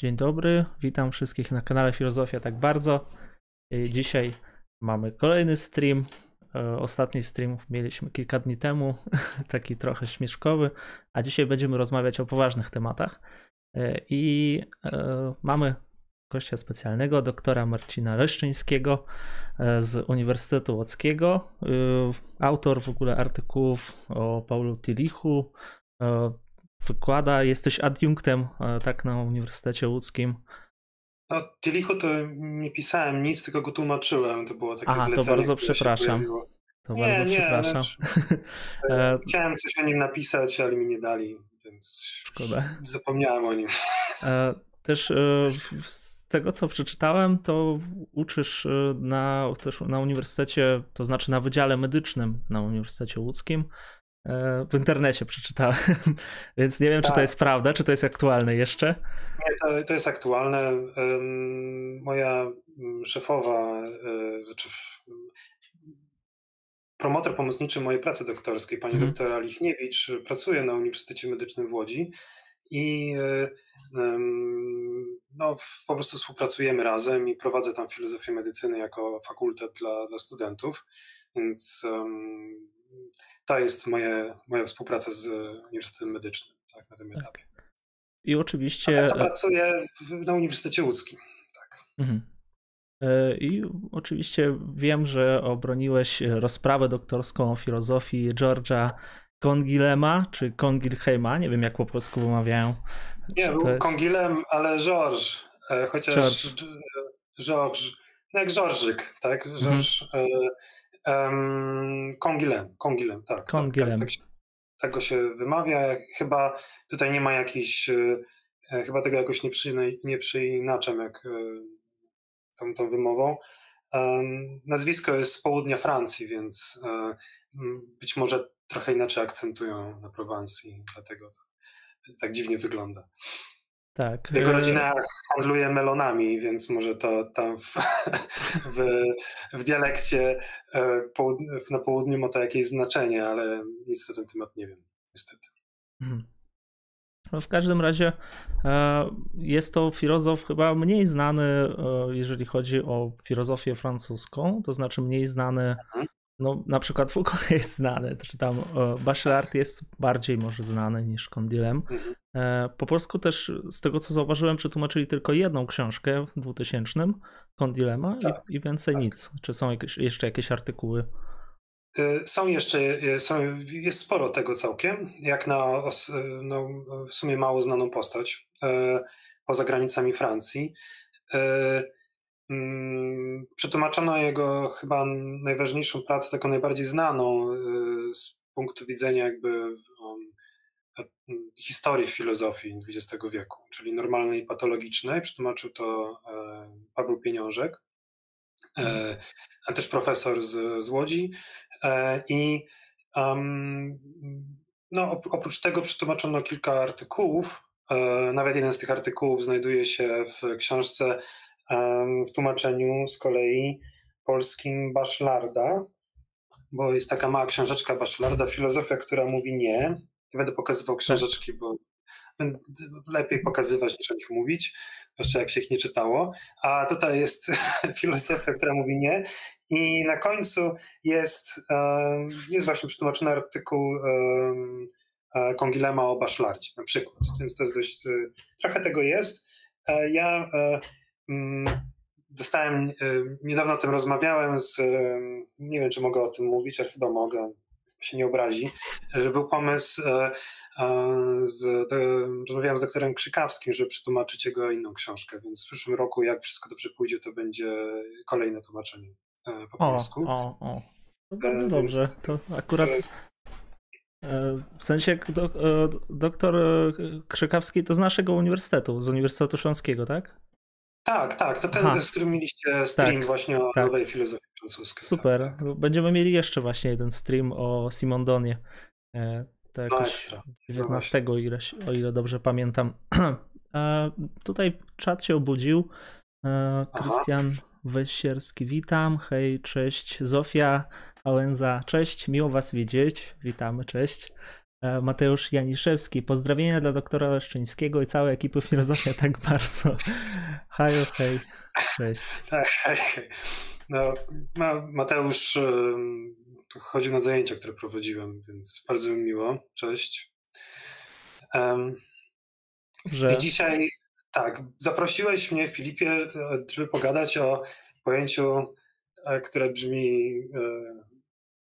Dzień dobry, witam wszystkich na kanale Filozofia tak bardzo. Y, Dzisiaj mamy kolejny stream. E, Ostatni stream mieliśmy kilka dni temu, taki trochę śmieszkowy, a dzisiaj będziemy rozmawiać o poważnych tematach. E, I e, mamy gościa specjalnego, doktora Marcina Leszczyńskiego e, z Uniwersytetu Łódzkiego. E, Autor w ogóle artykułów o Paulu Tillichu, e, wykłada, jesteś adiunktem e, tak na Uniwersytecie Łódzkim. No, Tilichu to nie pisałem nic, tylko go tłumaczyłem. To było takie Aha, to zlecenie, bardzo które się przepraszam. To Nie, bardzo nie, przepraszam. E, Chciałem coś o nim napisać, ale mi nie dali, więc Szkoda. zapomniałem o nim. E, Też e, z tego, co przeczytałem, to uczysz e, na, też na uniwersytecie, to znaczy na Wydziale Medycznym na Uniwersytecie Łódzkim. E, W internecie przeczytałem, więc nie wiem, czy to Tak. jest prawda, czy to jest aktualne jeszcze. Nie, to, to jest aktualne. Moja ym, szefowa, y, znaczy w- promotor pomocniczy mojej pracy doktorskiej, pani Mhm. doktor Alichniewicz, y, pracuje na Uniwersytecie Medycznym w Łodzi i ym, no, po prostu współpracujemy razem i prowadzę tam filozofię medycyny jako fakultet dla, dla studentów, więc to jest moje, moja współpraca z Uniwersytetem Medycznym tak, na tym Tak. etapie. I A oczywiście. tak to pracuję w, na Uniwersytecie Łódzkim. Tak. Mhm. E, I oczywiście wiem, że obroniłeś rozprawę doktorską o filozofii George'a Kongilema, czy Kongilheima, nie wiem jak po polsku wymawiają. Nie, był jest- Kongilem, ale Georges. E, chociaż George. George. No jak Żorżyk, tak? Georges. E, em, Kongilem, Kongilem, tak. tak, Kongilem. Tak, tak, się, tak go się wymawia. Chyba tutaj nie ma jakiś. e, e, Chyba tego jakoś nie, przy, nie przyinaczam, jak e, tą, tą wymową. Em, Nazwisko jest z południa Francji, więc e, być może trochę inaczej akcentują na Prowansji, dlatego to tak dziwnie wygląda. Tak. Jego e, rodzina handluje melonami, więc może to tam w, w, w dialekcie e, w południu, na południu ma to jakieś znaczenie, ale nic na ten temat nie wiem, niestety. Mhm. No w każdym razie e, jest to filozof chyba mniej znany, jeżeli chodzi o filozofię francuską, to znaczy mniej znany, Mhm. No na przykład Foucault jest znany, czy tam e, Bachelard jest bardziej może znany niż Condilem. Mhm. E, Po polsku też z tego co zauważyłem przetłumaczyli tylko jedną książkę w 2000 Condilema Tak, i, i więcej tak. nic. Czy są jakieś, jeszcze jakieś artykuły? Y, Są jeszcze, y, są, jest sporo tego całkiem, jak na no, w sumie mało znaną postać poza granicami Francji. Mm, Przetłumaczono jego chyba najważniejszą pracę, taką najbardziej znaną y, z punktu widzenia jakby um, e, historii filozofii XX wieku, czyli normalnej i patologicznej. Przetłumaczył to e, Paweł Pieniążek, e, a też profesor z, z Łodzi. I um, no, op- oprócz tego przetłumaczono kilka artykułów. Nawet jeden z tych artykułów znajduje się w książce w tłumaczeniu z kolei polskim Baszlarda, bo jest taka mała książeczka Baszlarda, filozofia, która mówi nie. Nie będę pokazywał książeczki, bo lepiej pokazywać niż o nich mówić, zwłaszcza jak się ich nie czytało. A tutaj jest filozofia, która mówi nie. I na końcu jest, jest właśnie przetłumaczony artykuł e, Kongilema o Baszlardzie na przykład. Więc to jest dość, e, trochę tego jest. E, Ja dostałem, e, niedawno o tym rozmawiałem z, e, nie wiem czy mogę o tym mówić, ale chyba mogę, się nie obrazi, że był pomysł, e, z, do, rozmawiałem z doktorem Krzykawskim, żeby przetłumaczyć jego inną książkę, więc w przyszłym roku, jak wszystko dobrze pójdzie, to będzie kolejne tłumaczenie po O, polsku. o, o. To E, bardzo dobrze. więc To akurat To jest, E, W sensie do, e, doktor Krzykawski to z naszego uniwersytetu, z Uniwersytetu Śląskiego, tak? Tak, tak, to ten, Aha. z którym mieliście stream Tak, właśnie o tak. nowej filozofii francuskiej. Super. Tak, tak. Będziemy mieli jeszcze właśnie jeden stream o Simondonie. E, To No jakoś ekstra. 19, o ile, się- o ile dobrze pamiętam. E, Tutaj czat się obudził. E, Krystian Wesierski, witam. Hej, cześć. Zofia Ałęza, cześć. Miło Was widzieć. Witamy, cześć. E, Mateusz Janiszewski. Pozdrowienia dla doktora Leszczyńskiego i całej ekipy Filozofia tak bardzo. Hajo, hej, cześć. Tak, hej, hej. No, Mateusz chodził na zajęcia, które prowadziłem, więc bardzo mi miło. Cześć. Um, I dzisiaj, tak, zaprosiłeś mnie, Filipie, e, żeby pogadać o pojęciu, e, które brzmi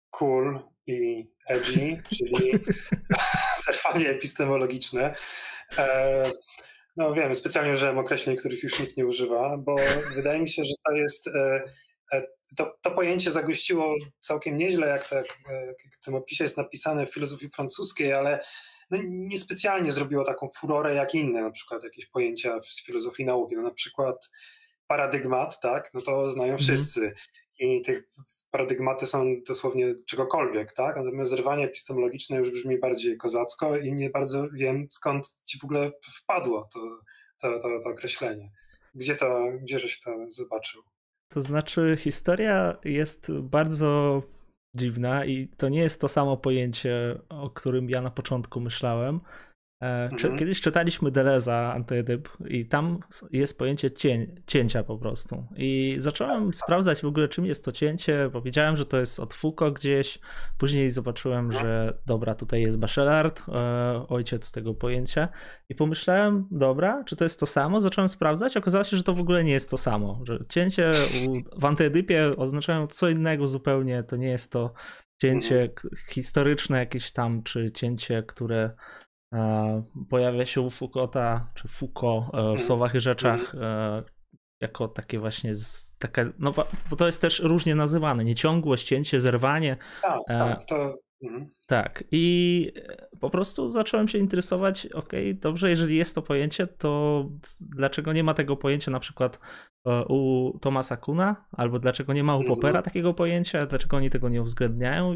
cool i edgy, czyli surfowanie epistemologiczne. E, no wiem, specjalnie użyłem określeń, których już nikt nie używa, bo wydaje mi się, że to jest e, e, to, to pojęcie zagościło całkiem nieźle, jak, tak, jak w tym opisie jest napisane w filozofii francuskiej, ale no, niespecjalnie zrobiło taką furorę jak inne, na przykład jakieś pojęcia z filozofii nauki, no, na przykład paradygmat, tak, no to znają mhm. wszyscy te paradygmaty są dosłownie czegokolwiek, tak? Natomiast zerwanie epistemologiczne już brzmi bardziej kozacko i nie bardzo wiem, skąd ci w ogóle wpadło to, to, to, to określenie. Gdzie to, gdzie żeś to zobaczył? To znaczy, historia jest bardzo dziwna i to nie jest to samo pojęcie, o którym ja na początku myślałem. E, mhm. Kiedyś czytaliśmy Deleza Antyedyp i tam jest pojęcie cię, cięcia po prostu. I zacząłem sprawdzać w ogóle czym jest to cięcie, bo wiedziałem, że to jest od Foucault gdzieś. Później zobaczyłem, że dobra, tutaj jest Bachelard, e, ojciec tego pojęcia. I pomyślałem, dobra, czy to jest to samo? Zacząłem sprawdzać, okazało się, że to w ogóle nie jest to samo. Że cięcie u, w Antyedypie oznaczają co innego zupełnie. To nie jest to cięcie mhm. historyczne jakieś tam, czy cięcie, które pojawia się u Foucaulta, czy Foucault e, w mhm. Słowach i Rzeczach mhm. e, jako takie właśnie takie, no bo to jest też różnie nazywane, nieciągłość, cięcie, zerwanie. Tak, tak, to... Mhm. Tak, i po prostu zacząłem się interesować, ok, dobrze, jeżeli jest to pojęcie, to dlaczego nie ma tego pojęcia na przykład u Tomasa Kuna, albo dlaczego nie ma u Popera takiego pojęcia, dlaczego oni tego nie uwzględniają,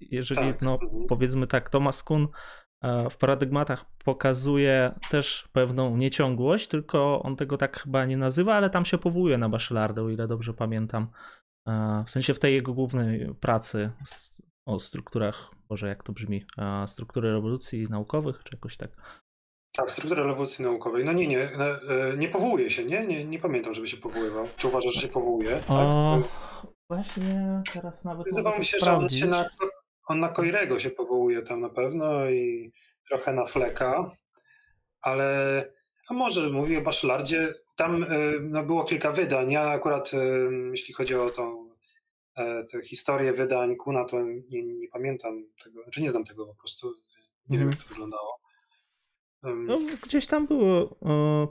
jeżeli, tak. no powiedzmy tak, Thomas Kuhn E, w paradygmatach pokazuje też pewną nieciągłość, tylko on tego tak chyba nie nazywa, ale tam się powołuje na Bachelarda, o ile dobrze pamiętam. E, w sensie w tej jego głównej pracy o strukturach, może jak to brzmi, e, struktury rewolucji naukowych, czy jakoś tak. Tak, struktura rewolucji naukowej. No nie, nie, nie powołuje się, nie? Nie, nie pamiętam, żeby się powoływał. Czy uważasz, że się powołuje? O, tak? Właśnie teraz nawet. Wydawało mi się, że on się na on na Koirego się powołuje tam na pewno i trochę na Fleka, ale a może mówi o Bachelardzie. Tam y, no, było kilka wydań. Ja akurat, y, jeśli chodzi o tą e, tę historię wydań Kuna, to nie, nie pamiętam tego, znaczy nie znam tego po prostu. Nie wiem, mhm. jak to wyglądało. No, gdzieś tam było,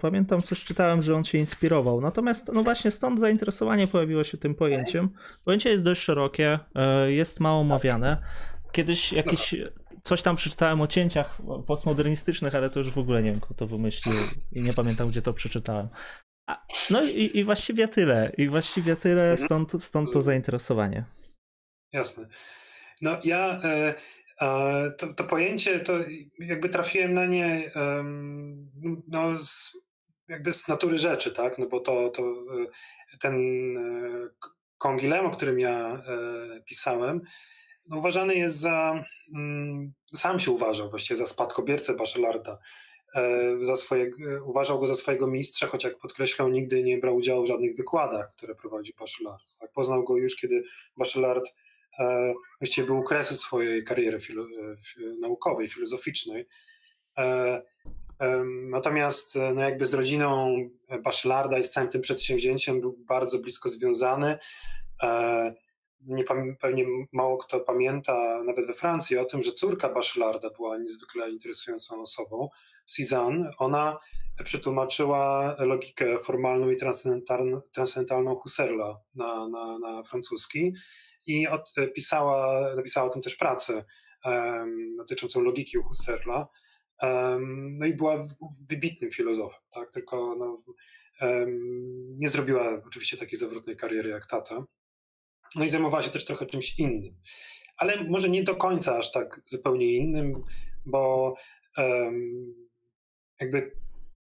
pamiętam coś czytałem, że on się inspirował. Natomiast no właśnie stąd zainteresowanie pojawiło się tym pojęciem. Pojęcie jest dość szerokie, e, jest mało omawiane. Kiedyś jakiś coś tam przeczytałem o cięciach postmodernistycznych, ale to już w ogóle nie wiem, kto to wymyślił i nie pamiętam, gdzie to przeczytałem. A, no i, i właściwie tyle. I właściwie tyle, mhm. stąd, stąd to zainteresowanie. Jasne. No ja e, to, to pojęcie, to jakby trafiłem na nie no, z, jakby z natury rzeczy, tak? No bo to, to e, ten e, Kongilem, o którym ja e, pisałem, no uważany jest za, mm, sam się uważał właściwie za spadkobiercę Bachelarda. Za swoje, uważał go za swojego mistrza, choć jak podkreślał, nigdy nie brał udziału w żadnych wykładach, które prowadził Bachelard. Tak? Poznał go już, kiedy Bachelard E, właściwie był kresy swojej kariery filo, e, naukowej, filozoficznej. E, natomiast no jakby z rodziną Bachelarda i z całym tym przedsięwzięciem był bardzo blisko związany. Nie, pewnie mało kto pamięta, nawet we Francji, o tym, że córka Bachelarda była niezwykle interesującą osobą, Cézanne. Ona przetłumaczyła logikę formalną i transcendentalną Husserla na, na, na francuski i od, e, pisała, napisała o tym też pracę um, dotyczącą logiki u Husserla. Um, no i była wybitnym filozofem, tak? tylko no, um, nie zrobiła oczywiście takiej zawrotnej kariery jak tata. No i zajmowała się też trochę czymś innym. Ale może nie do końca aż tak zupełnie innym, bo jakby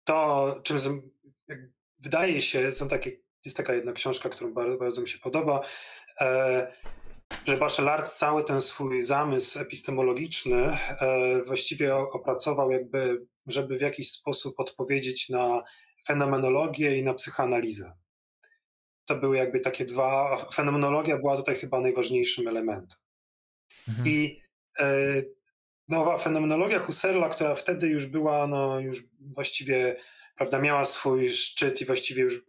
to, czym wydaje się, są takie jest taka jedna książka, którą bardzo, bardzo mi się podoba. E, że Bachelard cały ten swój zamysł epistemologiczny właściwie opracował jakby, żeby w jakiś sposób odpowiedzieć na fenomenologię i na psychoanalizę. To były jakby takie dwa, fenomenologia była tutaj chyba najważniejszym elementem. Mhm. I e, nowa fenomenologia Husserla, która wtedy już była, no już właściwie, prawda, miała swój szczyt i właściwie już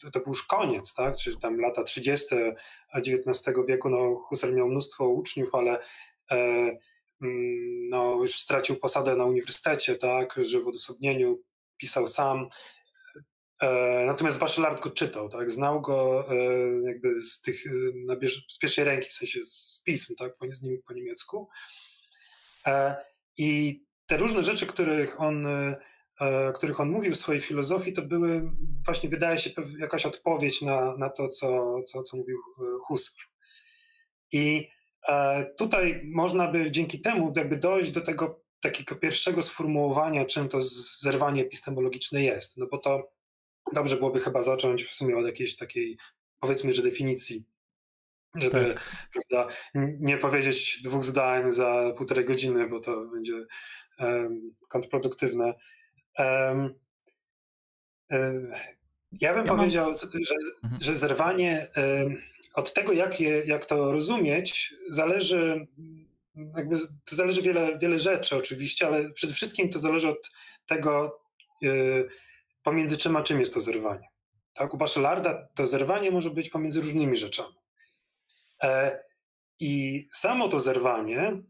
to, to był już koniec, tak? Czy tam lata 30. XIX wieku, no Husserl miał mnóstwo uczniów, ale e, mm, no, już stracił posadę na uniwersytecie, tak? Że w odosobnieniu pisał sam. E, natomiast Bachelard go czytał, tak? Znał go e, jakby z tych, e, z pierwszej ręki, w sensie z pism, tak? Po, z nim po niemiecku. I te różne rzeczy, których on, których on mówił w swojej filozofii, to były właśnie, wydaje się, jakaś odpowiedź na, na to, co, co, co mówił Husserl. I tutaj można by dzięki temu jakby dojść do tego takiego pierwszego sformułowania, czym to zerwanie epistemologiczne jest. No bo to dobrze byłoby chyba zacząć w sumie od jakiejś takiej, powiedzmy, że definicji, żeby tak. prawda, nie powiedzieć dwóch zdań za półtorej godziny, bo to będzie um, kontrproduktywne. Um, um, ja bym ja powiedział, mam... że, mhm. że zerwanie od tego, jak, je, jak to rozumieć, zależy jakby, to zależy wiele, wiele rzeczy oczywiście, ale przede wszystkim to zależy od tego, y, pomiędzy czym a czym jest to zerwanie. Tak? U Bachelarda to zerwanie może być pomiędzy różnymi rzeczami. E, I samo to zerwanie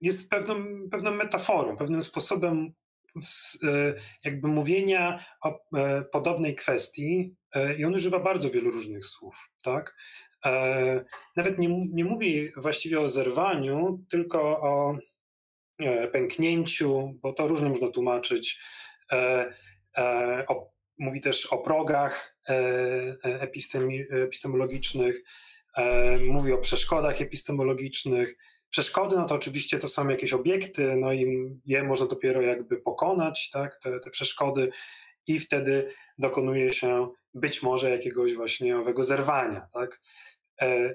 jest pewną, pewną metaforą, pewnym sposobem jakby mówienia o e, podobnej kwestii i on używa bardzo wielu różnych słów. Tak? Nawet nie, nie mówi właściwie o zerwaniu, tylko o pęknięciu, bo to różnie można tłumaczyć E, o, mówi też o progach e, e, epistemologicznych, mówi o przeszkodach epistemologicznych. Przeszkody, no to oczywiście to są jakieś obiekty, no i je można dopiero jakby pokonać, tak, te, te przeszkody i wtedy dokonuje się być może jakiegoś właśnie owego zerwania, tak.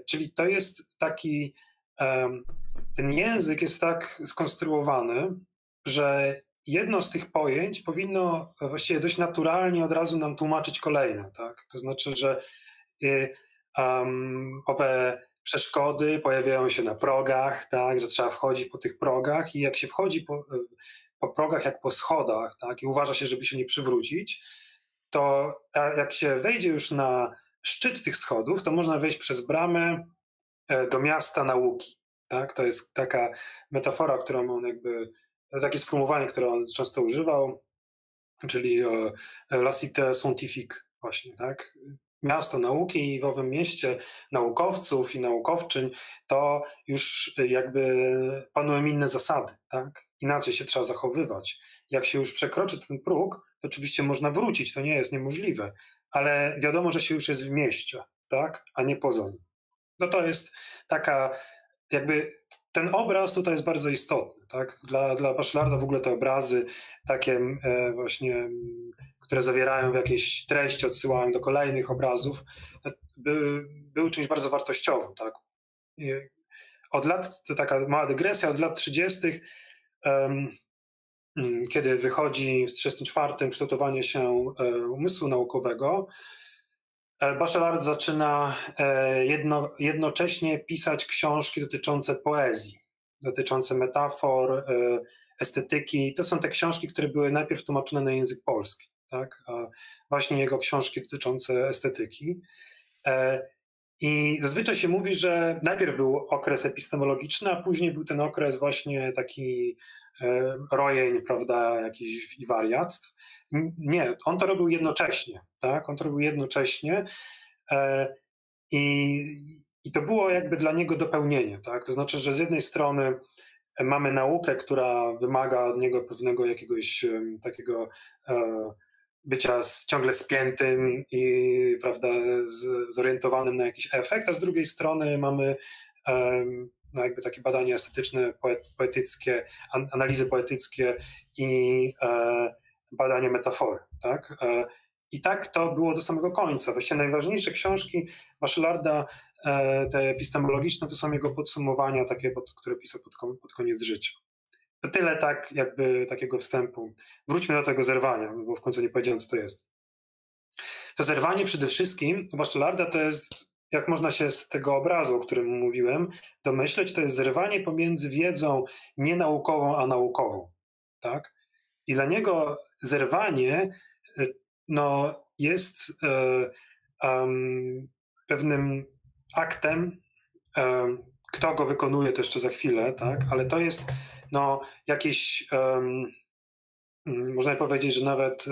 Czyli to jest taki, ten język jest tak skonstruowany, że jedno z tych pojęć powinno właściwie dość naturalnie od razu nam tłumaczyć kolejne. Tak? To znaczy, że um, owe przeszkody pojawiają się na progach, tak? że trzeba wchodzić po tych progach i jak się wchodzi po, po progach jak po schodach tak? i uważa się, żeby się nie przywrócić, to jak się wejdzie już na szczyt tych schodów, to można wejść przez bramę e, do miasta nauki. Tak? To jest taka metafora, którą on jakby takie sformułowanie, które on często używał, czyli e, la cité scientifique właśnie, tak? Miasto nauki i w owym mieście naukowców i naukowczyń to już jakby panują inne zasady, tak? Inaczej się trzeba zachowywać. Jak się już przekroczy ten próg, to oczywiście można wrócić, to nie jest niemożliwe, ale wiadomo, że się już jest w mieście, tak? A nie poza nim. No to jest taka jakby ten obraz tutaj jest bardzo istotny. Tak? Dla, dla Bachelarda w ogóle te obrazy takie e, właśnie, które zawierają jakieś treści, odsyłają do kolejnych obrazów, by, były czymś bardzo wartościowym. Tak? Od lat, to taka mała dygresja, od lat 30., um, kiedy wychodzi w 1934 kształtowanie się e, umysłu naukowego, E, Bachelard zaczyna e, jedno, jednocześnie pisać książki dotyczące poezji, dotyczące metafor, estetyki. To są te książki, które były najpierw tłumaczone na język polski. Tak? Właśnie jego książki dotyczące estetyki. I zazwyczaj się mówi, że najpierw był okres epistemologiczny, a później był ten okres właśnie taki rojeń, prawda, jakichś wariactw. Nie, on to robił jednocześnie, tak? On to robił jednocześnie e, i, i to było jakby dla niego dopełnienie, tak? To znaczy, że z jednej strony mamy naukę, która wymaga od niego pewnego jakiegoś takiego e, bycia ciągle spiętym i prawda, z, zorientowanym na jakiś efekt, a z drugiej strony mamy no jakby takie badania estetyczne, poet, poetyckie, analizy poetyckie i e, badanie metafory. Tak? E, I tak to było do samego końca. Właściwie najważniejsze książki Bachelarda te epistemologiczne to są jego podsumowania, takie, pod, które pisał pod, pod koniec życia. To tyle tak, jakby takiego wstępu. Wróćmy do tego zerwania, bo w końcu nie powiedziałem, co to jest. To zerwanie przede wszystkim u Bachelarda to jest, jak można się z tego obrazu, o którym mówiłem, domyśleć, to jest zerwanie pomiędzy wiedzą nienaukową a naukową. Tak? I dla niego zerwanie y, no, jest um, pewnym aktem. Kto go wykonuje, to jeszcze za chwilę, tak? ale to jest no, jakieś, um, można powiedzieć, że nawet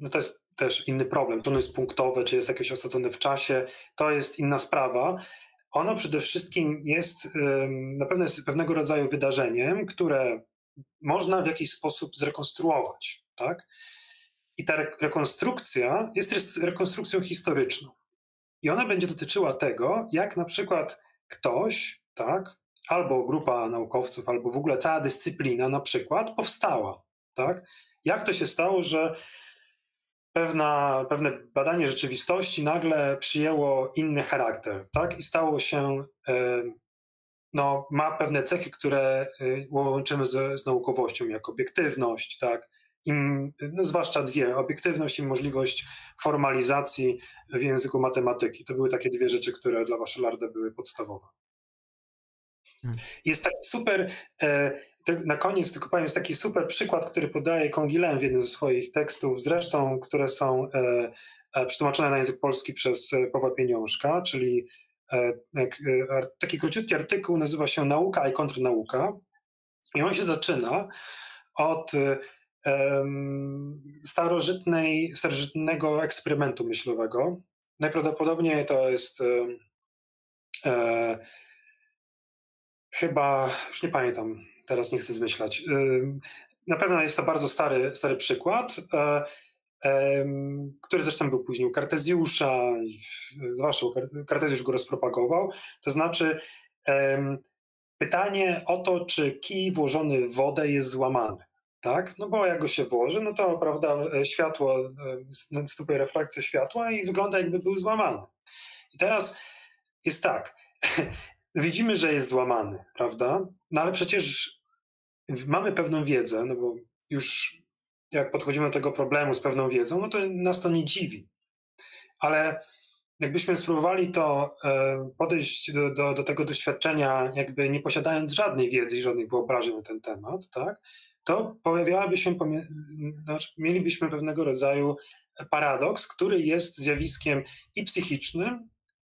no to jest też inny problem. To ono jest punktowe, czy jest jakieś osadzone w czasie, to jest inna sprawa. Ono przede wszystkim jest na pewno jest pewnego rodzaju wydarzeniem, które można w jakiś sposób zrekonstruować. Tak? I ta rekonstrukcja jest rekonstrukcją historyczną. I ona będzie dotyczyła tego, jak na przykład ktoś, tak, albo grupa naukowców, albo w ogóle cała dyscyplina na przykład powstała. Tak? Jak to się stało, że pewna, pewne badanie rzeczywistości nagle przyjęło inny charakter, tak? I stało się, no, ma pewne cechy, które y, łączymy z, z naukowością, jak obiektywność, tak? Im, no zwłaszcza dwie, obiektywność i możliwość formalizacji w języku matematyki. To były takie dwie rzeczy, które dla Wachelarda były podstawowe. Hmm. Jest taki super e, na koniec tylko powiem, jest taki super przykład, który podaje Kongilem w jednym ze swoich tekstów, zresztą, które są e, e, przetłumaczone na język polski przez Pawła Pieniążka, czyli taki króciutki artykuł nazywa się Nauka i kontrnauka. I on się zaczyna od starożytnej, starożytnego eksperymentu myślowego. Najprawdopodobniej to jest chyba, już nie pamiętam, teraz nie chcę zmyślać. Na pewno jest to bardzo stary, stary przykład, e, który zresztą był później u Kartezjusza, zwłaszcza Kartezjusz go rozpropagował. To znaczy pytanie o to, czy kij włożony w wodę jest złamany. Tak? No bo jak go się włoży, no to prawda, światło, następuje refrakcja światła i wygląda jakby był złamany. I teraz jest tak, widzimy, że jest złamany, prawda? No ale przecież mamy pewną wiedzę, no bo już jak podchodzimy do tego problemu z pewną wiedzą, no to nas to nie dziwi. Ale jakbyśmy spróbowali to e, podejść do, do, do tego doświadczenia, jakby nie posiadając żadnej wiedzy i żadnej wyobrażeń na ten temat, tak, to pojawiałaby się, znaczy mielibyśmy pewnego rodzaju paradoks, który jest zjawiskiem i psychicznym,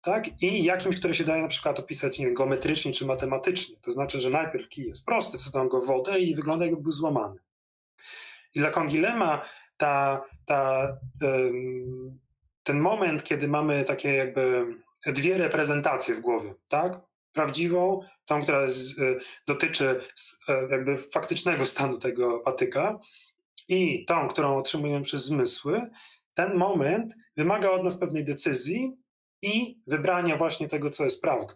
tak? I jakimś, które się daje na przykład opisać nie wiem, geometrycznie czy matematycznie. To znaczy, że najpierw kij jest prosty, wsadzam go w wodę i wygląda jakby był złamany. I dla Kongilema ta, ta, ten moment, kiedy mamy takie jakby dwie reprezentacje w głowie, tak? Prawdziwą, tą, która jest, dotyczy e, jakby faktycznego stanu tego patyka i tą, którą otrzymujemy przez zmysły, ten moment wymaga od nas pewnej decyzji, i wybrania właśnie tego, co jest prawdą.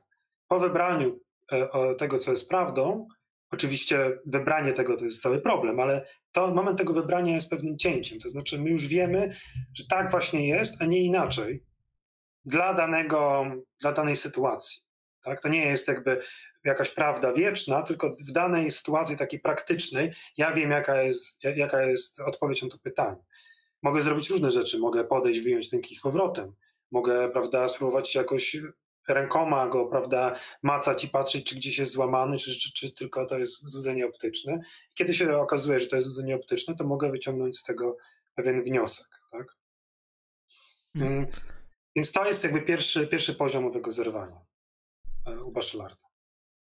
Po wybraniu e, tego, co jest prawdą, oczywiście wybranie tego to jest cały problem, ale to moment tego wybrania jest pewnym cięciem. To znaczy, my już wiemy, że tak właśnie jest, a nie inaczej dla, danego, dla danej sytuacji. Tak? To nie jest jakby jakaś prawda wieczna, tylko w danej sytuacji takiej praktycznej ja wiem, jaka jest, jaka jest odpowiedź na to pytanie. Mogę zrobić różne rzeczy, mogę podejść, wyjąć ten kij z powrotem, Mogę, prawda, spróbować jakoś rękoma go, prawda, macać i patrzeć, czy gdzieś jest złamany, czy, czy, czy tylko to jest złudzenie optyczne. Kiedy się okazuje, że to jest złudzenie optyczne, to mogę wyciągnąć z tego pewien wniosek, tak? Hmm. Mm. Więc to jest jakby pierwszy, pierwszy poziom owego zerwania e, u Bachelarda.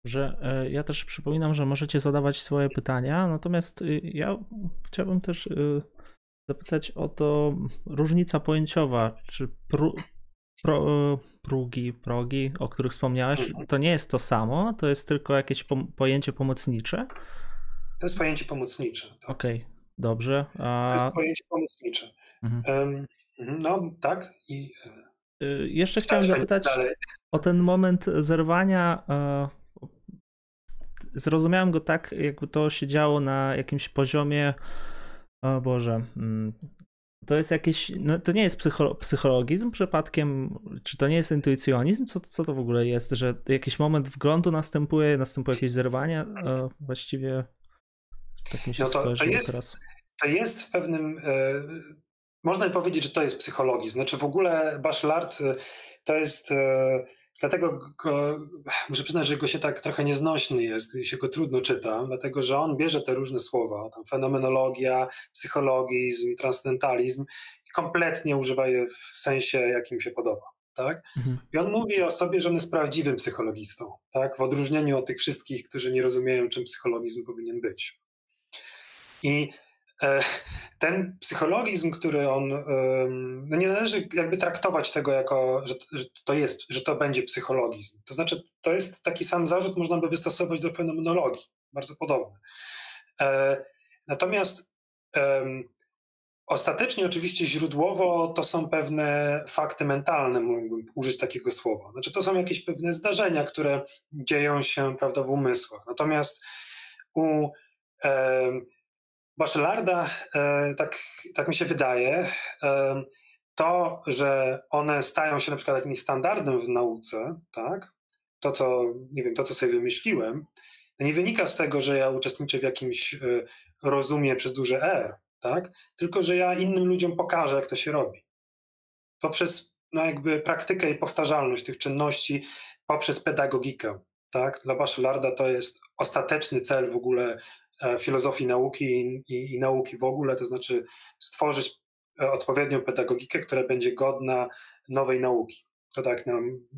Że e, ja też przypominam, że możecie zadawać swoje pytania, natomiast y, ja chciałbym też y, zapytać o to różnica pojęciowa, czy pru, pro, prugi, progi, o których wspomniałeś, mhm. to nie jest to samo, to jest tylko jakieś po, pojęcie pomocnicze? To jest pojęcie pomocnicze. Tak. Okej, okay, dobrze. A... To jest pojęcie pomocnicze. Mhm. Um, no, tak. I, e, y, Jeszcze chciałem zapytać dalej. o ten moment zerwania. E, zrozumiałem go tak, jakby to się działo na jakimś poziomie o Boże. Mm, to jest jakieś, no to nie jest psycho, psychologizm przypadkiem, czy to nie jest intuicjonizm? Co, co to w ogóle jest, że jakiś moment wglądu następuje, następuje jakieś zerwanie? E, właściwie tak mi się no to, to jest, teraz. To jest w pewnym, e, można powiedzieć, że to jest psychologizm. Znaczy w ogóle Bachelard e, to jest, e, dlatego go, muszę przyznać, że go się tak trochę nieznośny jest i się go trudno czyta, dlatego że on bierze te różne słowa, tam fenomenologia, psychologizm, transcendentalizm i kompletnie używa je w sensie, jakim się podoba. Tak? Mhm. I on mówi o sobie, że on jest prawdziwym psychologistą, tak? w odróżnieniu od tych wszystkich, którzy nie rozumieją, czym psychologizm powinien być. I ten psychologizm, który on, no nie należy jakby traktować tego jako, że, że, to jest, że to będzie psychologizm. To znaczy, to jest taki sam zarzut, można by wystosować do fenomenologii, bardzo podobny. E, natomiast ostatecznie oczywiście źródłowo to są pewne fakty mentalne, mógłbym użyć takiego słowa. Znaczy, to są jakieś pewne zdarzenia, które dzieją się, prawda, w umysłach. Natomiast u Bachelarda, e, tak, tak mi się wydaje, e, to, że one stają się na przykład jakimś standardem w nauce, tak? To, co, nie wiem, to, co sobie wymyśliłem, nie wynika z tego, że ja uczestniczę w jakimś e, rozumie przez duże R, tak? Tylko, że ja innym ludziom pokażę, jak to się robi. Poprzez no jakby praktykę i powtarzalność tych czynności, poprzez pedagogikę, tak? Dla Bachelarda to jest ostateczny cel w ogóle filozofii nauki i, i, nauki w ogóle, to znaczy stworzyć e, odpowiednią pedagogikę, która będzie godna nowej nauki. To tak na,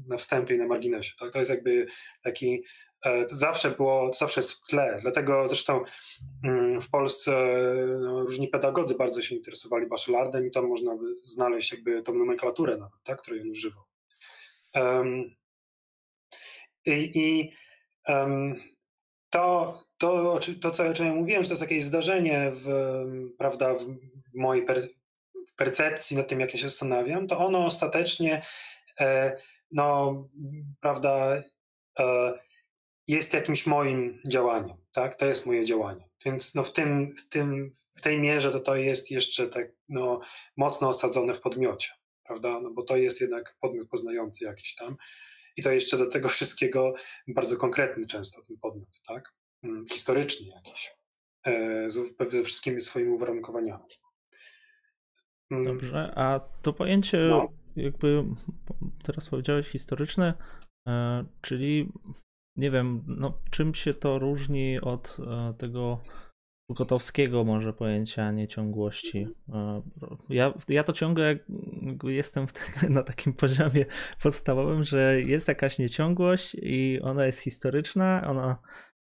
na wstępie i na marginesie. Tak? To jest jakby taki, e, to zawsze było, to zawsze jest w tle. Dlatego zresztą mm, w Polsce różni pedagodzy bardzo się interesowali bachelardem i tam można by znaleźć jakby tą nomenklaturę nawet, tak, której on używał. Um, I, i um, to, to, to, co, o czym mówiłem, że to jest jakieś zdarzenie w, prawda, w mojej per, percepcji nad tym, jak ja się zastanawiam, to ono ostatecznie e, no, prawda, e, jest jakimś moim działaniem, tak? To jest moje działanie. Więc no, w, tym, w, tym, w tej mierze to to jest jeszcze tak no, mocno osadzone w podmiocie, prawda? No, bo to jest jednak podmiot poznający jakiś tam. I to jeszcze do tego wszystkiego bardzo konkretny często ten podmiot, tak? Mm, historyczny jakiś, e, ze wszystkimi swoimi uwarunkowaniami. Mm. Dobrze, a to pojęcie no. jakby teraz powiedziałeś historyczne, e, czyli nie wiem, no, czym się to różni od e, tego Gotowskiego może pojęcia nieciągłości. E, ja, ja to ciągle jestem na takim poziomie podstawowym, że jest jakaś nieciągłość i ona jest historyczna, ona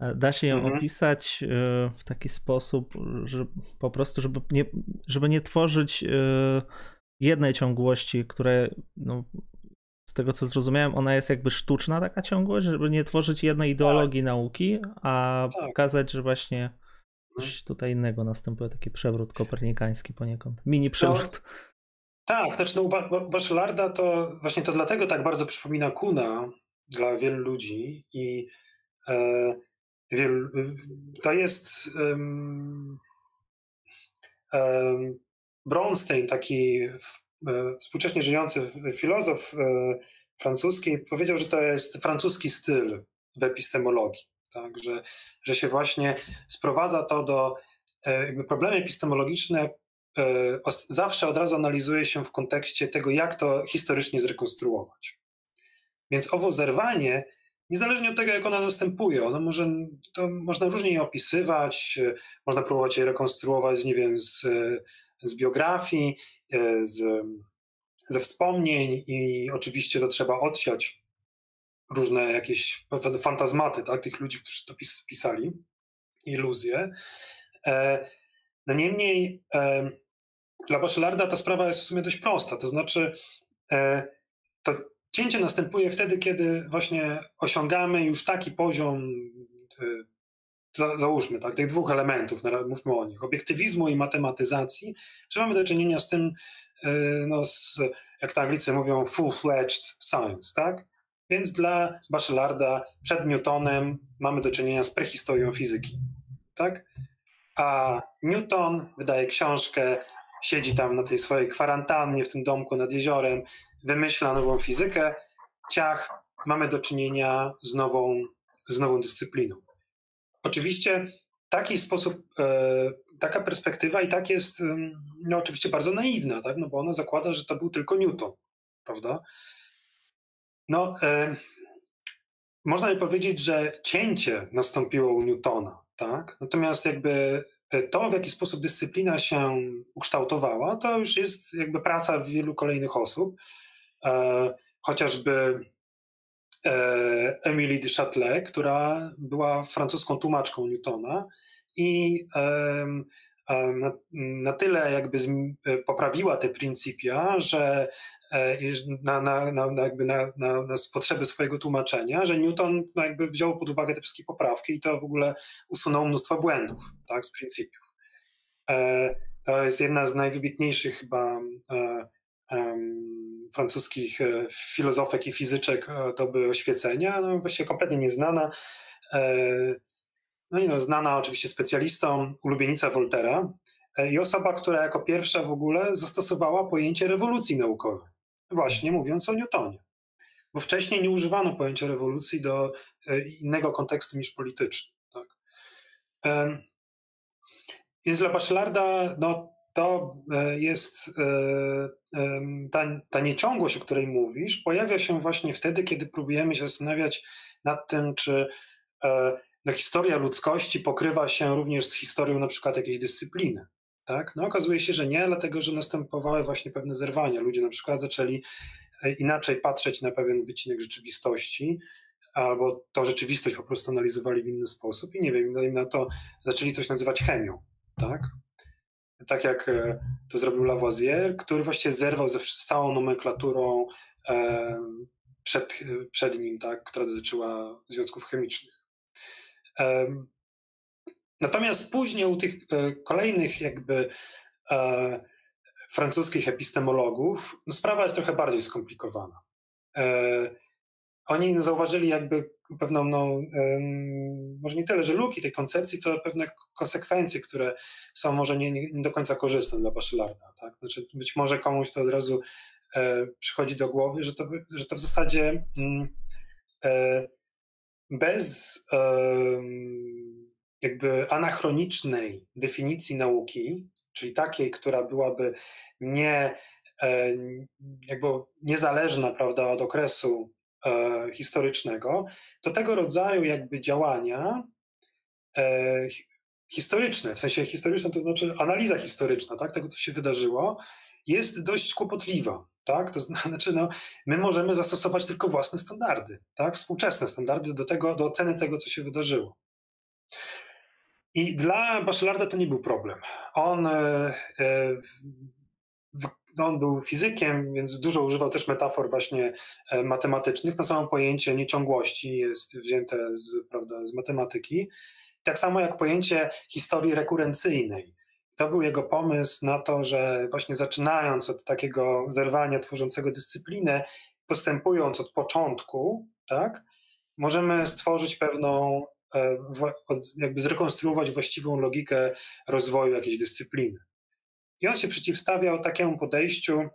e, da się ją mhm. opisać e, w taki sposób, że po prostu, żeby nie, żeby nie tworzyć jednej ciągłości, które no, z tego co zrozumiałem, ona jest jakby sztuczna taka ciągłość, żeby nie tworzyć jednej ideologii tak. nauki, a tak. pokazać, że właśnie coś tutaj innego następuje, taki przewrót kopernikański poniekąd. Mini przewrót. No, tak, znaczy no, u Bachelarda to właśnie to dlatego tak bardzo przypomina Kuna dla wielu ludzi i e, wielu, to jest um, um, Bronstein, taki e, współcześnie żyjący filozof e, francuski, powiedział, że to jest francuski styl w epistemologii tak? że, że się właśnie sprowadza to do e, jakby problemy epistemologiczne e, zawsze od razu analizuje się w kontekście tego, jak to historycznie zrekonstruować. Więc owo zerwanie, niezależnie od tego, jak ona następuje, ono może, to można różnie je opisywać, e, można próbować je rekonstruować, nie wiem, z, z biografii, z, ze wspomnień i oczywiście to trzeba odsiać różne jakieś fantazmaty tak, tych ludzi, którzy to pis pisali, iluzje. E, no niemniej e, dla Bachelarda ta sprawa jest w sumie dość prosta, to znaczy e, to cięcie następuje wtedy, kiedy właśnie osiągamy już taki poziom e, za, załóżmy, tak, tych dwóch elementów, mówmy o nich, obiektywizmu i matematyzacji, że mamy do czynienia z tym, e, no, z, jak to Anglicy mówią, full-fledged science, tak? Więc dla Bachelarda przed Newtonem mamy do czynienia z prehistorią fizyki. Tak? A Newton wydaje książkę siedzi tam na tej swojej kwarantannie w tym domku nad jeziorem, wymyśla nową fizykę, ciach, mamy do czynienia z nową, z nową dyscypliną. Oczywiście taki sposób, e, taka perspektywa i tak jest no, oczywiście bardzo naiwna, tak? no bo ona zakłada, że to był tylko Newton, prawda? No, e, można by powiedzieć, że cięcie nastąpiło u Newtona, tak? Natomiast jakby e, to, w jaki sposób dyscyplina się ukształtowała, to już jest jakby praca wielu kolejnych osób. E, chociażby e, Emily de Châtelet, która była francuską tłumaczką Newtona i e, na, na, tyle jakby z, e, poprawiła te pryncypia, że na, na, na, jakby na, na, na potrzeby swojego tłumaczenia, że Newton no jakby wziął pod uwagę te wszystkie poprawki i to w ogóle usunął mnóstwo błędów tak, z pryncypiów. E, to jest jedna z najwybitniejszych chyba francuskich filozofek i fizyczek to były oświecenia, no właściwie kompletnie nieznana. No i no, znana oczywiście specjalistą, ulubienica Voltera e, i osoba, która jako pierwsza w ogóle zastosowała pojęcie rewolucji naukowej, właśnie mówiąc o Newtonie. Bo wcześniej nie używano pojęcia rewolucji do e, innego kontekstu niż polityczny. Tak? Więc dla Bachelarda no, to e, jest ta, ta nieciągłość, o której mówisz, pojawia się właśnie wtedy, kiedy próbujemy się zastanawiać nad tym, czy no, historia ludzkości pokrywa się również z historią na przykład jakiejś dyscypliny. Tak? No, okazuje się, że nie, dlatego że następowały właśnie pewne zerwania. Ludzie na przykład zaczęli e, inaczej patrzeć na pewien wycinek rzeczywistości, albo to rzeczywistość po prostu analizowali w inny sposób i nie wiem, na to zaczęli coś nazywać chemią. Tak? Tak jak e, to zrobił Lavoisier, który właściwie zerwał ze całą nomenklaturą e, przed, przed nim, tak, która dotyczyła związków chemicznych. Natomiast później u tych e, kolejnych jakby e, francuskich epistemologów no sprawa jest trochę bardziej skomplikowana. E, oni zauważyli jakby pewną, no, może nie tyle, że luki tej koncepcji, co pewne konsekwencje, które są może nie, nie do końca korzystne dla Bachelarda. Tak? Znaczy być może komuś to od razu przychodzi do głowy, że to, że to w zasadzie mm, bez jakby anachronicznej definicji nauki, czyli takiej, która byłaby nie, jakby niezależna prawda, od okresu e, historycznego, to tego rodzaju jakby działania e, historyczne, w sensie historyczne to znaczy analiza historyczna tak, tego, co się wydarzyło, jest dość kłopotliwa. Tak? To znaczy, no, my możemy zastosować tylko własne standardy, tak? współczesne standardy do, tego, do oceny tego, co się wydarzyło. I dla Bachelarda to nie był problem. On, e, e, no, on był fizykiem, więc dużo używał też metafor właśnie e, matematycznych. Na samo pojęcie nieciągłości jest wzięte z, prawda, z matematyki. Tak samo jak pojęcie historii rekurencyjnej to był jego pomysł na to, że właśnie zaczynając od takiego zerwania tworzącego dyscyplinę, postępując od początku, tak, możemy stworzyć pewną, jakby zrekonstruować właściwą logikę rozwoju jakiejś dyscypliny. I on się przeciwstawiał takiemu podejściu,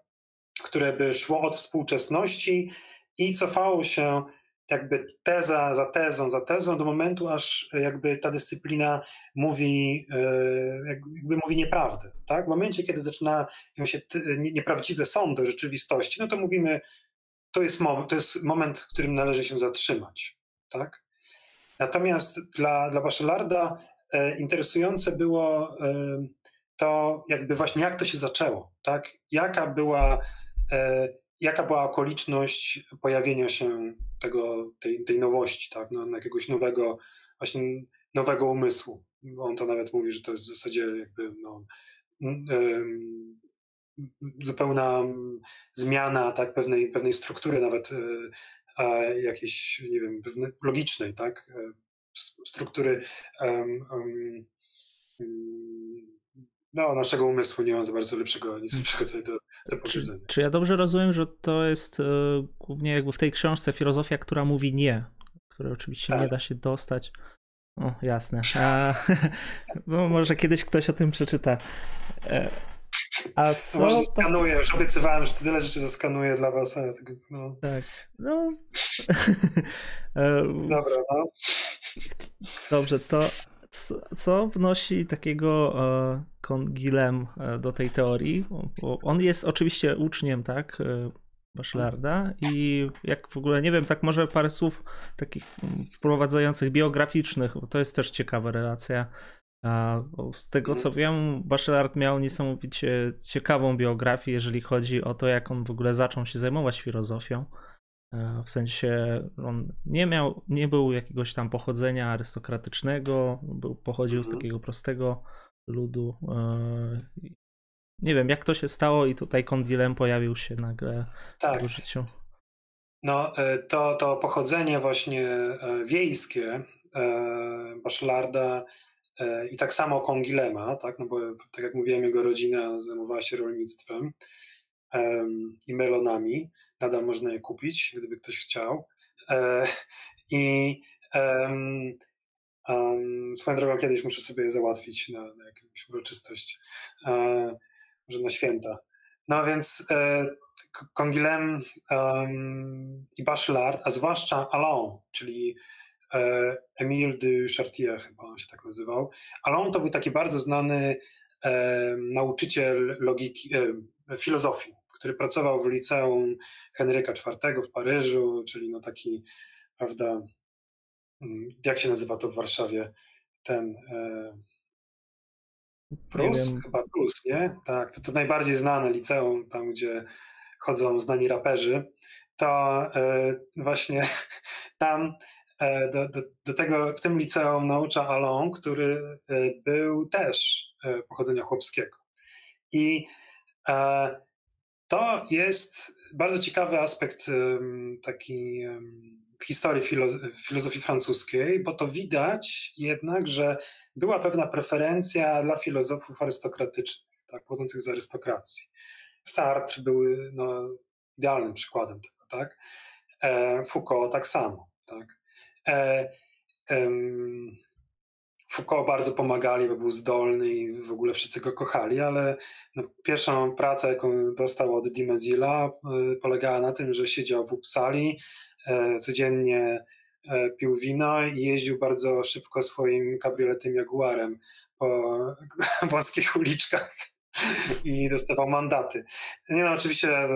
które by szło od współczesności i cofało się jakby teza za tezą, za tezą do momentu, aż jakby ta dyscyplina mówi, e, jakby mówi nieprawdę. Tak? W momencie, kiedy zaczynają się nieprawdziwe sądy o rzeczywistości, no to mówimy, to jest moment, to jest moment w którym należy się zatrzymać. Tak? Natomiast dla, dla Bachelarda e, interesujące było e, to jakby właśnie jak to się zaczęło, tak? jaka była jaka była okoliczność pojawienia się tego, tej, tej nowości, tak, no, jakiegoś nowego, właśnie nowego umysłu. On to nawet mówi, że to jest w zasadzie jakby no, zupełna zmiana tak, pewnej, pewnej struktury, nawet e, jakiejś, nie wiem, logicznej, tak, e, struktury um, um, no, naszego umysłu nie mam za bardzo lepszego, nic lepszego tutaj do, do powiedzenia. Czy, czy ja dobrze rozumiem, że to jest y, głównie jakby w tej książce filozofia, która mówi nie, której oczywiście tak. nie da się dostać. O, jasne. A, no, może kiedyś ktoś o tym przeczyta. E, A co? Może skanuję, już obiecywałem, że tyle rzeczy zaskanuję dla was, ale tego, no. Tak, no. Dobra, no. Dobrze, to co wnosi takiego e, Kongilem e, do tej teorii? Bo on jest oczywiście uczniem, tak? E, Bachelarda i jak w ogóle, nie wiem, tak może parę słów takich wprowadzających biograficznych, bo to jest też ciekawa relacja. Z tego co wiem, Bachelard miał niesamowicie ciekawą biografię, jeżeli chodzi o to, jak on w ogóle zaczął się zajmować filozofią. E, w sensie on nie miał, nie był jakiegoś tam pochodzenia arystokratycznego, był, pochodził z mhm. takiego prostego ludu. E, nie wiem, jak to się stało i tutaj Kondilem pojawił się nagle tak. w życiu. No, e, to, to pochodzenie właśnie wiejskie Bachelarda i tak samo Kongilema, tak, no bo tak jak mówiłem, jego rodzina zajmowała się rolnictwem i melonami nadal można je kupić, gdyby ktoś chciał. E, I um, um, swoją drogą kiedyś muszę sobie je załatwić na, na jakąś uroczystość, e, może na święta. No więc e, Kongilem i Bachelard, a zwłaszcza Alain, czyli e, Emile de Chartier, chyba on się tak nazywał. Alain to był taki bardzo znany e, nauczyciel logiki, e, filozofii który pracował w liceum Henryka IV w Paryżu, czyli no taki, prawda, mm, jak się nazywa to w Warszawie, ten e, Prus, chyba Prus, nie? Tak, to to najbardziej znane liceum, tam gdzie chodzą znani raperzy, to e, właśnie tam e, do, do, do, tego, w tym liceum naucza Alon, który e, był też e, pochodzenia chłopskiego. I e, to jest bardzo ciekawy aspekt taki w historii filozofii francuskiej, bo to widać jednak, że była pewna preferencja dla filozofów arystokratycznych, tak, pochodzących z arystokracji. Sartre był no, idealnym przykładem tego, tak? E, Foucault tak samo, tak? E, Foucault bardzo pomagali, bo był zdolny i w ogóle wszyscy go kochali, ale no, pierwszą pracę, jaką dostał od Dimezila, y, polegała na tym, że siedział w Uppsali, y, codziennie y, pił wino i jeździł bardzo szybko swoim kabrioletem Jaguarem po wąskich uliczkach i dostawał mandaty. Nie no, oczywiście,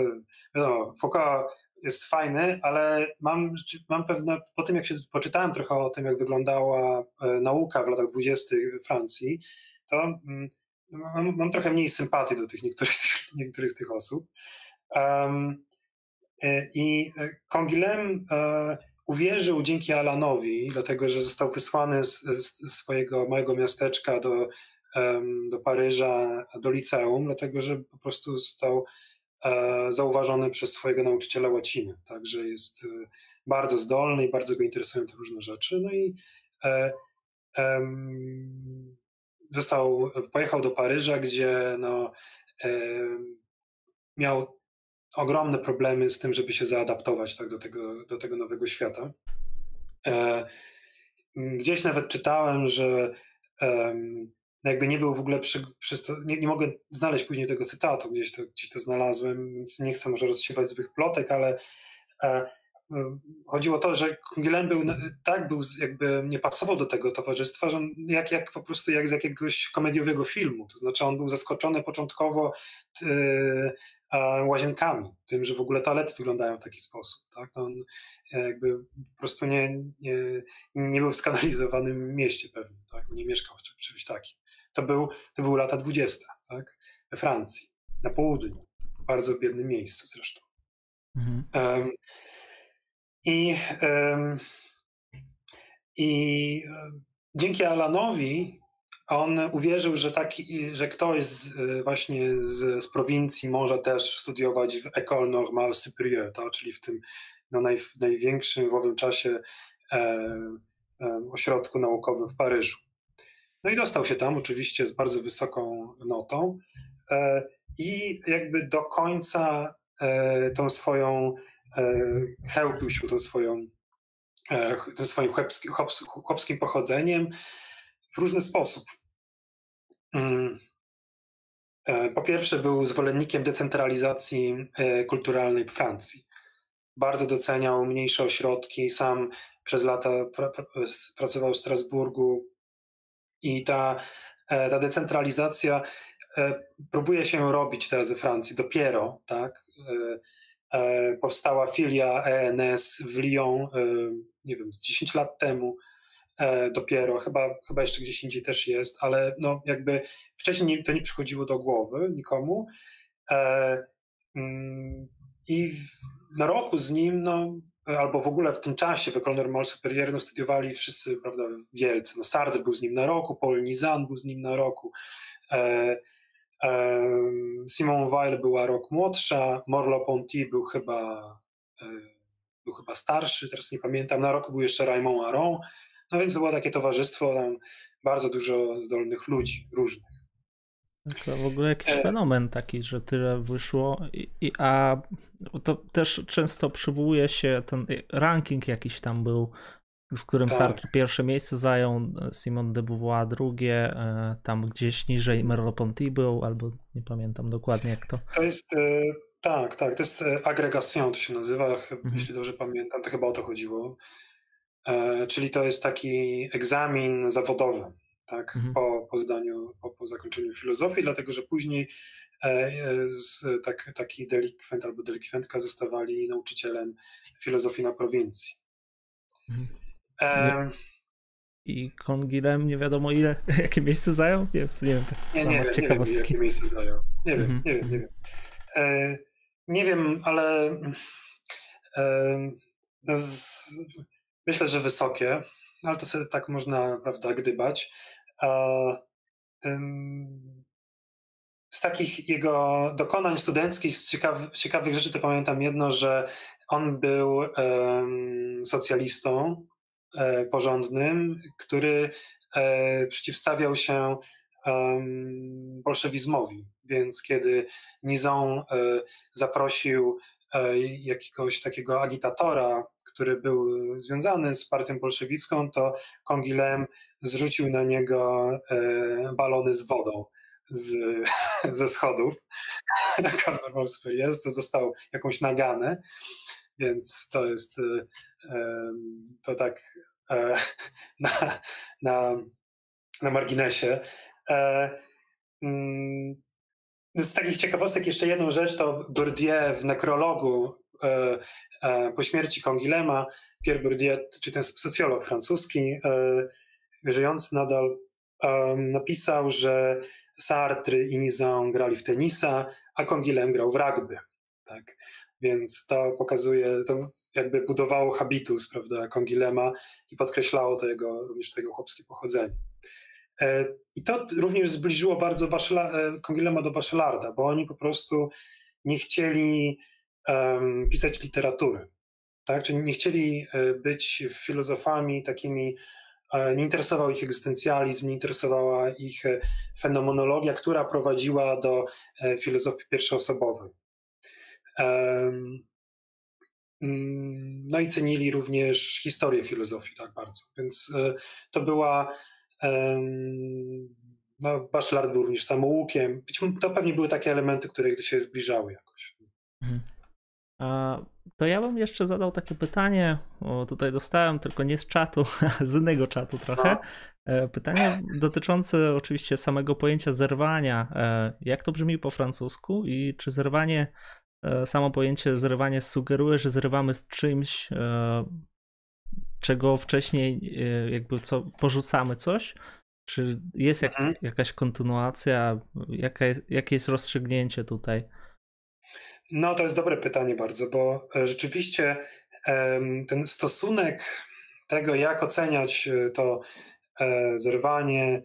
wiadomo, Foucault jest fajny, ale mam, mam pewne, po tym jak się poczytałem trochę o tym, jak wyglądała e, nauka w latach dwudziestych Francji, to mm, mam, mam, trochę mniej sympatii do tych niektórych, tych, niektórych z tych osób. Um, I Kongilem uwierzył dzięki Alanowi, dlatego że został wysłany z, z swojego małego miasteczka do, do Paryża, do liceum, dlatego że po prostu został E, zauważony przez swojego nauczyciela łaciny, także jest e, bardzo zdolny i bardzo go interesują te różne rzeczy. No i e, został, pojechał do Paryża, gdzie no, miał ogromne problemy z tym, żeby się zaadaptować tak, do, tego, do tego nowego świata. Gdzieś nawet czytałem, że jakby nie był w ogóle przy, przy nie, nie, mogę znaleźć później tego cytatu, gdzieś to, gdzieś to znalazłem, więc nie chcę może rozsiewać złych plotek, ale e, e chodziło o to, że Kungilem był, tak był jakby nie pasował do tego towarzystwa, że jak, jak po prostu jak z jakiegoś komediowego filmu, to znaczy on był zaskoczony początkowo e, łazienkami, tym, że w ogóle toalety wyglądają w taki sposób. Tak? No on jakby po prostu nie, nie, nie był w skanalizowanym mieście pewnie, tak? nie mieszkał w czymś takim. To, był, to były lata 20, tak? we Francji, na południu, w bardzo biednym miejscu zresztą. Mhm. Um, I, um, I dzięki Alanowi on uwierzył, że, taki, że ktoś z, właśnie z, z prowincji może też studiować w École Normale Supérieure, tak? czyli w tym no, naj, największym w owym czasie e, e, ośrodku naukowym w Paryżu. No i dostał się tam oczywiście z bardzo wysoką notą e, i jakby do końca e, tą swoją e, chełpił się tą swoją, tym swoim chłopskim, chłopskim pochodzeniem w różny sposób. Mm. po pierwsze był zwolennikiem decentralizacji kulturalnej w Francji. Bardzo doceniał mniejsze ośrodki, sam przez lata pra, pra, pracował w Strasburgu i ta, ta decentralizacja próbuje się robić teraz we Francji dopiero, tak? E, powstała filia ENS w Lyon, e, nie wiem, z 10 lat temu e, dopiero, chyba, chyba jeszcze gdzieś indziej też jest, ale no jakby wcześniej to nie przychodziło do głowy nikomu. Mm, I na roku z nim, no, albo w ogóle w tym czasie w École Normale Supérieure no, studiowali wszyscy, prawda, wielcy. No, Sartre był z nim na roku, Paul Nizan był z nim na roku. Simon Weil była rok młodsza, Morlo-Ponty był chyba, e, był chyba starszy, teraz nie pamiętam, na roku był jeszcze Raymond Aron, no więc to było takie towarzystwo, tam bardzo dużo zdolnych ludzi, różnych. To w ogóle jakiś e... fenomen taki, że tyle wyszło, I, i, a to też często przywołuje się ten ranking jakiś tam był w którym tak. Sartre pierwsze miejsce zajął, Simon de Beauvoir drugie, e, tam gdzieś niżej Merleau-Ponty był, albo nie pamiętam dokładnie jak to. To jest, e, tak, tak, to jest agregation, to się nazywa, mhm. jeśli dobrze pamiętam, to chyba o to chodziło. Czyli to jest taki egzamin zawodowy, tak, mhm. po, po zdaniu, po, po zakończeniu filozofii, dlatego że później z, tak, taki delikwent albo delikwentka zostawali nauczycielem filozofii na prowincji. Mhm. I Kongilem nie wiadomo ile, jakie miejsce zajął? Jest, nie wiem, nie, nie, wiem, nie wiem, jakie miejsce zajął. Nie wiem, -hmm. nie wiem, nie wiem. E, nie wiem, ale e, no z, myślę, że wysokie, ale to sobie tak można, prawda, gdybać. Z takich jego dokonań studenckich, z ciekawych, ciekawych rzeczy, to pamiętam jedno, że on był socjalistą, E, porządnym, który e, przeciwstawiał się bolszewizmowi. Więc kiedy Nizon e, zaprosił jakiegoś takiego agitatora, który był związany z partią bolszewicką, to Kongilem zrzucił na niego balony z wodą z, ze schodów. Karnawał co dostał jakąś naganę, więc to jest to tak e, na, na, na marginesie. E, mm, z takich ciekawostek jeszcze jedną rzecz, to Bourdieu w nekrologu e, po śmierci Kongilema, Pierre Bourdieu, czy ten socjolog francuski, żyjący nadal, napisał, że Sartre i Nizan grali w tenisa, a Kongilem grał w rugby. Tak? Więc to pokazuje, to jakby budowało habitus, prawda, Kongilema i podkreślało to jego, również to jego chłopskie pochodzenie. E, I to również zbliżyło bardzo Baszela, e, Kongilema do Bachelarda, bo oni po prostu nie chcieli um, pisać literatury, tak? Czyli nie chcieli e, być filozofami takimi, nie interesował ich egzystencjalizm, nie interesowała ich fenomenologia, która prowadziła do filozofii pierwszoosobowej. Mm, no i cenili również historię filozofii tak bardzo. Więc e, to była. No, Bachelard był również samoukiem. To pewnie były takie elementy, które gdy się zbliżały jakoś. Mhm. To ja bym jeszcze zadał takie pytanie, bo tutaj dostałem tylko nie z czatu, z innego czatu trochę. No. Pytanie dotyczące oczywiście samego pojęcia zerwania. E, jak to brzmi po francusku i czy zerwanie E, samo pojęcie zrywanie sugeruje, że zrywamy z czymś, e, czego wcześniej e, jakby co, porzucamy coś? Czy jest jak, mhm. jakaś kontynuacja? Jaka jest, jakie jest rozstrzygnięcie tutaj? No, to jest dobre pytanie bardzo, bo rzeczywiście ten stosunek tego, jak oceniać to zerwanie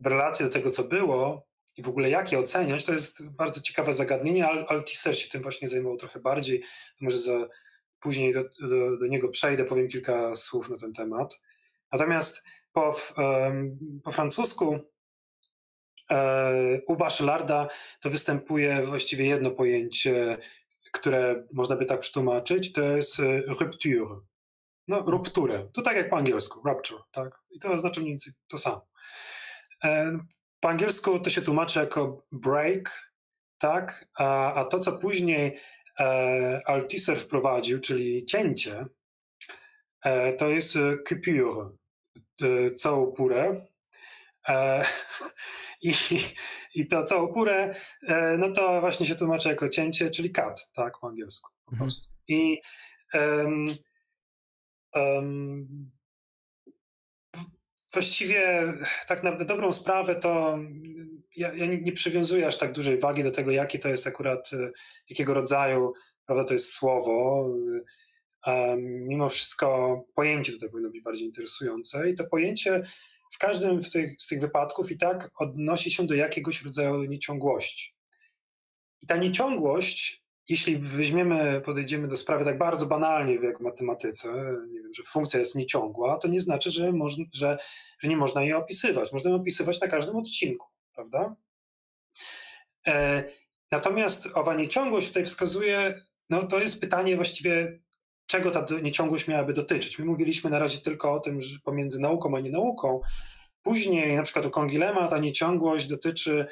w relacji do tego, co było, i w ogóle jak je oceniać, to jest bardzo ciekawe zagadnienie, ale Althusser się tym właśnie zajmował trochę bardziej. Może za, później do, do, do, niego przejdę, powiem kilka słów na ten temat. Natomiast po, po francusku e, u Bachelarda to występuje właściwie jedno pojęcie, które można by tak przetłumaczyć, to jest e, rupture. No, rupturę. To tak jak po angielsku, rupture, tak? I to oznacza mniej więcej to samo. Po angielsku to się tłumaczy jako break, tak? A, a to, co później e, Althusser wprowadził, czyli cięcie, e, to jest coupure, e, całą purę. E, I, I to całą purę, e, no to właśnie się tłumaczy jako cięcie, czyli cut, tak, po angielsku po mhm. prostu. I um, um, właściwie tak na dobrą sprawę to ja, ja nie, nie, przywiązuję aż tak dużej wagi do tego, jakie to jest akurat, e, jakiego rodzaju, prawda, to jest słowo. Um, mimo wszystko pojęcie tutaj powinno być bardziej interesujące i to pojęcie w każdym z tych, z tych wypadków i tak odnosi się do jakiegoś rodzaju nieciągłości. I ta nieciągłość, jeśli weźmiemy, podejdziemy do sprawy tak bardzo banalnie jak w matematyce, nie wiem, że funkcja jest nieciągła, to nie znaczy, że, że, że nie można jej opisywać. Można ją opisywać na każdym odcinku, prawda? E, natomiast owa nieciągłość tutaj wskazuje, no to jest pytanie właściwie, czego ta nieciągłość miałaby dotyczyć. My mówiliśmy na razie tylko o tym, że pomiędzy nauką a nienauką. Później, na przykład u Kongilema, ta nieciągłość dotyczy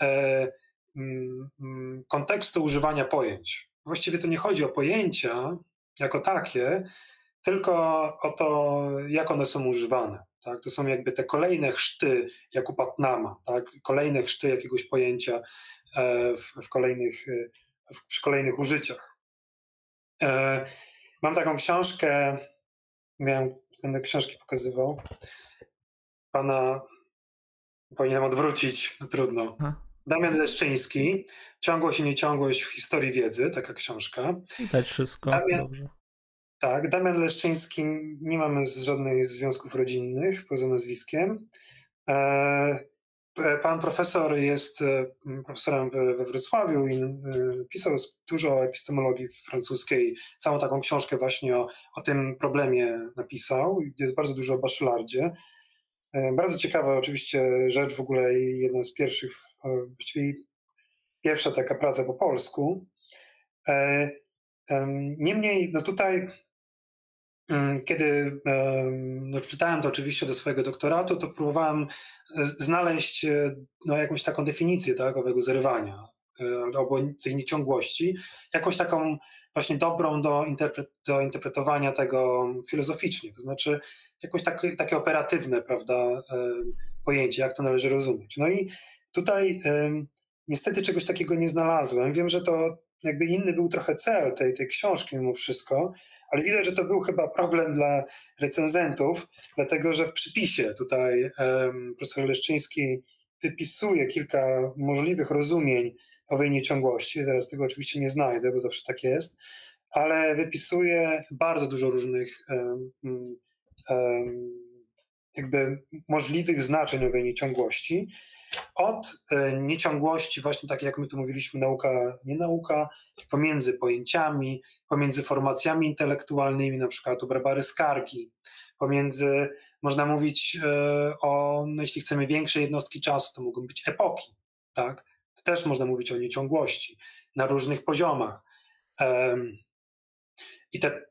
e, mm, mm, kontekstu używania pojęć. Właściwie to nie chodzi o pojęcia jako takie, tylko o to, jak one są używane. Tak? To są jakby te kolejne chrzty, jak u Patnama, tak? kolejne chrzty jakiegoś pojęcia e, w, w kolejnych, e, w, przy kolejnych użyciach. E, Mam taką książkę, miałem, będę książki pokazywał. Pana powinienem odwrócić, no trudno. Damian Leszczyński, Ciągłość i nieciągłość w historii wiedzy, taka książka. Widać wszystko. Damian, Dobrze. Tak, Damian Leszczyński, nie mamy żadnych związków rodzinnych poza nazwiskiem. E, E, pan profesor jest e, profesorem we, Wrocławiu i e, pisał dużo epistemologii francuskiej. Całą taką książkę właśnie o, o tym problemie napisał. Jest bardzo dużo o Bachelardzie. Bardzo ciekawa oczywiście rzecz w ogóle i jedna z pierwszych, właściwie pierwsza taka praca po polsku. Niemniej, no tutaj kiedy no, czytałem to oczywiście do swojego doktoratu, to próbowałem e, znaleźć e, no, jakąś taką definicję tak, owego zerwania e, albo tej nieciągłości, jakąś taką właśnie dobrą do, interpre do interpretowania tego filozoficznie, to znaczy jakieś takie, takie operatywne prawda, pojęcie, jak to należy rozumieć. No i tutaj niestety czegoś takiego nie znalazłem. Wiem, że to jakby inny był trochę cel tej, tej książki mimo wszystko, ale widać, że to był chyba problem dla recenzentów, dlatego że w przypisie tutaj um, profesor Leszczyński wypisuje kilka możliwych rozumień owej nieciągłości. Teraz tego oczywiście nie znajdę, bo zawsze tak jest, ale wypisuje bardzo dużo różnych um, um, jakby możliwych znaczeń owej nieciągłości. Od e, nieciągłości, właśnie tak jak my tu mówiliśmy, nauka, nie nauka, pomiędzy pojęciami, pomiędzy formacjami intelektualnymi, na przykład u Barbary Skargi, pomiędzy, można mówić e, o, no jeśli chcemy większe jednostki czasu, to mogą być epoki, tak? Też można mówić o nieciągłości na różnych poziomach. I te,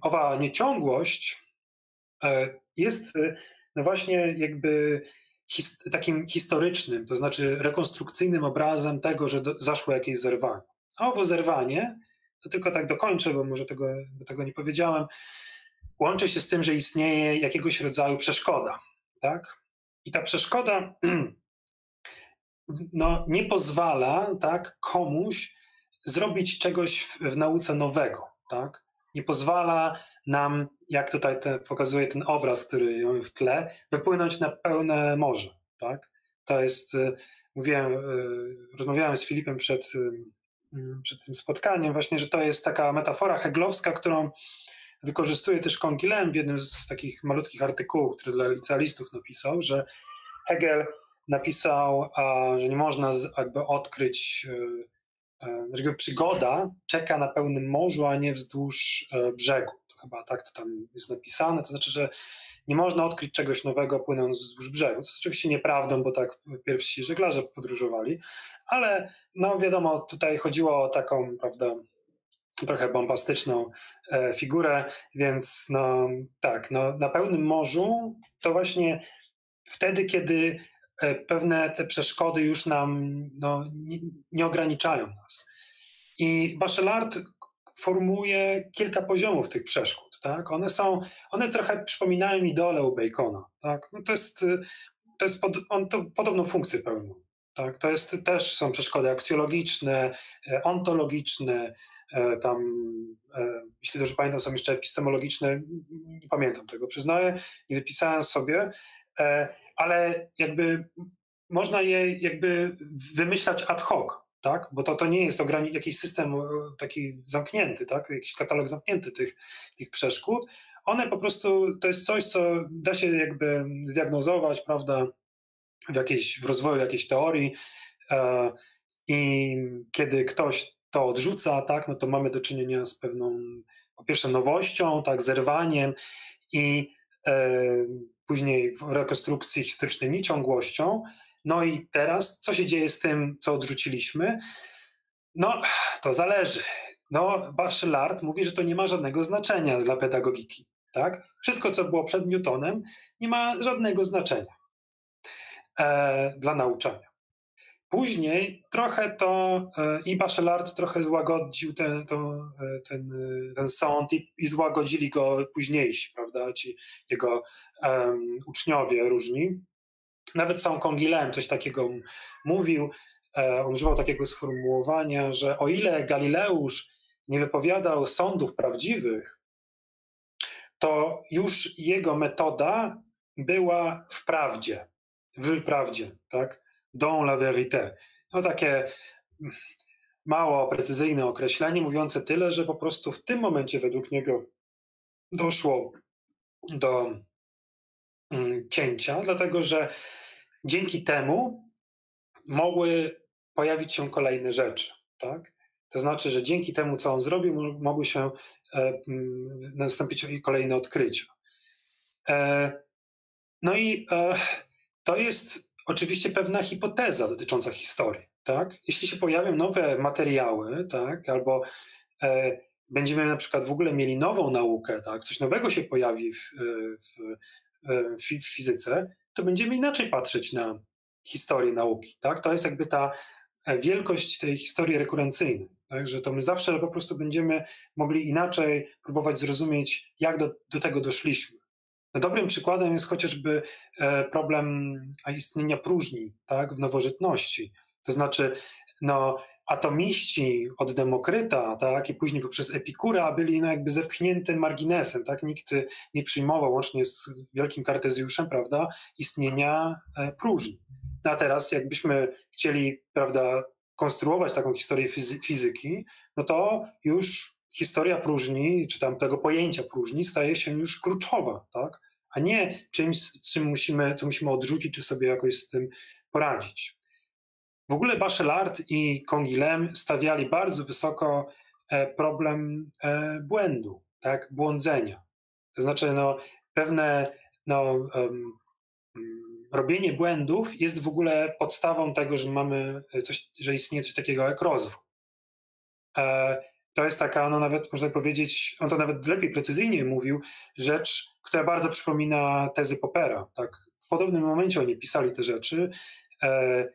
owa nieciągłość jest no właśnie jakby his, takim historycznym, to znaczy rekonstrukcyjnym obrazem tego, że do, zaszło jakieś zerwanie. A owo zerwanie, to tylko tak dokończę, bo może tego, tego nie powiedziałem, łączy się z tym, że istnieje jakiegoś rodzaju przeszkoda. Tak? I ta przeszkoda no, nie pozwala tak, komuś zrobić czegoś w, w nauce nowego. Tak? Nie pozwala nam, jak tutaj te, pokazuje ten obraz, który mamy w tle, wypłynąć na pełne morze. Tak? To jest, y, mówiłem, y, rozmawiałem z Filipem przed, y, przed tym spotkaniem, właśnie, że to jest taka metafora heglowska, którą wykorzystuje też Kongilem w jednym z takich malutkich artykułów, który dla licealistów napisał, że Hegel napisał, że nie można jakby odkryć, że przygoda czeka na pełnym morzu, a nie wzdłuż brzegu chyba tak to tam jest napisane, to znaczy, że nie można odkryć czegoś nowego płynąc wzdłuż brzegu, co jest oczywiście nieprawdą, bo tak pierwsi żeglarze podróżowali, ale no wiadomo, tutaj chodziło o taką, prawda, trochę bombastyczną e, figurę, więc no tak, no, na pełnym morzu to właśnie wtedy, kiedy pewne te przeszkody już nam no, nie, nie ograniczają nas. I Bachelard formuje kilka poziomów tych przeszkód. Tak? One są, one trochę przypominają idole u Bacona. Tak? No to jest, to jest pod, on to podobną funkcję pełnią. Tak? To jest, też są przeszkody aksjologiczne, e, ontologiczne, e, tam, e, jeśli dobrze pamiętam, są jeszcze epistemologiczne, nie pamiętam tego, przyznaję, nie wypisałem sobie, ale jakby można je jakby wymyślać ad hoc, tak? Bo to, to nie jest ograni- jakiś system taki zamknięty, tak? Jakiś katalog zamknięty tych, tych przeszkód. One po prostu, to jest coś, co da się jakby zdiagnozować, prawda, w, jakiejś, w rozwoju jakiejś teorii e, i kiedy ktoś to odrzuca, tak, no to mamy do czynienia z pewną, po pierwsze nowością, tak, zerwaniem i e, później w rekonstrukcji historycznej nieciągłością, no i teraz, co się dzieje z tym, co odrzuciliśmy? No, to zależy. No, Bachelard mówi, że to nie ma żadnego znaczenia dla pedagogiki. Tak? Wszystko, co było przed Newtonem, nie ma żadnego znaczenia e, dla nauczania. Później trochę to e, i Bachelard trochę złagodził ten, to, e, ten, e, ten sąd i, i, złagodzili go późniejsi, prawda, ci jego um, uczniowie różni. Nawet sam Kongilem coś takiego mówił, e, on używał takiego sformułowania, że o ile Galileusz nie wypowiadał sądów prawdziwych, to już jego metoda była w prawdzie, w prawdzie, tak? Dans la vérité. No takie mało precyzyjne określenie, mówiące tyle, że po prostu w tym momencie według niego doszło do cięcia, dlatego że dzięki temu mogły pojawić się kolejne rzeczy. Tak? To znaczy, że dzięki temu, co on zrobił, mogły się e, nastąpić kolejne odkrycia. E, no i e, to jest oczywiście pewna hipoteza dotycząca historii. Tak? Jeśli się pojawią nowe materiały, tak, albo e, będziemy na przykład w ogóle mieli nową naukę, tak, coś nowego się pojawi w, w, w, w fizyce, to będziemy inaczej patrzeć na historię nauki. Tak? To jest jakby ta e, wielkość tej historii rekurencyjnej. Tak? Że to my zawsze po prostu będziemy mogli inaczej próbować zrozumieć, jak do, do tego doszliśmy. No dobrym przykładem jest chociażby e, problem istnienia próżni tak, w nowożytności. To znaczy, no, atomiści od Demokryta, tak, i później poprzez Epikura byli no, jakby zepchniętym marginesem, tak, nikt nie przyjmował, łącznie z wielkim Kartezjuszem, prawda, istnienia e, próżni. A teraz jakbyśmy chcieli, prawda, konstruować taką historię fizyki, no to już historia próżni, czy tam tego pojęcia próżni staje się już kluczowa, tak? a nie czymś, czym musimy, co musimy odrzucić, czy sobie jakoś z tym poradzić. W ogóle Bachelard i Kongilem stawiali bardzo wysoko e, problem e, błędu, tak, błądzenia. To znaczy, no, pewne no, um, robienie błędów jest w ogóle podstawą tego, że mamy coś, że istnieje coś takiego jak rozwój. E, to jest taka, no nawet można powiedzieć, on to nawet lepiej, precyzyjnie mówił, rzecz, która bardzo przypomina tezy Popera. Tak? W podobnym momencie oni pisali te rzeczy. E,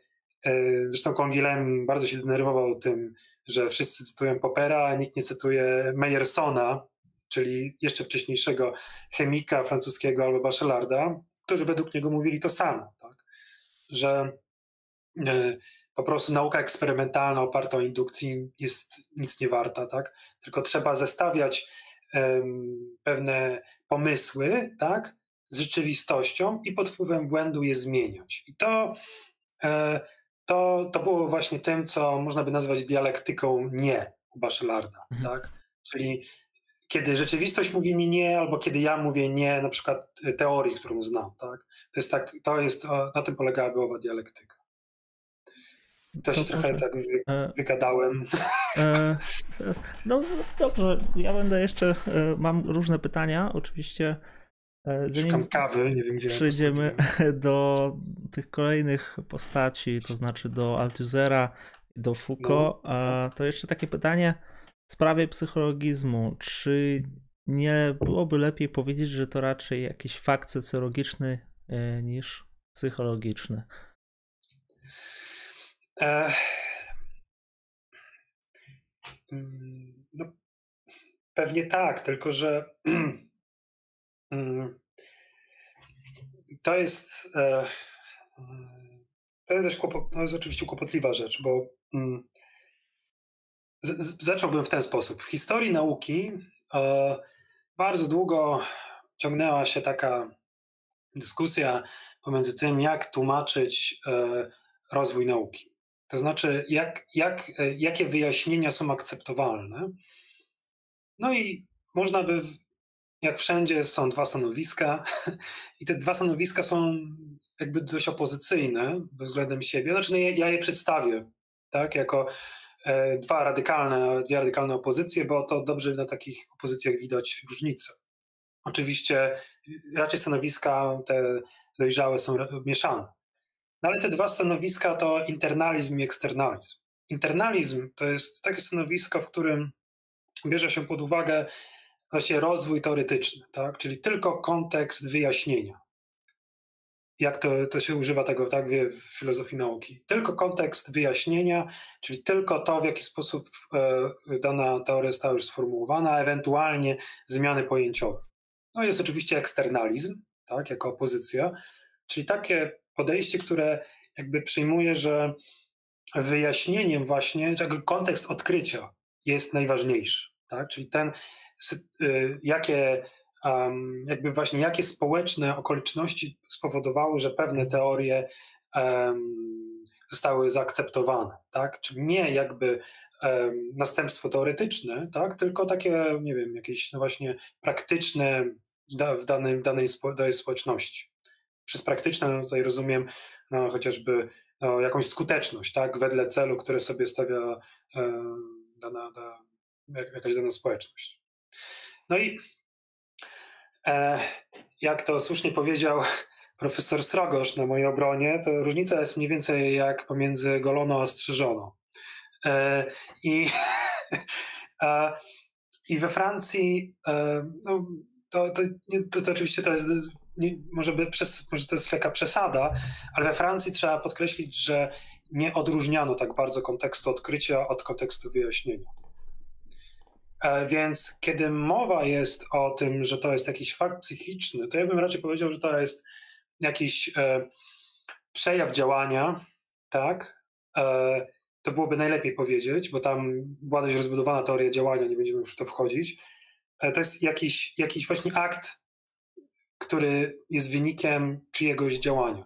zresztą Kongilem bardzo się denerwował tym, że wszyscy cytują Popera, a nikt nie cytuje Meyersona, czyli jeszcze wcześniejszego chemika francuskiego albo Bachelarda, którzy według niego mówili to samo, tak? że e, po prostu nauka eksperymentalna oparta o indukcji jest nic nie warta, tak? tylko trzeba zestawiać pewne pomysły tak? z rzeczywistością i pod wpływem błędu je zmieniać. I to e, to, to było właśnie tym, co można by nazwać dialektyką nie u Bachelarda, mhm. tak? Czyli kiedy rzeczywistość mówi mi nie, albo kiedy ja mówię nie, na przykład teorii, którą znam, tak? To jest tak, to jest, na tym polegałaby owa dialektyka. To się trochę tak wy, e, wygadałem. E, no dobrze, ja będę jeszcze, e, mam różne pytania, oczywiście E, zanim kawy, nie wiem gdzie. Przejdziemy do tych kolejnych postaci, to znaczy do Althusera i do Foucault, no. to jeszcze takie pytanie w sprawie psychologizmu. Czy nie byłoby lepiej powiedzieć, że to raczej jakiś fakt socjologiczny e, niż psychologiczny? E, mm, no, pewnie tak, tylko że to jest e, to jest, kłopot, to jest oczywiście kłopotliwa rzecz, bo mm, z, zacząłbym w ten sposób. W historii nauki e, bardzo długo ciągnęła się taka dyskusja pomiędzy tym, jak tłumaczyć e, rozwój nauki. To znaczy, jak, jak, jakie wyjaśnienia są akceptowalne. No i można by, jak wszędzie, są dwa stanowiska, i te dwa stanowiska są jakby dość opozycyjne względem siebie. Znaczy, no ja, je przedstawię tak, jako e, dwa radykalne, dwie radykalne opozycje, bo to dobrze na takich opozycjach widać różnice. Oczywiście raczej stanowiska te dojrzałe są mieszane. No ale te dwa stanowiska to internalizm i eksternalizm. Internalizm to jest takie stanowisko, w którym bierze się pod uwagę właśnie rozwój teoretyczny, tak? czyli tylko kontekst wyjaśnienia. Jak to, to się używa tego tak, w filozofii nauki? Tylko kontekst wyjaśnienia, czyli tylko to, w jaki sposób e, dana teoria została już sformułowana, ewentualnie zmiany pojęciowe. No jest oczywiście eksternalizm, tak, jako opozycja, czyli takie podejście, które jakby przyjmuje, że wyjaśnieniem właśnie, kontekst odkrycia jest najważniejszy, tak, czyli ten, jakie um, jakby właśnie jakie społeczne okoliczności spowodowały, że pewne teorie zostały zaakceptowane, tak, czyli nie jakby następstwo teoretyczne, tak, tylko takie, nie wiem, jakieś no właśnie praktyczne w danej, danej, danej społeczności. Przez praktyczne no tutaj rozumiem no, chociażby no, jakąś skuteczność, tak, wedle celu, który sobie stawia dana, da, jakaś dana społeczność. No i e, jak to słusznie powiedział profesor Srogosz na mojej obronie, to różnica jest mniej więcej jak pomiędzy goloną a strzyżoną. E, I, I we Francji e, no, to, to, to, to oczywiście to jest nie, może, by przez, może to jest lekka przesada, ale we Francji trzeba podkreślić, że nie odróżniano tak bardzo kontekstu odkrycia od kontekstu wyjaśnienia. E, więc kiedy mowa jest o tym, że to jest jakiś fakt psychiczny, to ja bym raczej powiedział, że to jest jakiś e, przejaw działania, tak? E, to byłoby najlepiej powiedzieć, bo tam była dość rozbudowana teoria działania, nie będziemy już w to wchodzić to jest jakiś, jakiś właśnie akt, który jest wynikiem czyjegoś działania.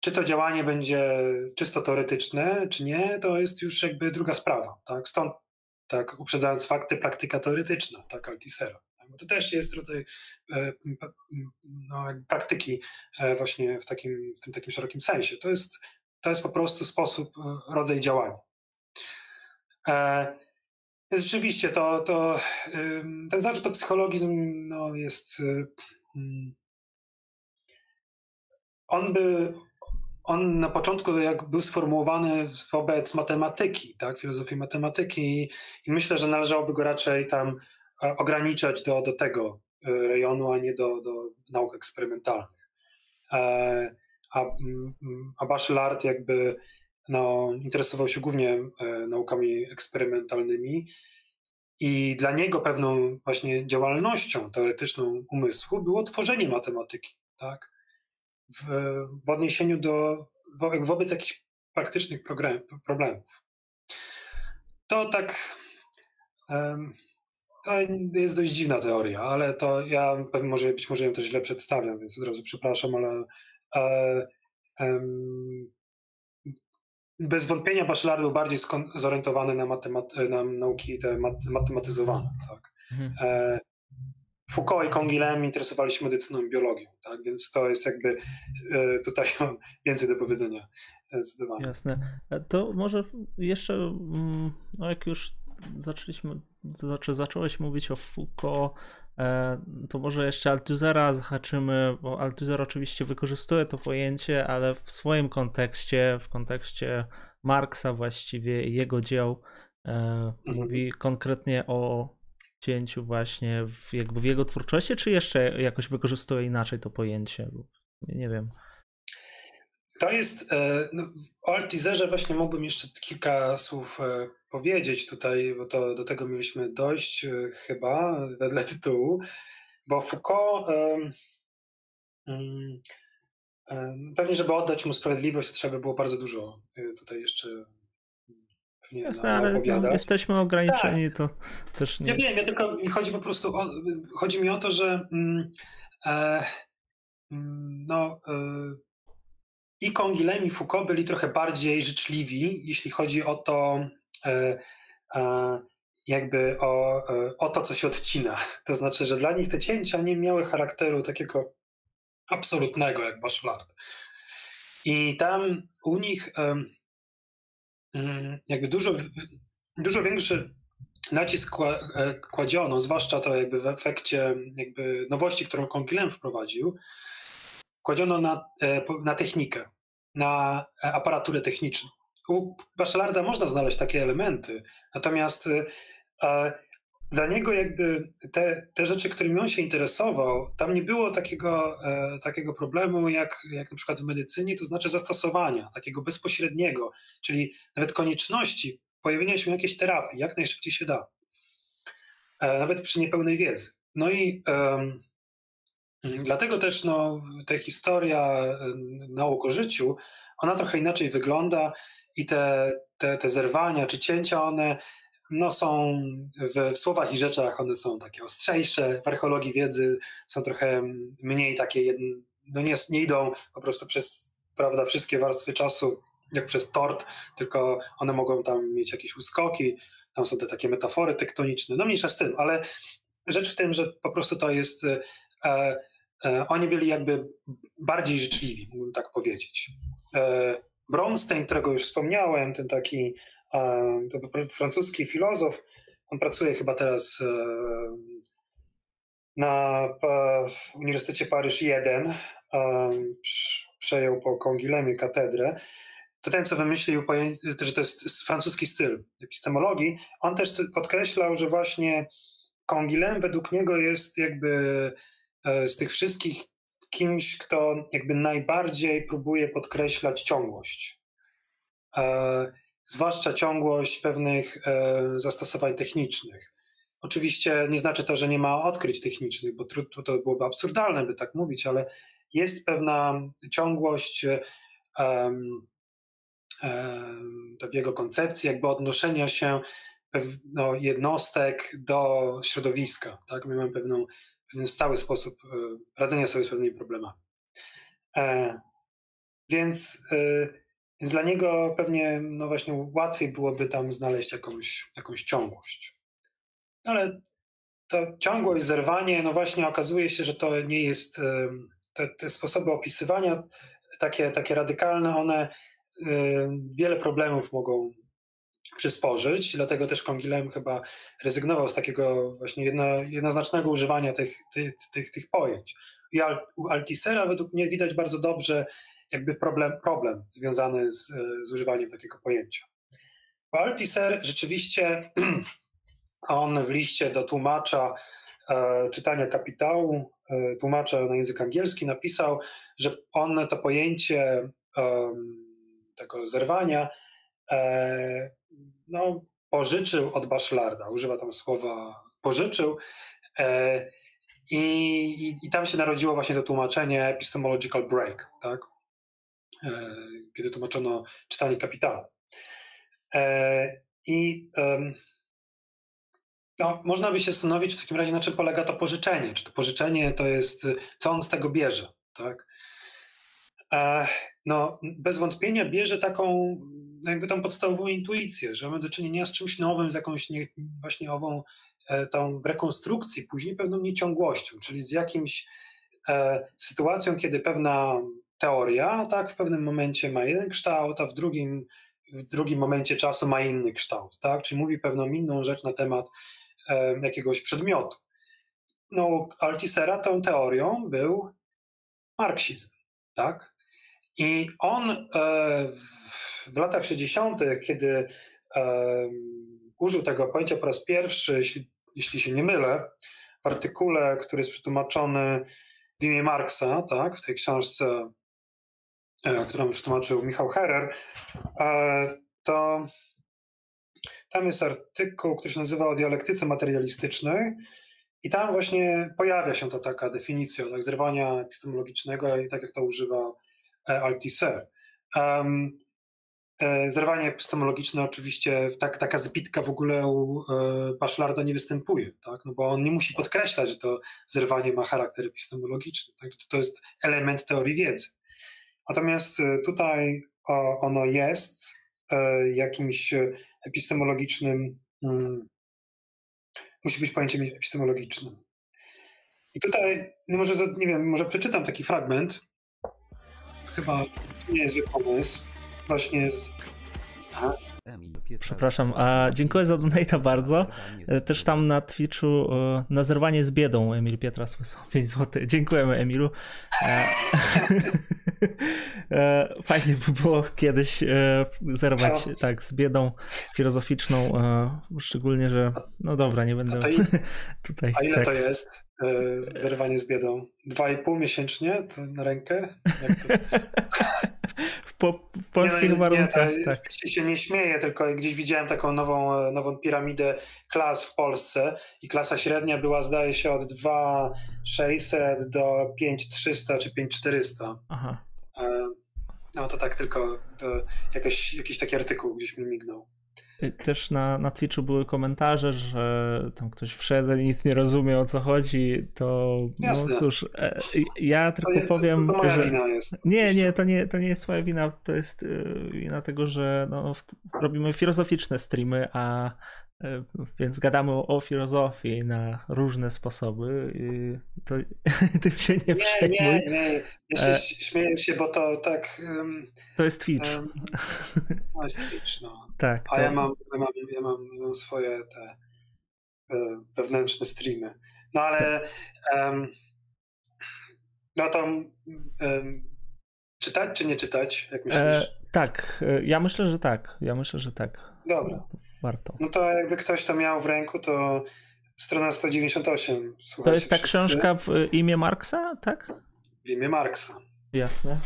Czy to działanie będzie czysto teoretyczne, czy nie, to jest już jakby druga sprawa. Tak? Stąd, tak, uprzedzając fakty, praktyka teoretyczna, tak, Altisera. Bo to też jest rodzaj e, no, praktyki e, właśnie w, takim, w tym takim szerokim sensie. To jest, to jest po prostu sposób, e, rodzaj działania. Rzeczywiście, to, to ten zarzut o psychologizm no, jest. On by. On na początku jak był sformułowany wobec matematyki, tak, filozofii matematyki i myślę, że należałoby go raczej tam e, ograniczać do, do tego e, rejonu, a nie do, do nauk eksperymentalnych. E, a, mm, a Bachelard jakby no, interesował się głównie naukami eksperymentalnymi i dla niego pewną właśnie działalnością teoretyczną umysłu było tworzenie matematyki, tak? W, w odniesieniu do, wo, wobec jakichś praktycznych problemów. To tak, to jest dość dziwna teoria, ale to ja pewnie może, być może ją też źle przedstawiam, więc od razu przepraszam, ale e, bez wątpienia Bachelard był bardziej zorientowany na, matemat- na nauki te mat- matematyzowane. Tak. Mhm. E, Foucault i Kongilem interesowali się medycyną i biologią, tak? więc to jest jakby e, tutaj mam więcej do powiedzenia zdecydowanie. Jasne. E, to może jeszcze, mm, no jak już zaczęliśmy, znaczy zacząłeś mówić o Foucault, e, to może jeszcze Althusera zahaczymy, bo Althusser oczywiście wykorzystuje to pojęcie, ale w swoim kontekście, w kontekście Marksa właściwie i jego dzieł e, mhm. mówi konkretnie o cięciu właśnie w, jakby w jego twórczości, czy jeszcze jakoś wykorzystuje inaczej to pojęcie? Nie wiem. To jest, e, no, o Altizerze właśnie mógłbym jeszcze kilka słów e, powiedzieć tutaj, bo to do tego mieliśmy dojść e, chyba wedle tytułu, bo Foucault um, pewnie, żeby oddać mu sprawiedliwość, to trzeba było bardzo dużo tutaj jeszcze Jasne, ale no, jesteśmy ograniczeni, tak. to też nie... Ja wiem, ja tylko mi chodzi po prostu o, chodzi mi o to, że mm, e, mm, no e, i Kongilem i Foucault byli trochę bardziej życzliwi, jeśli chodzi o to, e, jakby o, e, o to, co się odcina. To znaczy, że dla nich te cięcia nie miały charakteru takiego absolutnego, jak Bachelard. I tam u nich jakby dużo, dużo większy nacisk kładziono, zwłaszcza to jakby w efekcie jakby nowości, którą Kongilem wprowadził, kładziono na, na technikę na e, aparaturę techniczną. U Bachelarda można znaleźć takie elementy, natomiast e, e, dla niego jakby te, te rzeczy, którymi on się interesował, tam nie było takiego, e, takiego problemu jak, jak na przykład w medycynie, to znaczy zastosowania, takiego bezpośredniego, czyli nawet konieczności pojawienia się jakiejś terapii, jak najszybciej się da, e, nawet przy niepełnej wiedzy. No i Mhm. Dlatego też no, ta historia nauk o życiu, ona trochę inaczej wygląda i te, te, te zerwania czy cięcia, one no, są w, w słowach i rzeczach, one są takie ostrzejsze, w archeologii wiedzy są trochę mniej takie, no nie, nie idą po prostu przez prawda, wszystkie warstwy czasu, jak przez tort, tylko one mogą tam mieć jakieś uskoki, tam są te takie metafory tektoniczne, no mniejsza z tym, ale rzecz w tym, że po prostu to jest e, E, oni byli jakby bardziej życzliwi, mógłbym tak powiedzieć. E, Bronstein, którego już wspomniałem, ten taki francuski filozof, on pracuje chyba teraz na Uniwersytecie Paryż 1, przejął po Kongilemie katedrę. To ten, co wymyślił, że to jest francuski styl epistemologii, on też podkreślał, że właśnie Kongilem według niego jest jakby E, z tych wszystkich kimś, kto jakby najbardziej próbuje podkreślać ciągłość. E, zwłaszcza ciągłość pewnych e, zastosowań technicznych. Oczywiście nie znaczy to, że nie ma odkryć technicznych, bo to, byłoby absurdalne, by tak mówić, ale jest pewna ciągłość w jego koncepcji, jakby odnoszenia się no, jednostek do środowiska. Tak? My mamy pewną pewien stały sposób e, radzenia sobie z pewnymi problemami. E, więc, e, więc dla niego pewnie no właśnie łatwiej byłoby tam znaleźć jakąś, jakąś ciągłość. Ale to ciągłość, zerwanie, no właśnie okazuje się, że to nie jest, te, te sposoby opisywania takie, takie radykalne, one wiele problemów mogą przysporzyć, dlatego też Kongilem chyba rezygnował z takiego właśnie jedno, jednoznacznego używania tych, tych, tych, tych pojęć. I u Altisera według mnie widać bardzo dobrze jakby problem, problem związany z, z używaniem takiego pojęcia. Bo rzeczywiście, on w liście do tłumacza e, czytania kapitału, e, tłumacza na język angielski napisał, że on to pojęcie e, tego zerwania e, no, pożyczył od Bachelarda, używa tam słowa pożyczył. E, i, i, I, tam się narodziło właśnie to tłumaczenie epistemological break, tak? E, kiedy tłumaczono czytanie kapitału. E, I no, można by się zastanowić w takim razie, na czym polega to pożyczenie. Czy to pożyczenie to jest, co on z tego bierze, tak? E, no, bez wątpienia bierze taką jakby tą podstawową intuicję, że mamy do czynienia z czymś nowym, z jakąś nie, właśnie ową tą rekonstrukcji, później pewną nieciągłością, czyli z jakimś e, sytuacją, kiedy pewna teoria tak, w pewnym momencie ma jeden kształt, a w drugim, w drugim momencie czasu ma inny kształt. Tak? Czyli mówi pewną inną rzecz na temat e, jakiegoś przedmiotu. No, Altisera tą teorią był marksizm. Tak? I on e, w latach 60., kiedy użył tego pojęcia po raz pierwszy, jeśli, jeśli się nie mylę, w artykule, który jest przetłumaczony w imię Marksa, tak, w tej książce którą już Michał Herer, to tam jest artykuł, który się nazywa o dialektyce materialistycznej i tam właśnie pojawia się ta taka definicja tak, zerwania epistemologicznego i tak jak to używa Althusser. Um, zerwanie epistemologiczne oczywiście, tak, taka zbitka w ogóle u e, Baszlarda nie występuje, tak? no bo on nie musi podkreślać, że to zerwanie ma charakter epistemologiczny, tak? to, to jest element teorii wiedzy. Natomiast e, tutaj ono jest e, jakimś epistemologicznym, hmm, musi być pojęciem epistemologicznym. I tutaj, no może, nie wiem, może przeczytam taki fragment, chyba nie jest zły pomysł, właśnie jest Przepraszam, a dziękuję za donata bardzo. E, też tam na Twitchu e, nazerwanie z biedą Emil Pietras wysłał 5 zł. Dziękujemy Emilu. E, fajnie by było kiedyś zerwać tak z biedą filozoficzną, szczególnie, że no dobra, nie będę i, tutaj. A ile tak. to jest zerwanie z biedą? 2,5 miesięcznie to na rękę? W, po, w polskich nie, warunkach. Nie, tak. się nie śmieję, tylko gdzieś widziałem taką nową, nową piramidę klas w Polsce i klasa średnia była zdaje się od 2600 do 5300 czy 5400. Aha. E, no to tak tylko to jakiś, jakiś taki artykuł gdzieś mi mignął. Też na, na Twitchu były komentarze, że tam ktoś wszedł i nic nie rozumie o co chodzi, to no Jasne. no cóż, e, ja tylko to jest, powiem. To moja że... Nie, nie, to nie, to nie jest twoja wina, to jest y, wina tego, że no, robimy filozoficzne streamy, a więc gadamy o, filozofii na różne sposoby. To, tym się nie przejmuj. Nie, nie, nie. Ja się e... śmieję się, bo to tak... Um, to jest Twitch. Um, to jest Twitch, no. Tak. A to... ja, mam, ja, mam, ja mam, swoje te e, wewnętrzne streamy. No ale um, no to czytać czy nie czytać, jak myślisz? E, tak, e, ja myślę, że tak. Ja myślę, że tak. Dobra warto. No to jakby ktoś to miał w ręku, to strona 198. Słuchajcie, to jest ta wszyscy. książka w imię Marksa, tak? W imię Marksa. Jasne.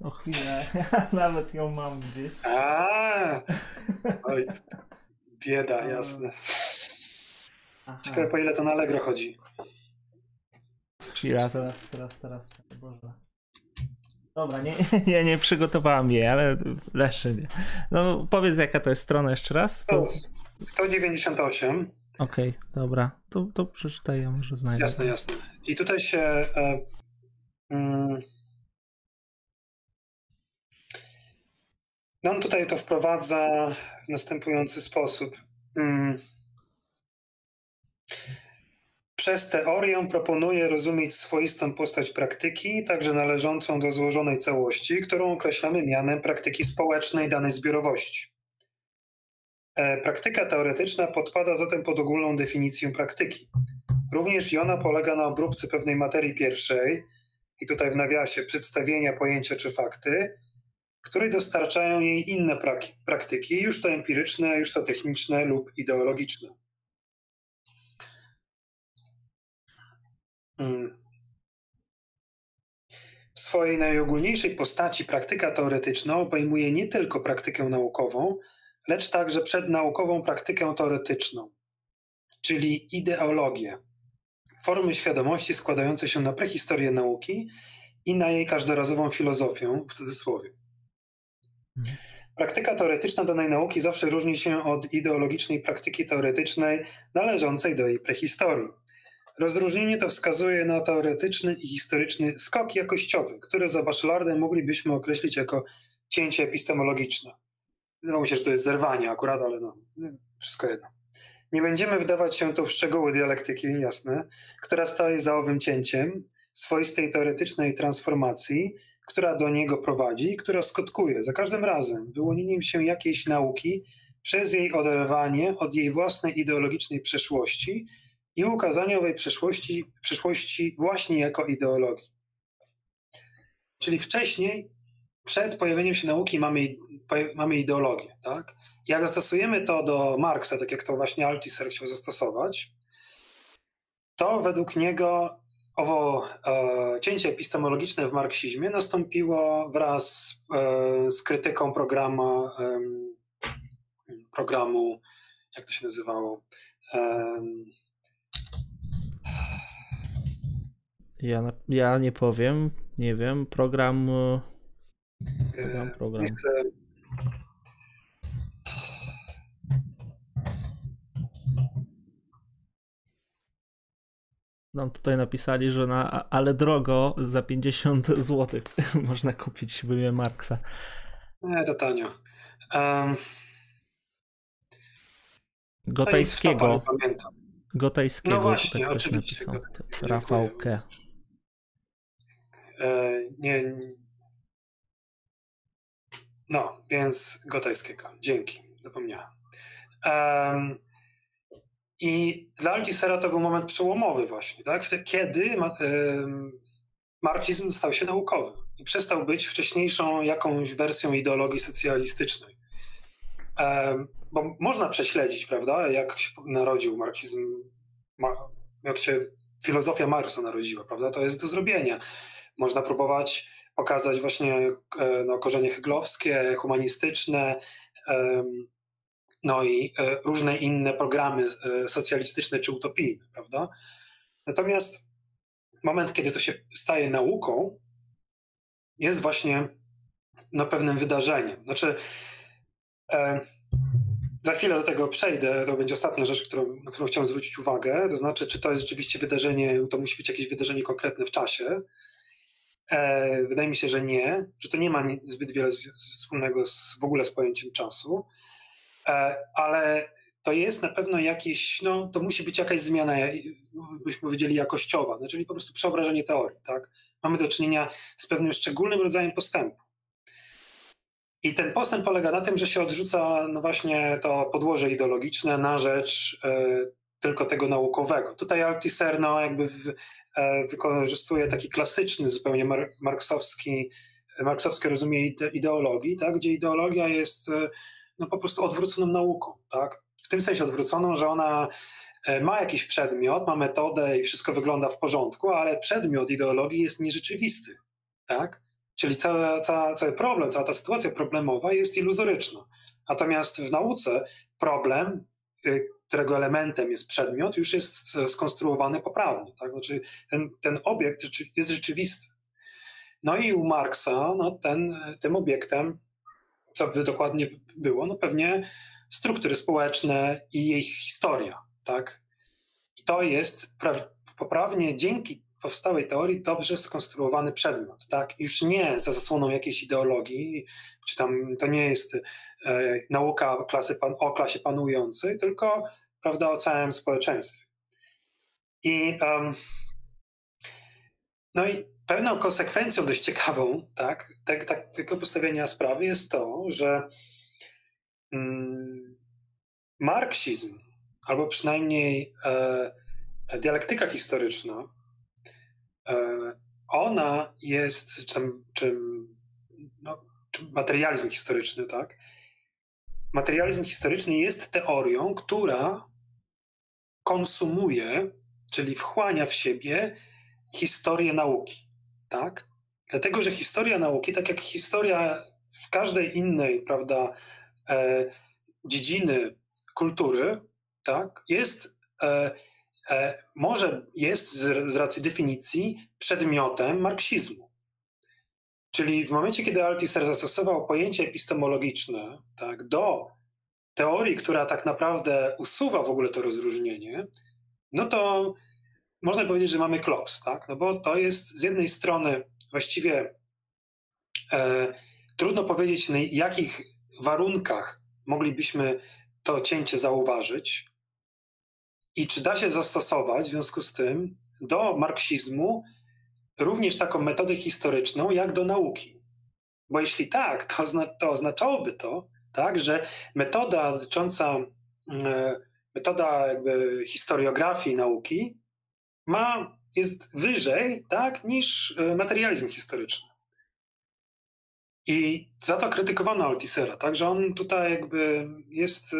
O chwilę, ja nawet ją mam gdzieś. A, oj, bieda, jasne. Aha. Ciekawe po ile to na Allegro chodzi. Chwila, teraz, teraz, teraz. Boże. Dobra, nie, nie, nie przygotowałam jej, ale nie. No powiedz jaka to jest strona jeszcze raz. To... 198. Okej, okay, dobra. To, to przeczytaj, ja może znajdę. Jasne, jasne. I tutaj się... E, mm, no on tutaj to wprowadza w następujący sposób. Mm. Przez teorię proponuje rozumieć swoistą postać praktyki, także należącą do złożonej całości, którą określamy mianem praktyki społecznej danej zbiorowości. E, praktyka teoretyczna podpada zatem pod ogólną definicję praktyki. Również i ona polega na obróbce pewnej materii pierwszej, i tutaj w nawiasie przedstawienia pojęcia czy fakty, której dostarczają jej inne praktyki, już to empiryczne, już to techniczne lub ideologiczne. W swojej najogólniejszej postaci praktyka teoretyczna obejmuje nie tylko praktykę naukową, lecz także przednaukową praktykę teoretyczną, czyli ideologię, formy świadomości składające się na prehistorię nauki i na jej każdorazową filozofię, w cudzysłowie. Mhm. Praktyka teoretyczna danej nauki zawsze różni się od ideologicznej praktyki teoretycznej należącej do jej prehistorii. Rozróżnienie to wskazuje na teoretyczny i historyczny skok jakościowy, który za Bachelardem moglibyśmy określić jako cięcie epistemologiczne. Wydawało mi się, że to jest zerwanie akurat, ale no, wszystko jedno. Nie będziemy wdawać się tu w szczegóły dialektyki, jasne, która staje za owym cięciem swoistej teoretycznej transformacji, która do niego prowadzi i która skutkuje za każdym razem wyłonieniem się jakiejś nauki przez jej oderwanie od jej własnej ideologicznej przeszłości i ukazanie owej przyszłości, przyszłości właśnie jako ideologii. Czyli wcześniej, przed pojawieniem się nauki, mamy, mamy ideologię. Tak? Jak zastosujemy to do Marksa, tak jak to właśnie Althusser chciał zastosować, to według niego owo e, cięcie epistemologiczne w marksizmie nastąpiło wraz e, z krytyką programu, e, programu, jak to się nazywało? Ja, ja nie powiem, nie wiem, program. E, program, program. Nie chcę nam tutaj napisali, że na ale drogo za 50 zł można kupić William Marksa. Nie, to tanio. Um, Gotajskiego. Gotajskiego. No właśnie, oczywiście. Rafał K. E, nie, no, więc Gotajskiego. Dzięki, zapomniałem. Um, i dla Altisera to był moment przełomowy właśnie, tak? kiedy marksizm stał się naukowy i przestał być wcześniejszą jakąś wersją ideologii socjalistycznej. Bo można prześledzić, prawda, jak się narodził marksizm, jak się filozofia Marksa narodziła, prawda? To jest do zrobienia. Można próbować pokazać właśnie e, no, korzenie heglowskie, humanistyczne, no i e, różne inne programy e, socjalistyczne czy utopijne, prawda? Natomiast moment, kiedy to się staje nauką, jest właśnie no, pewnym wydarzeniem. Znaczy, e, za chwilę do tego przejdę, to będzie ostatnia rzecz, którą, na którą chciałem zwrócić uwagę, to znaczy, czy to jest rzeczywiście wydarzenie, to musi być jakieś wydarzenie konkretne w czasie. E, wydaje mi się, że nie, że to nie ma zbyt wiele wspólnego z, w ogóle z pojęciem czasu. E, ale to jest na pewno jakiś, no to musi być jakaś zmiana, byśmy powiedzieli, jakościowa, no, czyli po prostu przeobrażenie teorii, tak? Mamy do czynienia z pewnym szczególnym rodzajem postępu. I ten postęp polega na tym, że się odrzuca no właśnie to podłoże ideologiczne na rzecz y, tylko tego naukowego. Tutaj Althusser no, jakby w, y, wykorzystuje taki klasyczny, zupełnie mar marksowski, marksowskie rozumienie ideologii, tak? gdzie ideologia jest y, no po prostu odwróconą nauką, tak? W tym sensie odwróconą, że ona e, ma jakiś przedmiot, ma metodę i wszystko wygląda w porządku, ale przedmiot ideologii jest nierzeczywisty, tak? Czyli cały, cały, cały problem, cała ta sytuacja problemowa jest iluzoryczna. Natomiast w nauce problem, y, którego elementem jest przedmiot, już jest skonstruowany poprawnie. Tak? Znaczy ten, ten obiekt jest rzeczywisty. No i u Marksa no ten, tym obiektem co by dokładnie było? No pewnie struktury społeczne i jej historia, tak? I to jest poprawnie dzięki powstałej teorii dobrze skonstruowany przedmiot, tak? Już nie za zasłoną jakiejś ideologii, czy tam to nie jest e, nauka klasy pan, o klasie panującej, tylko prawda o całym społeczeństwie. I um, no i pewną konsekwencją dość ciekawą tak, tak, takiego postawienia sprawy jest to, że mm, marksizm, albo przynajmniej e, dialektyka historyczna, ona jest, czy, tam, czy, no, czy materializm historyczny, tak? Materializm historyczny jest teorią, która konsumuje, czyli wchłania w siebie historię nauki tak? Dlatego, że historia nauki, tak jak historia w każdej innej, prawda, e, dziedziny kultury, tak, jest, e, e, może jest z, z racji definicji przedmiotem marksizmu. Czyli w momencie, kiedy Althusser zastosował pojęcie epistemologiczne tak, do teorii, która tak naprawdę usuwa w ogóle to rozróżnienie, no to można powiedzieć, że mamy klops, tak? No bo to jest z jednej strony właściwie e, trudno powiedzieć, na jakich warunkach moglibyśmy to cięcie zauważyć i czy da się zastosować w związku z tym do marksizmu również taką metodę historyczną, jak do nauki. Bo jeśli tak, to, to oznaczałoby to, tak, że metoda dotycząca, e, metoda jakby historiografii nauki ma, jest wyżej tak, niż e, materializm historyczny. I za to krytykowano Altisera, tak, że on tutaj jakby jest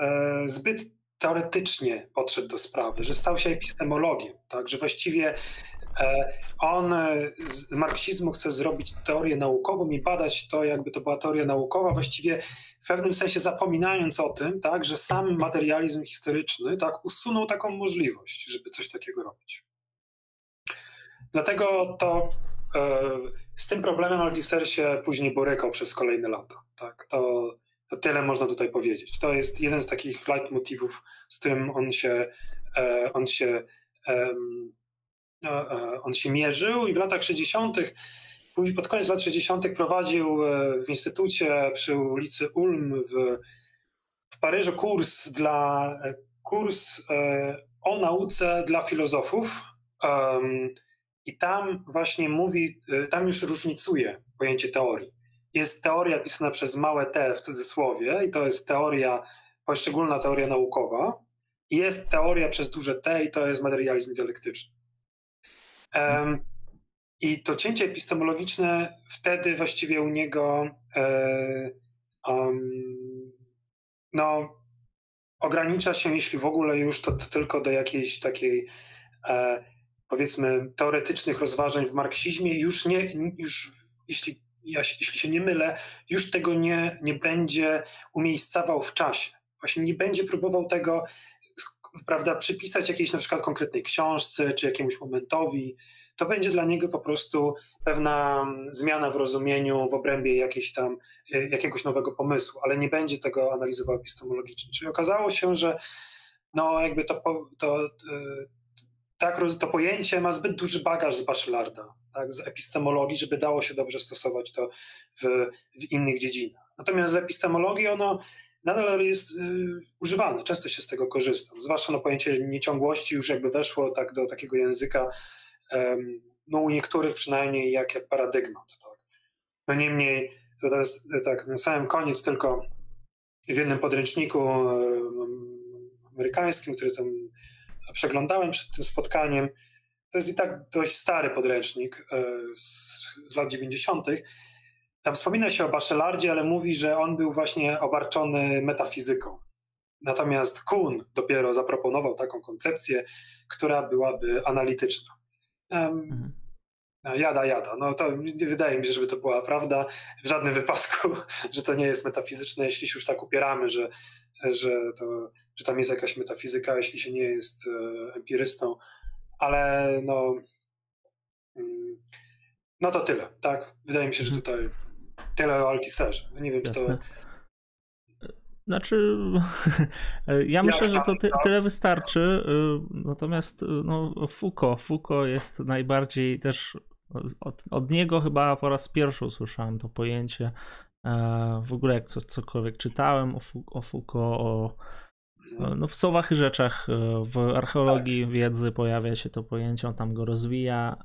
e, zbyt teoretycznie podszedł do sprawy, że stał się epistemologiem, tak? że właściwie e, on z marksizmu chce zrobić teorię naukową i badać to, jakby to była teoria naukowa, właściwie w pewnym sensie zapominając o tym, tak, że sam materializm historyczny tak, usunął taką możliwość, żeby coś takiego robić. Dlatego to e, z tym problemem Althusser się później borykał przez kolejne lata. Tak? To, to tyle można tutaj powiedzieć. To jest jeden z takich leitmotivów, z którym on się, e, on się, e, on się mierzył i w latach 60. Później pod koniec lat 60. prowadził w instytucie przy ulicy Ulm w, w Paryżu kurs dla kurs o nauce dla filozofów. I tam właśnie mówi, tam już różnicuje pojęcie teorii. Jest teoria pisana przez małe t w cudzysłowie, i to jest teoria, poszczególna teoria naukowa. Jest teoria przez duże T, i to jest materializm dialektyczny. Um, I to cięcie epistemologiczne wtedy właściwie u niego um, no, ogranicza się, jeśli w ogóle już, to, to tylko do jakiejś takiej e, powiedzmy teoretycznych rozważań w marksizmie już nie, już jeśli, ja, jeśli się nie mylę, już tego nie, nie będzie umiejscawał w czasie. Właśnie nie będzie próbował tego prawda, przypisać jakiejś na przykład konkretnej książce czy jakiemuś momentowi. To będzie dla niego po prostu pewna zmiana w rozumieniu w obrębie jakiejś tam, e, jakiegoś nowego pomysłu, ale nie będzie tego analizował epistemologicznie. Czyli okazało się, że no jakby to, to, e, tak, to pojęcie ma zbyt duży bagaż z Bachelarda, tak, z epistemologii, żeby dało się dobrze stosować to w, w innych dziedzinach. Natomiast w epistemologii ono nadal jest y, używane, często się z tego korzystam. Zwłaszcza na pojęcie nieciągłości już jakby weszło tak do takiego języka, um, no u niektórych przynajmniej jak, jak paradygmat. Tak. No niemniej, to jest tak na samym koniec tylko w jednym podręczniku um, amerykańskim, który tam przeglądałem przed tym spotkaniem. To jest i tak dość stary podręcznik e, z, z lat 90. Tam wspomina się o Bachelardzie, ale mówi, że on był właśnie obarczony metafizyką. Natomiast Kuhn dopiero zaproponował taką koncepcję, która byłaby analityczna. Um, Jada, jada. No to nie wydaje mi się, żeby to była prawda w żadnym wypadku, że to nie jest metafizyczne, jeśli się już tak upieramy, że, że to że tam jest jakaś metafizyka, jeśli się nie jest e, empirystą, ale no, mm, no to tyle, tak? Wydaje mi się, że mhm. tutaj tyle o Altisserze. Nie wiem, Jasne. czy to... Znaczy, ja myślę, że to ty, tyle wystarczy. Y, natomiast no, Foucault, Foucault jest najbardziej też od, od niego chyba po raz pierwszy usłyszałem to pojęcie. E, w ogóle jak co, cokolwiek czytałem o Foucault, o no, w słowach i rzeczach, e, w archeologii tak. wiedzy pojawia się to pojęcie, on tam go rozwija.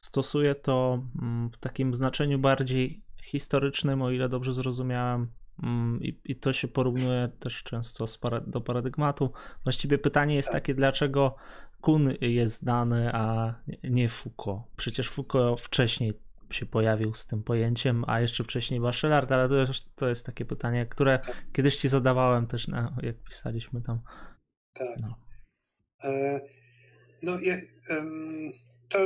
Stosuje to mm, w takim znaczeniu bardziej historycznym, o ile dobrze zrozumiałem. Mm, I, I, to się porównuje też często do paradygmatu. Właściwie pytanie jest tak. takie, dlaczego Kun jest znany, a nie Foucault? Przecież Foucault wcześniej się pojawił z tym pojęciem, a jeszcze wcześniej Bachelard, ale to jest, to jest takie pytanie, które tak. kiedyś ci zadawałem też, na, jak pisaliśmy tam. Tak. No, e, no je, to,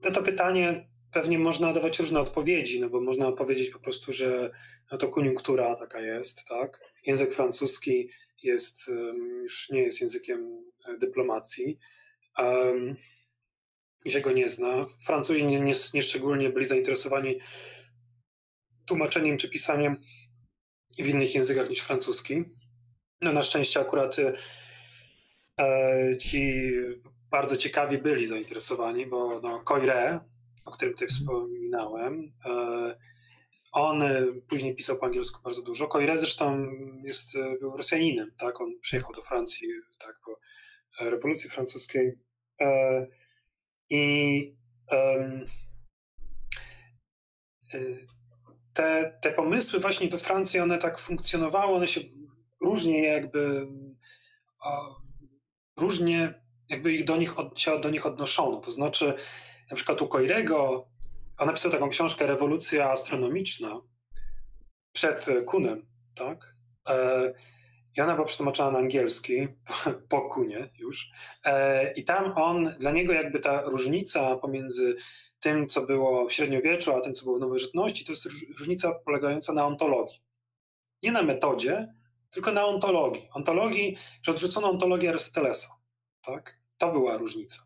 to, to pytanie pewnie można dawać różne odpowiedzi, no bo można powiedzieć po prostu, że no to koniunktura taka jest, tak? Język francuski jest, już nie jest językiem e, dyplomacji. Um, i się go nie zna. Francuzi nie, nie, nie szczególnie byli zainteresowani tłumaczeniem czy pisaniem w innych językach niż francuski. No na szczęście akurat e, ci bardzo ciekawi byli zainteresowani, bo no, Coire, o którym tutaj wspominałem, e, on później pisał po angielsku bardzo dużo. Coire zresztą jest, był Rosjaninem, tak? On przyjechał do Francji tak, po rewolucji francuskiej. E, i um, te, te pomysły właśnie we Francji, one tak funkcjonowały, one się różnie jakby różnie jakby ich do nich, od, się do nich odnoszono. To znaczy na przykład u Coirego, on napisał taką książkę Rewolucja astronomiczna przed Kunem, tak? I ona była przetłumaczona na angielski, po Kunie już. E, I tam on, dla niego jakby ta różnica pomiędzy tym, co było w średniowieczu, a tym, co było w nowożytności, to jest różnica polegająca na ontologii. Nie na metodzie, tylko na ontologii. Ontologii, że odrzucono ontologię Arystotelesa. Tak? To była różnica.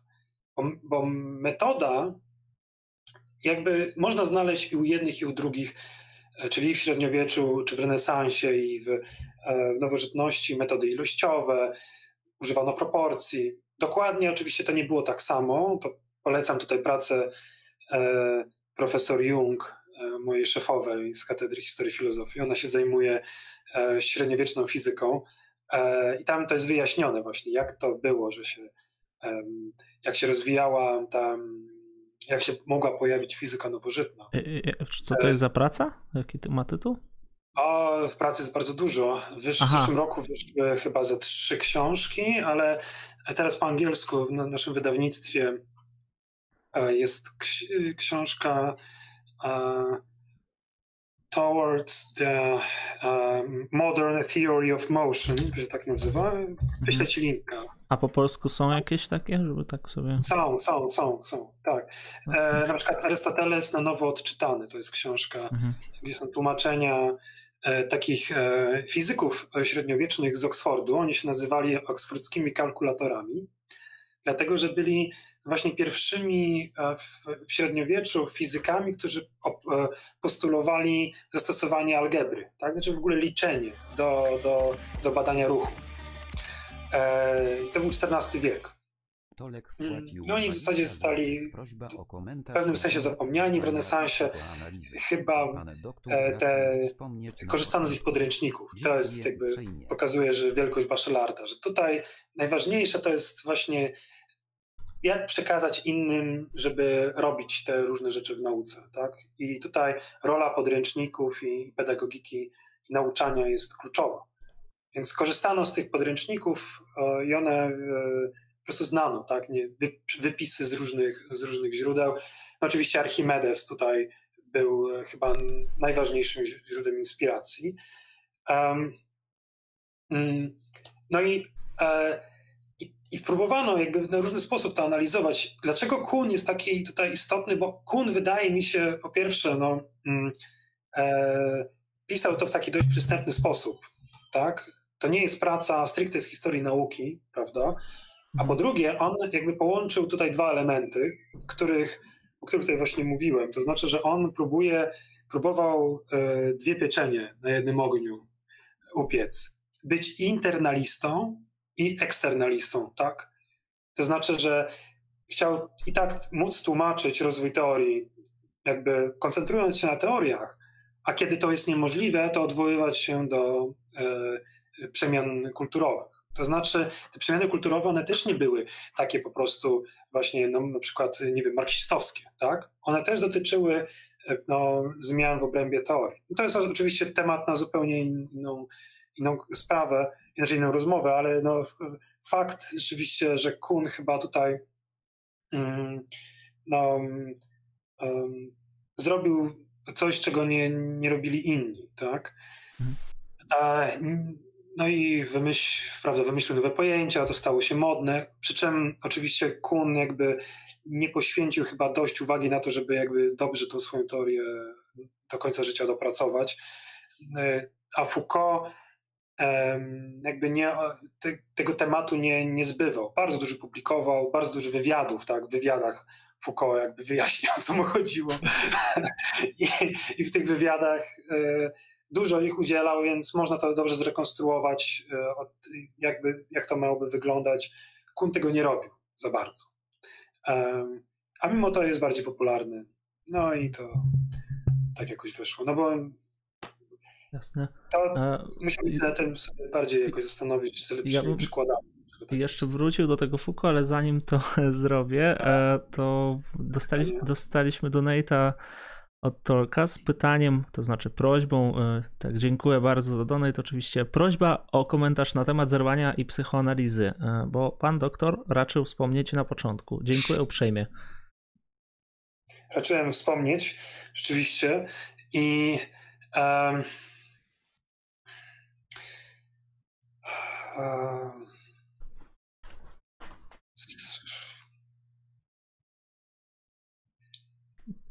Bo, bo metoda jakby można znaleźć i u jednych, i u drugich, czyli w średniowieczu, czy w renesansie, i w, e, w nowożytności metody ilościowe, używano proporcji. Dokładnie oczywiście to nie było tak samo. To polecam tutaj pracę e, profesor Jung, e, mojej szefowej z Katedry Historii Filozofii. Ona się zajmuje e, średniowieczną fizyką e, i tam to jest wyjaśnione właśnie, jak to było, że się, jak się rozwijała ta jak się mogła pojawić fizyka nowożytna. Co to jest za praca? Jaki ma tytuł? O, pracy jest bardzo dużo. W zeszłym roku wyszły chyba za trzy książki, ale teraz po angielsku w naszym wydawnictwie e, jest książka Towards the Modern Theory of Motion, że tak nazywa. Wyślę ci linka. A po polsku są jakieś takie, żeby tak sobie... Są, są, są, są, tak. E, na przykład Arystoteles na nowo odczytany, to jest książka, mhm. gdzie są tłumaczenia e, takich e, fizyków średniowiecznych z Oksfordu. Oni się nazywali oksfordzkimi kalkulatorami, dlatego że byli właśnie pierwszymi e, w, w średniowieczu fizykami, którzy e, postulowali zastosowanie algebry, tak? znaczy w ogóle liczenie do, do, do badania ruchu. E, to był XIV wiek. Mm, no oni w zasadzie zostali w pewnym sensie zapomniani w renesansie. Chyba te, korzystano z ich podręczników. To jest jakby pokazuje, że wielkość Bachelarda, że tutaj najważniejsze to jest właśnie jak przekazać innym, żeby robić te różne rzeczy w nauce. Tak? I tutaj rola podręczników i pedagogiki i nauczania jest kluczowa. Więc korzystano z tych podręczników e, i one e, po prostu znano, tak? Nie, wypisy z różnych, z różnych źródeł. No oczywiście Archimedes tutaj był e, chyba najważniejszym źródłem inspiracji. Um, no i i próbowano jakby na różny sposób to analizować. Dlaczego Kuhn jest taki tutaj istotny? Bo Kuhn wydaje mi się, po pierwsze, no, mm, pisał to w taki dość przystępny sposób. Tak? To nie jest praca stricte z historii nauki, prawda? A po mhm. drugie, on jakby połączył tutaj dwa elementy, których, o których tutaj właśnie mówiłem. To znaczy, że on próbuje, próbował e, dwie pieczenie na jednym ogniu upiec. Być internalistą, i eksternalistą, tak? To znaczy, że chciał i tak móc tłumaczyć rozwój teorii, jakby koncentrując się na teoriach, a kiedy to jest niemożliwe, to odwoływać się do e, przemian kulturowych. To znaczy, te przemiany kulturowe, one też nie były takie po prostu właśnie, no, na przykład, nie wiem, marksistowskie, tak? One też dotyczyły e, no, zmian w obrębie teorii. I to jest oczywiście temat na zupełnie inną, inną sprawę, inaczej inną rozmowę, ale no, fakt rzeczywiście, że Kuhn chyba tutaj um, no, um, zrobił coś, czego nie, nie robili inni, tak? Mhm. No i wymyśl, prawda, wymyślił nowe pojęcia, to stało się modne, przy czym oczywiście Kuhn jakby nie poświęcił chyba dość uwagi na to, żeby jakby dobrze tą swoją teorię do końca życia dopracować. E, a Foucault jakby nie, te, tego tematu nie, nie zbywał. Bardzo dużo publikował, bardzo dużo wywiadów, tak, w wywiadach Foucault jakby wyjaśniał, o co mu chodziło. I, I, w tych wywiadach e, dużo ich udzielał, więc można to dobrze zrekonstruować, e, jakby, jak to miałoby wyglądać. Kun tego nie robił za bardzo. a mimo to jest bardziej popularny. No i to tak jakoś wyszło. No bo Jasne. To musimy się na tym bardziej jakoś zastanowić z lepszymi ja przykładami. Tak jeszcze wrócił do tego Foucault, ale zanim to zrobię, e, to dostali, dostaliśmy donate'a od Tolka z pytaniem, to znaczy prośbą, e, tak dziękuję bardzo za donate, oczywiście prośba o komentarz na temat zerwania i psychoanalizy, e, bo pan doktor raczył wspomnieć na początku. Dziękuję uprzejmie. Raczyłem wspomnieć, rzeczywiście i um,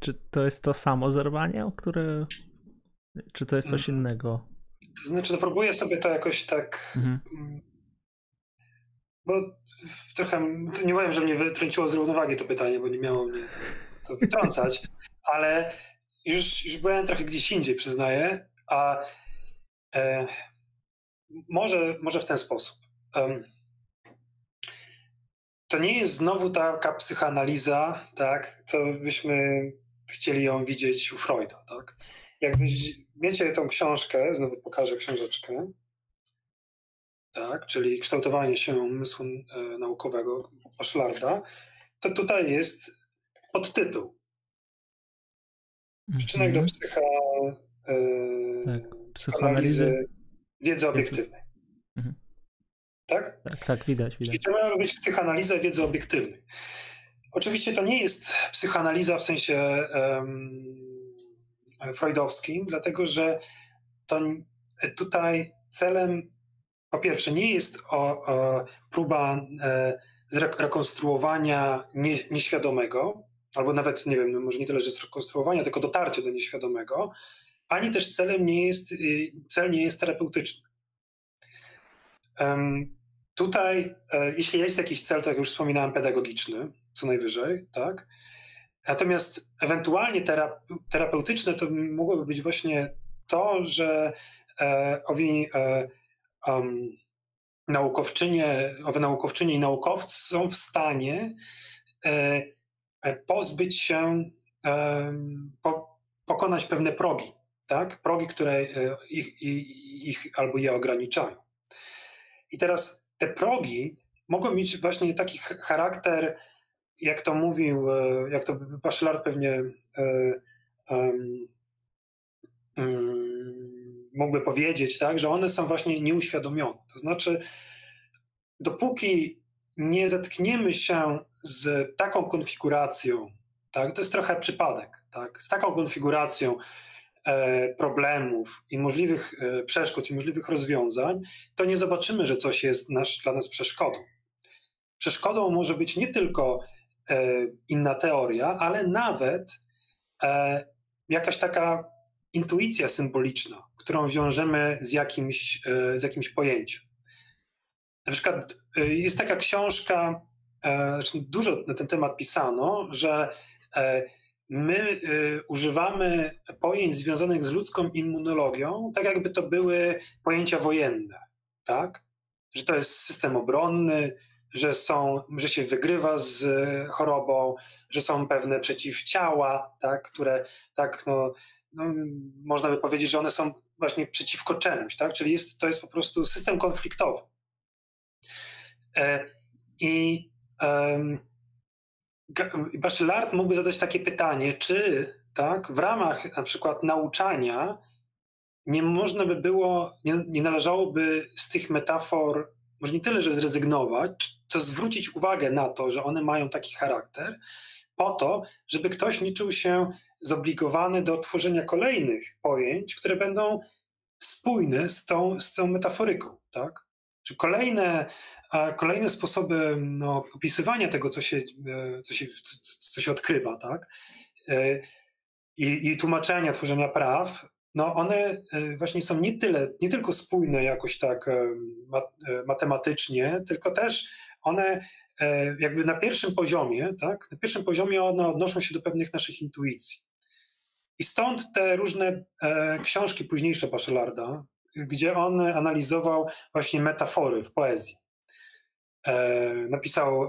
Czy to jest to samo zerwanie, które. Czy to jest coś mm. innego? To znaczy, to próbuję sobie to jakoś tak. Mhm. Mm, bo trochę. Nie powiem, że mnie wytrąciło z równowagi to pytanie, bo nie miało mnie to wytrącać, ale już, już byłem trochę gdzieś indziej, przyznaję. A e, może, może w ten sposób. Um, to nie jest znowu taka psychoanaliza, tak, co byśmy chcieli ją widzieć u Freuda, tak? Jak weźmiecie tą książkę, znowu pokażę książeczkę, tak, czyli kształtowanie się umysłu e, naukowego Baszlarda, to tutaj jest podtytuł. Przyczynek do mhm. psycha, e, tak, psychoanalizy wiedzy obiektywnej. Mhm. Tak? Tak, tak, widać, widać. I to ma być psychoanaliza wiedzy obiektywnej. Oczywiście to nie jest psychoanaliza w sensie freudowskim, dlatego że to tutaj celem po pierwsze nie jest o, o próba e, zrekonstruowania nie, nieświadomego, albo nawet, nie wiem, no może nie tyle, że zrekonstruowania, tylko dotarcia do nieświadomego, ani też celem nie jest, y, cel nie jest terapeutyczny. Um, tutaj, e, jeśli jest jakiś cel, to jak już wspominałem, pedagogiczny, co najwyżej, tak? Natomiast ewentualnie terapeutyczne to mogłoby być właśnie to, że e, owi e, um, naukowczynie, owe naukowczynie i naukowcy są w stanie e, pozbyć się, po, pokonać pewne progi, tak? Progi, które ich, ich, ich albo je ograniczają. I teraz te progi mogą mieć właśnie taki charakter jak to mówił, e, jak to Bachelard pewnie um, um, mógłby powiedzieć, tak, że one są właśnie nieuświadomione. To znaczy, dopóki nie zetkniemy się z taką konfiguracją, tak, to jest trochę przypadek, tak, z taką konfiguracją problemów i możliwych e, przeszkód i możliwych rozwiązań, to nie zobaczymy, że coś jest nasz, dla nas przeszkodą. Przeszkodą może być nie tylko E, inna teoria, ale nawet e, jakaś taka intuicja symboliczna, którą wiążemy z jakimś, e, z jakimś pojęciem. Na przykład jest taka książka, dużo na ten temat pisano, że my używamy pojęć związanych z ludzką immunologią, tak jakby to były pojęcia wojenne, tak? Że to jest system obronny, że, są, że się wygrywa z e, chorobą, że są pewne przeciwciała, tak, które tak, no, no, można by powiedzieć, że one są właśnie przeciwko czemuś, tak? czyli jest, to jest po prostu system konfliktowy. E, I Bachelard mógłby zadać takie pytanie, czy tak, w ramach na przykład nauczania nie można by było, nie, nie należałoby z tych metafor może nie tyle, że zrezygnować, co zwrócić uwagę na to, że one mają taki charakter, po to, żeby ktoś nie czuł się zobligowany do tworzenia kolejnych pojęć, które będą spójne z tą, z tą metaforyką. Tak? Kolejne, kolejne sposoby no, opisywania tego, co się, e, co się, co się odkrywa, tak? E, I, i tłumaczenia, tworzenia praw no one e, właśnie są nie tyle, nie tylko spójne jakoś tak matematycznie, tylko też one jakby na pierwszym poziomie, tak, na pierwszym poziomie one odnoszą się do pewnych naszych intuicji. I stąd te różne książki późniejsze Bachelarda, gdzie on analizował właśnie metafory w poezji. napisał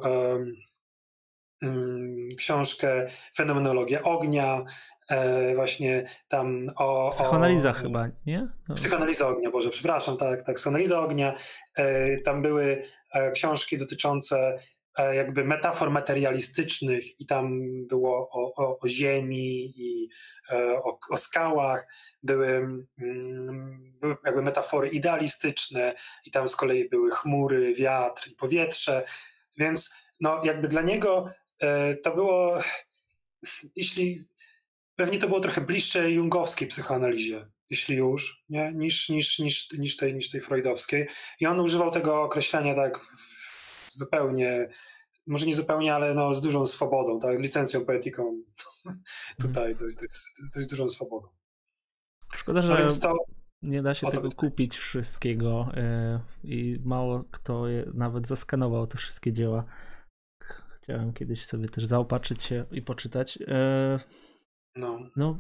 mm, książkę Fenomenologia ognia, e, właśnie tam o... Psychoanaliza o, chyba, nie? No. Psychoanaliza ognia, Boże, przepraszam, tak, tak, psychoanaliza ognia. E, tam były e, książki dotyczące e, jakby metafor materialistycznych i tam było o, o, o ziemi i e, o, o, skałach, były, mm, były jakby metafory idealistyczne i tam z kolei były chmury, wiatr i powietrze, więc no jakby dla niego e, to było, jeśli Pewnie to było trochę bliższe jungowskiej psychoanalizie jeśli już, nie? Niż, niż, niż, niż, tej, niż tej freudowskiej. I on używał tego określenia tak zupełnie, może nie zupełnie, ale no, z dużą swobodą, tak? licencją poetyką. Tutaj to, to, jest, to jest dużą swobodą. Szkoda, że no to, nie da się tego kupić wszystkiego yy, i mało kto je, nawet zaskanował te wszystkie dzieła. Chciałem kiedyś sobie też zaopatrzyć się i poczytać. Yy, no. no.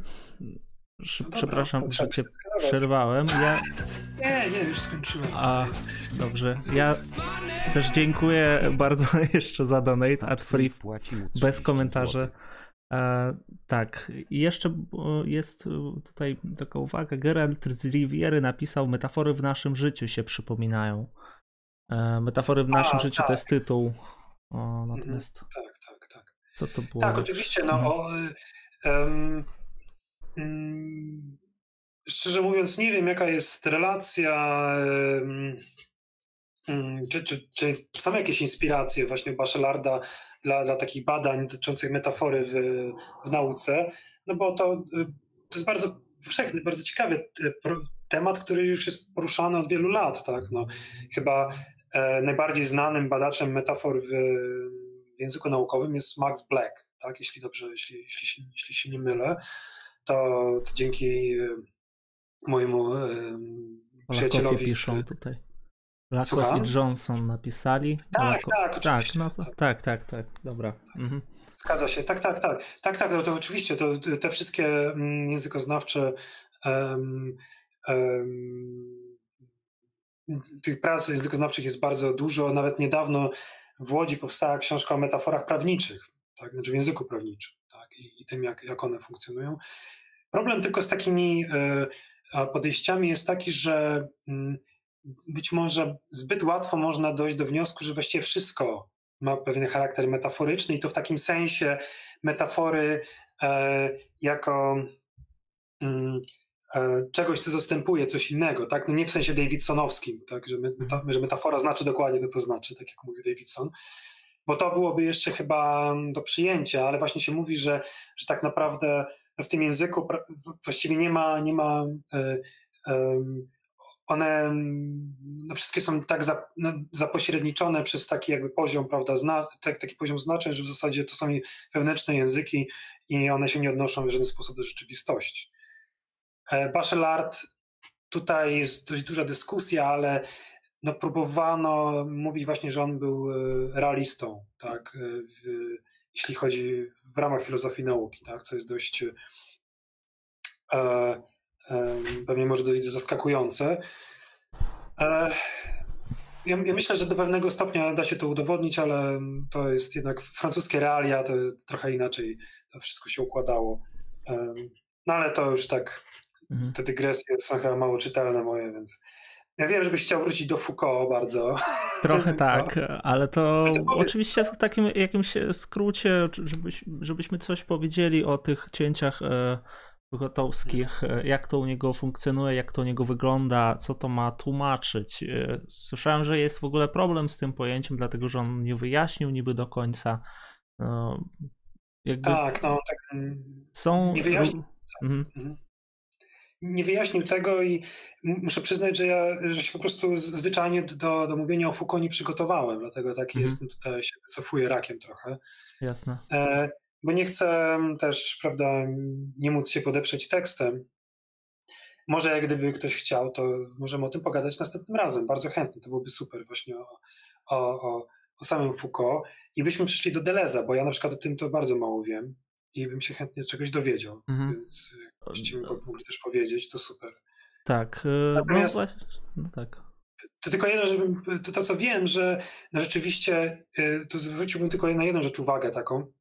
No przepraszam, dobra, że cię przerwałem. Ja... Nie, nie, już skończyłem. A, dobrze. Ja też dziękuję bardzo jeszcze za donate at free bez komentarzy. E, tak, i jeszcze jest tutaj taka uwaga. Geralt z Riviery napisał: Metafory w naszym życiu się przypominają. E, metafory w naszym A, życiu tak. to jest tytuł. O, mhm. natomiast. Tak, tak, tak. Co to było? Tak, oczywiście. No, mhm. o, um, szczerze mówiąc, nie wiem, jaka jest relacja. Um, czy, czy, czy, są jakieś inspiracje właśnie Bachelarda dla, dla takich badań dotyczących metafory w, w nauce? No bo to, y, to jest bardzo powszechny, bardzo ciekawy y, temat, który już jest poruszany od wielu lat. Tak? No, chyba e, najbardziej znanym badaczem metafor w, w, języku naukowym jest Max Black, tak? jeśli dobrze, jeśli, jeśli, jeśli się nie mylę, to, to dzięki mojemu e, przyjacielowi. piszą tutaj. Lakow i Johnson napisali. Tak, tak, tak, no to, tak, tak, tak, dobra. Mhm. Zgadza się, tak, tak, tak. Tak, tak, no to oczywiście to, te wszystkie mm, językoznawcze um, um, tych prac językoznawczych jest bardzo dużo. Nawet niedawno w Łodzi powstała książka o metaforach prawniczych, tak, znaczy w języku prawniczym tak, i, i tym, jak, jak one funkcjonują. Problem tylko z takimi y, podejściami jest taki, że y, być może zbyt łatwo można dojść do wniosku, że właściwie wszystko ma pewien charakter metaforyczny i to w takim sensie metafory e, jako mm, e, czegoś, co zastępuje coś innego, tak? No nie w sensie Davidsonowskim, tak? Że, meta, że metafora znaczy dokładnie to, co znaczy, tak jak mówi Davidson, bo to byłoby jeszcze chyba do przyjęcia, ale właśnie się mówi, że, że tak naprawdę w tym języku właściwie nie ma, nie ma e, one no wszystkie są tak za, no, zapośredniczone przez taki jakby poziom, prawda, zna, tak, taki poziom znaczeń, że w zasadzie to są wewnętrzne języki i one się nie odnoszą w żaden sposób do rzeczywistości. E, Bachelard, tutaj jest dość duża dyskusja, ale no, próbowano mówić właśnie, że on był e, realistą, tak, e, w, jeśli chodzi w ramach filozofii nauki, tak, co jest dość e, pewnie może dość zaskakujące. E, ja, ja, myślę, że do pewnego stopnia da się to udowodnić, ale to jest jednak francuskie realia, to trochę inaczej to wszystko się układało. No ale to już tak, mhm. te dygresje są chyba mało czytelne moje, więc ja wiem, żebyś chciał wrócić do Foucault bardzo. Trochę tak, ale to, ale to oczywiście w takim jakimś skrócie, żebyś, żebyśmy coś powiedzieli o tych cięciach e, Gotowskich, e, jak to u niego funkcjonuje, jak to u niego wygląda, co to ma tłumaczyć. E, słyszałem, że jest w ogóle problem z tym pojęciem, dlatego że on nie wyjaśnił niby do końca. Jakby tak, no tak. Mm, są. Nie wyjaśnił. Mhm. mhm. Nie wyjaśnił tego i muszę przyznać, że ja że się po prostu zwyczajnie do, do mówienia o Foucault nie przygotowałem, dlatego taki mhm. jestem tutaj, się wycofuję rakiem trochę. Jasne. E, bo nie chcę też, prawda, nie móc się podeprzeć tekstem. Może jak gdyby ktoś chciał, to możemy o tym pogadać następnym razem. Bardzo chętnie, to byłoby super właśnie o, o, o, o samym Foucault. I byśmy przyszli do Deleza, bo ja na przykład o tym to bardzo mało wiem i bym się chętnie czegoś dowiedział. Mhm. Więc jakbyście mi mogli też powiedzieć, to super. Tak. E, no Natomiast, no, no tak. To tylko jedno, żebym, to, to co wiem, że no rzeczywiście, e, to zwróciłbym tylko na jedną rzecz uwagę taką,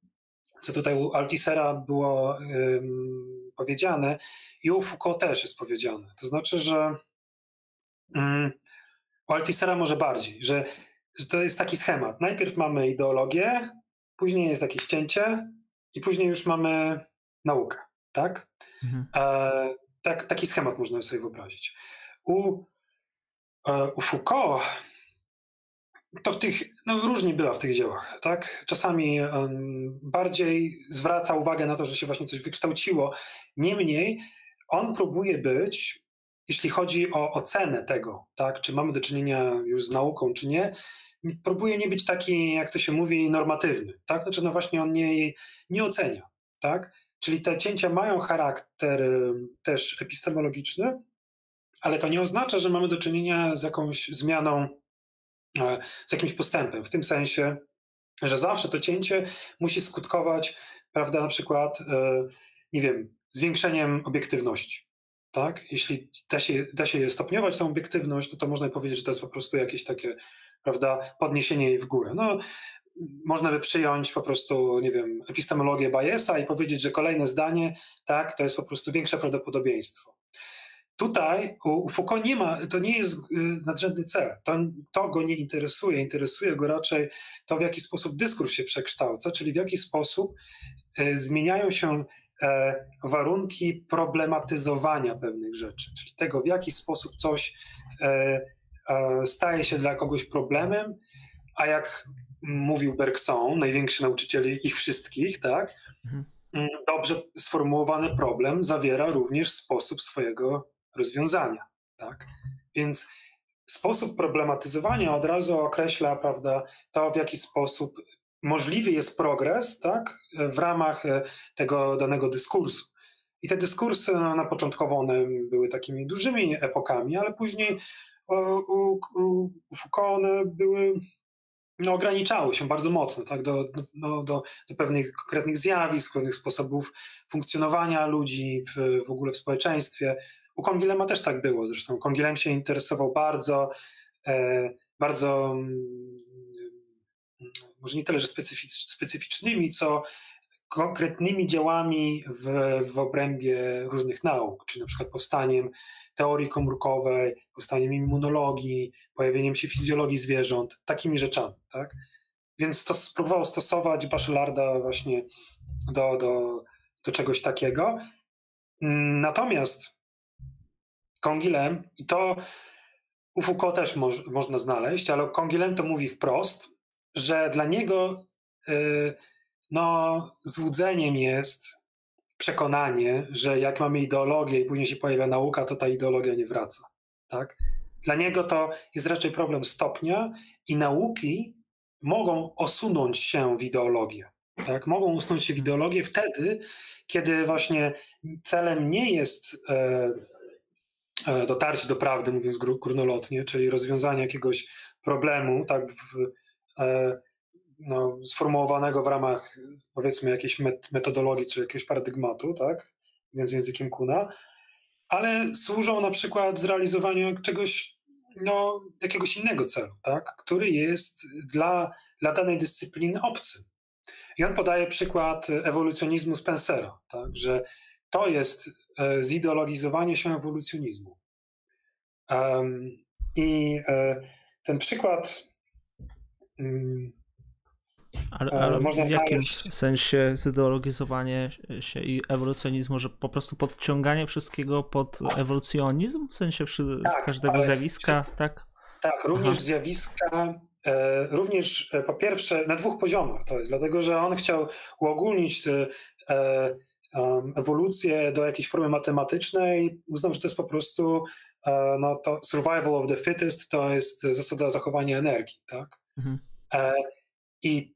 co tutaj u Altisera było powiedziane i u Foucault też jest powiedziane. To znaczy, że ym, u Altisera może bardziej, że, że to jest taki schemat. Najpierw mamy ideologię, później jest jakieś cięcie i później już mamy naukę, tak? Mhm. E, tak taki schemat można sobie wyobrazić. U, e, u Foucault to w tych, no różnie bywa w tych dziełach, tak? Czasami um, bardziej zwraca uwagę na to, że się właśnie coś wykształciło. Niemniej on próbuje być, jeśli chodzi o ocenę tego, tak, czy mamy do czynienia już z nauką, czy nie, próbuje nie być taki, jak to się mówi, normatywny. Tak? Znaczy, no właśnie on nie, nie ocenia. Tak? Czyli te cięcia mają charakter też epistemologiczny, ale to nie oznacza, że mamy do czynienia z jakąś zmianą, e, z jakimś postępem. W tym sensie, że zawsze to cięcie musi skutkować, prawda, na przykład, e, nie wiem, zwiększeniem obiektywności. Tak? Jeśli da się, da się stopniować tą obiektywność, no to można powiedzieć, że to jest po prostu jakieś takie, prawda, podniesienie jej w górę. No, można by przyjąć po prostu, nie wiem, epistemologię Bayesa i powiedzieć, że kolejne zdanie, tak, to jest po prostu większe prawdopodobieństwo. Tutaj u Foucault nie ma, to nie jest y, nadrzędny cel. To, to go nie interesuje. Interesuje go raczej to, w jaki sposób dyskurs się przekształca, czyli w jaki sposób y, zmieniają się e, warunki problematyzowania pewnych rzeczy, czyli tego, w jaki sposób coś e, staje się dla kogoś problemem, a jak mówił Bergson, największy nauczyciel ich wszystkich, tak? Mhm. Mm, dobrze sformułowany problem zawiera również sposób swojego rozwiązania, tak? Więc sposób problematyzowania od razu określa, prawda, to w jaki sposób możliwy jest progres, tak, w ramach e, tego danego dyskursu. I te dyskursy no, na początkowo one były takimi dużymi epokami, ale później Foucault one były no, ograniczały się bardzo mocno tak, do, no, do, do pewnych konkretnych zjawisk, pewnych sposobów funkcjonowania ludzi w, w ogóle w społeczeństwie. U Kongilema też tak było zresztą. Kongilem się interesował bardzo, e, bardzo mm, może nie tyle, że specyficz, specyficznymi, co konkretnymi działami w, w obrębie różnych nauk, czyli na przykład powstaniem teorii komórkowej, powstaniem immunologii, pojawieniem się fizjologii zwierząt, takimi rzeczami. Tak? Więc to spróbował stosować Bachelarda właśnie do, do, do czegoś takiego. Natomiast Kongilem, i to u Foucault też moż, można znaleźć, ale Kongilem to mówi wprost, że dla niego yy, no, złudzeniem jest przekonanie, że jak mamy ideologię i później się pojawia nauka, to ta ideologia nie wraca. Tak? Dla niego to jest raczej problem stopnia i nauki mogą osunąć się w ideologię. Tak? Mogą usunąć się w ideologię wtedy, kiedy właśnie celem nie jest e, e, dotarcie do prawdy, mówiąc górnolotnie, czyli rozwiązanie jakiegoś problemu tak, w, e, no, sformułowanego w ramach powiedzmy jakiejś metodologii czy jakiegoś paradygmatu, tak, więc językiem Kuna, ale służą na przykład zrealizowaniu czegoś, no, jakiegoś innego celu, tak, który jest dla, dla danej dyscypliny obcy. I on podaje przykład ewolucjonizmu Spencera, tak, że to jest e, zideologizowanie się ewolucjonizmu. Um, I e, ten przykład um, ale, e, ale Można w jakimś znaleźć... sensie zideologizowanie się i ewolucjonizmu, że po prostu podciąganie wszystkiego pod ewolucjonizm, w sensie przy, tak, każdego zjawiska, przy... tak? Tak, również Aha. zjawiska, e, również e, po pierwsze na dwóch poziomach to jest, dlatego że on chciał uogólnić ewolucję do jakiejś formy matematycznej, uznał, że to jest po prostu no, to survival of the fittest, to jest zasada zachowania energii, tak? Mhm. I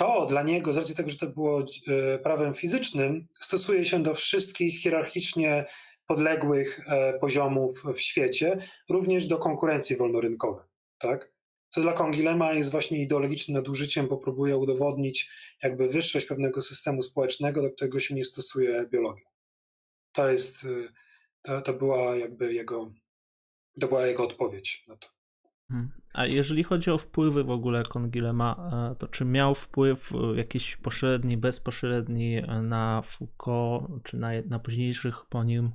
to dla niego, z racji tego, że to było e, prawem fizycznym, stosuje się do wszystkich hierarchicznie podległych e, poziomów w świecie, również do konkurencji wolnorynkowej. Tak? Co dla Kongilema jest właśnie ideologicznym nadużyciem, bo próbuje udowodnić jakby wyższość pewnego systemu społecznego, do którego się nie stosuje biologia. To jest, e, to, to była jakby jego, to była jego odpowiedź na to. Hmm. A jeżeli chodzi o wpływy w ogóle Kongilema, e, to czy miał wpływ e, jakiś pośredni, bezpośredni e, na Foucault, czy na, na późniejszych po nim,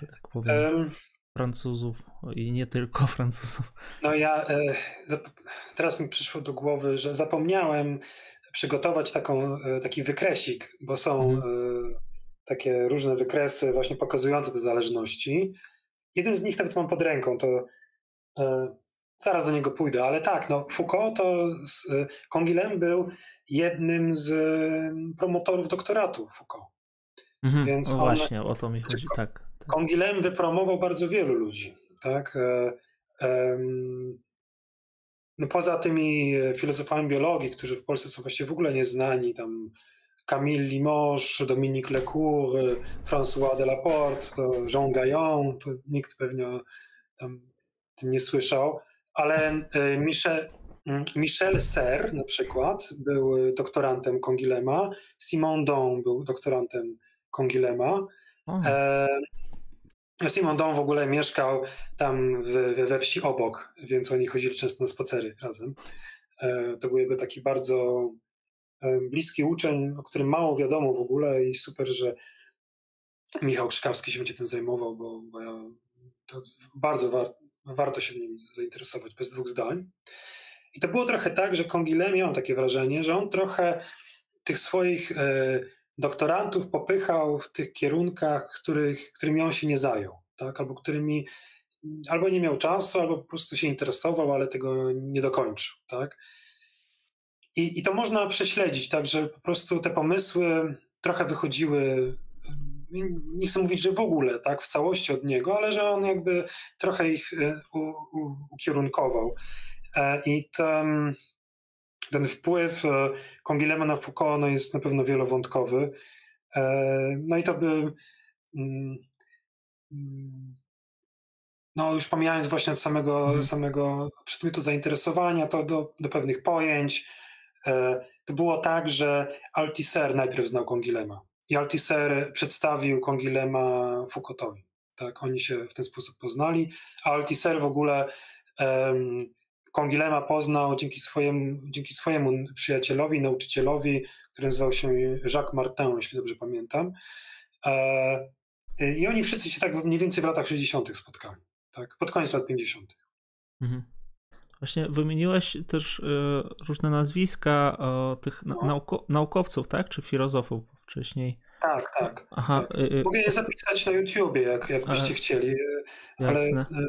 że tak powiem, um, Francuzów i nie tylko Francuzów? No ja teraz mi przyszło do głowy, że zapomniałem przygotować taką, taki wykresik, bo są mhm. takie różne wykresy właśnie pokazujące te zależności. Jeden z nich nawet mam pod ręką, to Zaraz do niego pójdę, ale tak, no Foucault to Kongilem był jednym z promotorów doktoratu Foucault. Mhm, Więc on, właśnie, o to mi chodzi, tak. tak. wypromował bardzo wielu ludzi, tak? E, no poza tymi filozofami biologii, którzy w Polsce są właściwie w ogóle nieznani, tam Camille Limoges, Dominique Lecour, François Delaporte, to Jean Gaillon, to nikt pewnie tam nie słyszał, ale e, Michel, Michel Serre na przykład był doktorantem Kongilema, Simon Don był doktorantem Kongilema. E, Simon Don w ogóle mieszkał tam we, we wsi obok, więc oni chodzili często na spacery razem. E, to był jego taki bardzo bliski uczeń, o którym mało wiadomo w ogóle i super, że Michał Krzykawski się będzie tym zajmował, bo, bo ja, to bardzo war, warto się nim zainteresować, bez dwóch zdań. I to było trochę tak, że Kongile miał takie wrażenie, że on trochę tych swoich e, doktorantów popychał w tych kierunkach, których, którymi on się nie zajął, tak? albo którymi albo nie miał czasu, albo po prostu się interesował, ale tego nie dokończył. Tak? I, I to można prześledzić, tak, że po prostu te pomysły trochę wychodziły, nie chcę mówić, że w ogóle, tak, w całości od niego, ale że on jakby trochę ich e, u, u, ukierunkował. E, I ten, ten wpływ Kongilema na Foucault no, jest na pewno wielowątkowy. E, no i to by. Mm, mm, no, już pomijając właśnie od samego, mhm. samego przedmiotu zainteresowania, to do, do pewnych pojęć, E, to było tak, że Althusser najpierw znał Kongilema i Althusser przedstawił Kongilema Foucaultowi. Tak, oni się w ten sposób poznali, a Althusser w ogóle um, Kongilema poznał dzięki swojemu, dzięki swojemu przyjacielowi, nauczycielowi, który nazywał się Jacques Martin, jeśli dobrze pamiętam. E, I oni wszyscy się tak mniej więcej w latach 60. spotkali, tak, pod koniec lat 50. Mhm. Właśnie wymieniłeś też y, różne nazwiska tych no. nauko naukowców, tak? Czy filozofów wcześniej? Tak, tak. Aha, tak. Y, y, Mogę je zapisać na YouTubie, jak, jakbyście chcieli. Jasne. Ale...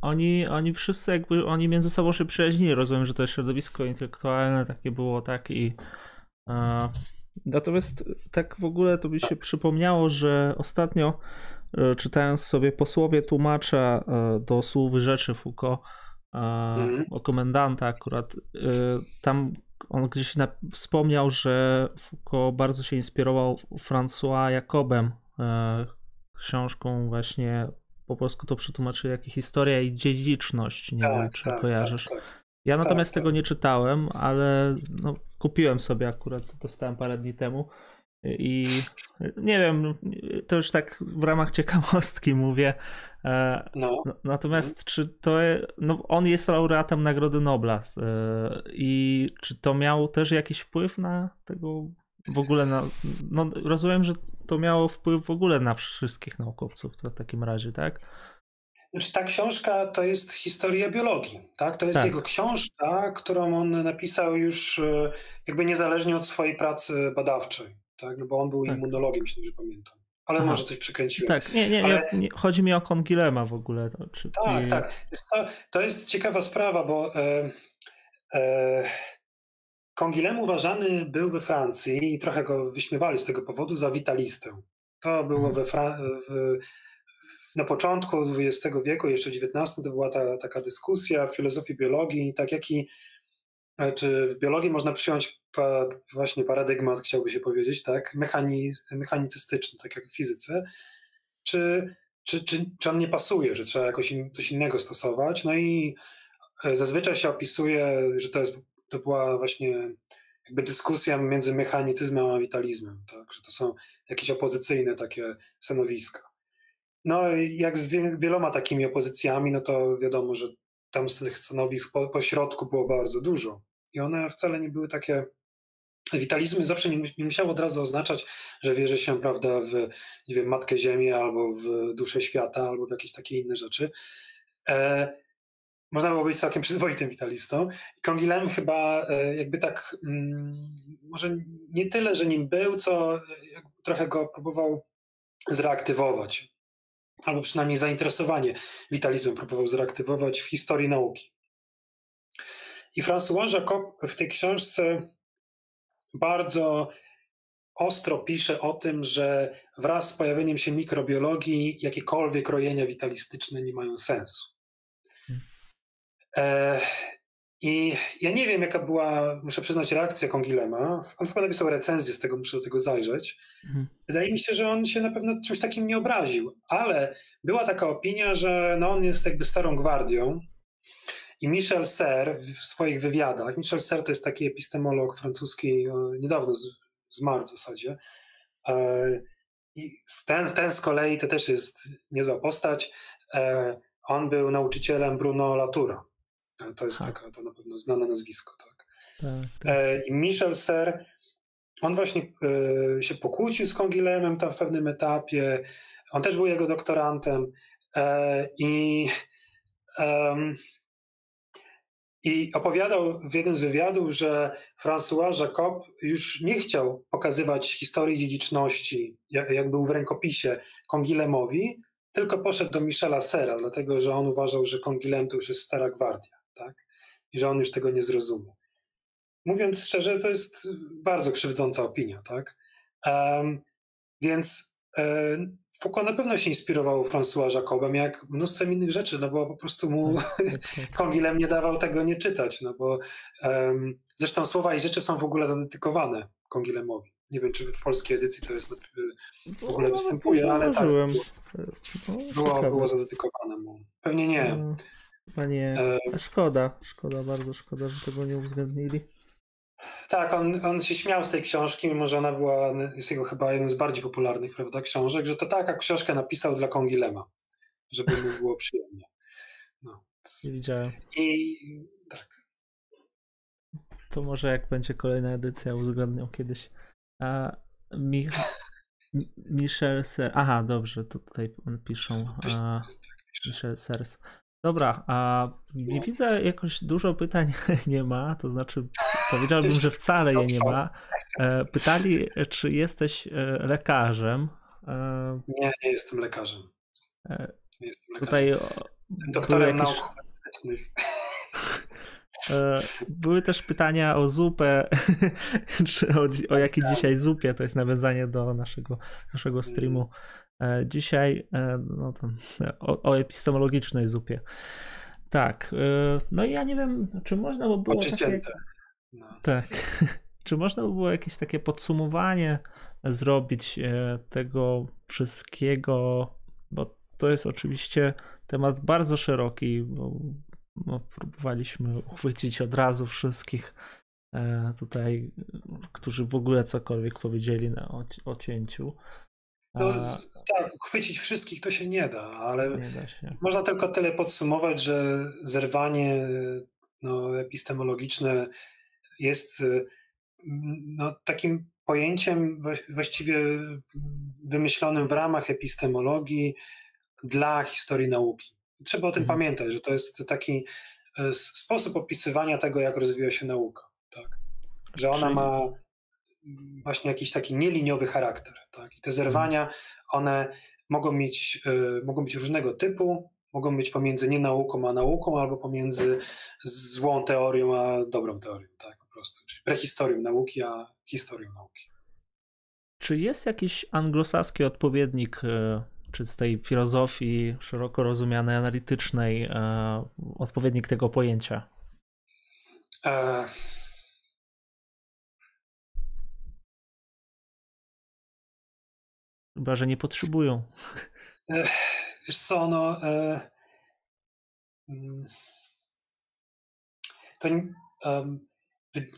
Oni, oni wszyscy jakby, oni między sobą się przyjaźnili. Rozumiem, że to środowisko intelektualne takie było, tak i e, natomiast tak w ogóle to by się przypomniało, że ostatnio E, czytając sobie posłowie tłumacza e, do słów rzeczy Foucault mm. o komendanta akurat, tam on gdzieś wspomniał, że Foucault bardzo się inspirował François Jacobem, książką właśnie po polsku to przetłumaczyli jak historia i dziedziczność, nie tak, wiem czy tak, kojarzysz. Tak, tak. ja natomiast tak, tego tak. nie czytałem, ale no, kupiłem sobie akurat, dostałem parę dni temu i nie wiem, to już tak w ramach ciekawostki mówię. E, no. Natomiast czy to. No, on jest laureatem Nagrody Nobla. E, I czy to miał też jakiś wpływ na tego w ogóle na. No, rozumiem, że to miało wpływ w ogóle na wszystkich naukowców w takim razie, tak? Znaczy, ta książka to jest historia biologii, tak? To jest tak. jego książka, którą on napisał już e, jakby niezależnie od swojej pracy badawczej tak? No bo on był tak. immunologiem, jeśli dobrze pamiętam. Ale Aha. może coś przykręciłem. Tak, nie, nie, Ale... nie, chodzi mi o Kongilema w ogóle. To, czy... Tak, tak. To jest ciekawa sprawa, bo e, e, Kongilem uważany był we Francji i trochę go wyśmiewali z tego powodu za witalistę. To było hmm. we Fra w, na początku XX wieku, jeszcze XIX, to była ta, taka dyskusja w filozofii biologii, tak jak i czy w biologii można przyjąć pa, właśnie paradygmat, chciałby się powiedzieć, tak, Mechani, mechanicystyczny, tak jak w fizyce, czy, czy, czy, czy on nie pasuje, że trzeba jakoś in, coś innego stosować, no i e, zazwyczaj się opisuje, że to, jest, to była właśnie jakby dyskusja między mechanicyzmem a witalizmem, tak, że to są jakieś opozycyjne takie stanowiska. No jak z wieloma takimi opozycjami, no to wiadomo, że tam z tych stanowisk po, po środku było bardzo dużo. I one wcale nie były takie. Witalizmy zawsze nie, nie musiało od razu oznaczać, że wierzy się, prawda, w nie wiem, Matkę Ziemię, albo w duszę świata, albo w jakieś takie inne rzeczy. E, można było być całkiem przyzwoitym witalistą. Kongilem chyba e, jakby tak, mm, może nie tyle, że nim był, co trochę go próbował zreaktywować albo przynajmniej zainteresowanie witalizmem próbował zreaktywować w historii nauki. I François Jacob w tej książce bardzo ostro pisze o tym, że wraz z pojawieniem się mikrobiologii jakiekolwiek rojenia witalistyczne nie mają sensu. Hmm. E, I ja nie wiem, jaka była, muszę przyznać, reakcja Kongilema. On chyba napisał recenzję z tego, muszę do tego zajrzeć. Hmm. Wydaje mi się, że on się na pewno czymś takim nie obraził, ale była taka opinia, że no on jest jakby starą gwardią. I Michel Serre w swoich wywiadach, Michel Serre to jest taki epistemolog francuski, niedawno zmarł w zasadzie. E, I ten, ten z kolei to też jest niezła postać. E, on był nauczycielem Bruno Latoura. E, to jest taka, to na pewno znane nazwisko. Tak. tak, tak. I Michel Serre, on właśnie się pokłócił z Kongilemem tam w pewnym etapie. On też był jego doktorantem. I i opowiadał w jednym z wywiadów, że François Jacob już nie chciał pokazywać historii dziedziczności, jak, był w rękopisie Kongilemowi, tylko poszedł do Michela Sera, dlatego że on uważał, że Kongilem to już jest stara gwardia, tak? I że on już tego nie zrozumie. Mówiąc szczerze, to jest bardzo krzywdząca opinia, tak? Um, więc um, Foucault na pewno się inspirował François Jacobem, jak mnóstwem innych rzeczy, no bo po prostu mu Kongilem tak, tak. nie dawał tego nie czytać, no bo um, zresztą słowa i rzeczy są w ogóle zadedykowane Kongilemowi. Nie wiem, czy w polskiej edycji to jest w ogóle no, występuje, ale tak. Było, było, było zadedykowane mu. Pewnie nie. No, chyba nie. E... Szkoda, szkoda, bardzo szkoda, że tego nie uwzględnili. Tak, on, on się śmiał z tej książki, mimo że ona była, jest jego chyba jedną z bardziej popularnych prawda, książek, że to taka książkę napisał dla Kongilema, żeby mu było przyjemnie. No. Nie widziałem. I tak. To może jak będzie kolejna edycja, uwzględnią kiedyś. A mi, Michel Ser... Aha, dobrze, to tutaj piszą. A, Michel Sers. Dobra, a nie widzę jakoś dużo pytań nie ma, to znaczy powiedziałbym, że wcale je nie ma. E, pytali, czy jesteś e, lekarzem. E, nie, nie jestem lekarzem. Nie jestem lekarzem. Tutaj doktorem jakieś... nauk humanistycznych. Były też pytania o zupę, czy o, o jakiej tak. dzisiaj zupie, to jest nawiązanie do naszego, naszego streamu. E, dzisiaj e, no o, o epistemologicznej zupie. Tak. E, no i ja nie wiem, czy można by było. Takie... No. Tak. czy można by było jakieś takie podsumowanie zrobić tego wszystkiego, bo to jest oczywiście temat bardzo szeroki, bo, bo próbowaliśmy uchwycić od razu wszystkich tutaj, którzy w ogóle cokolwiek powiedzieli na o, cięciu. No, tak, chwycić wszystkich to się nie da, ale nie da można tylko tyle podsumować, że zerwanie no, epistemologiczne jest no, takim pojęciem właściwie wymyślonym w ramach epistemologii dla historii nauki. Trzeba o tym mhm. pamiętać, że to jest taki e, sposób opisywania tego, jak rozwija się nauka. Tak? Że ona ma właśnie jakiś taki nieliniowy charakter. Tak? I te zerwania, one mogą mieć, y, mogą być różnego typu, mogą być pomiędzy nienauką a nauką, albo pomiędzy złą teorią a dobrą teorią, tak po prostu. Czyli prehistorium nauki, a historią nauki. Czy jest jakiś anglosaski odpowiednik, y, czy z tej filozofii szeroko rozumianej, analitycznej, y, odpowiednik tego pojęcia? E Chyba, że nie potrzebują. Wiesz co, no... E, mm, to um,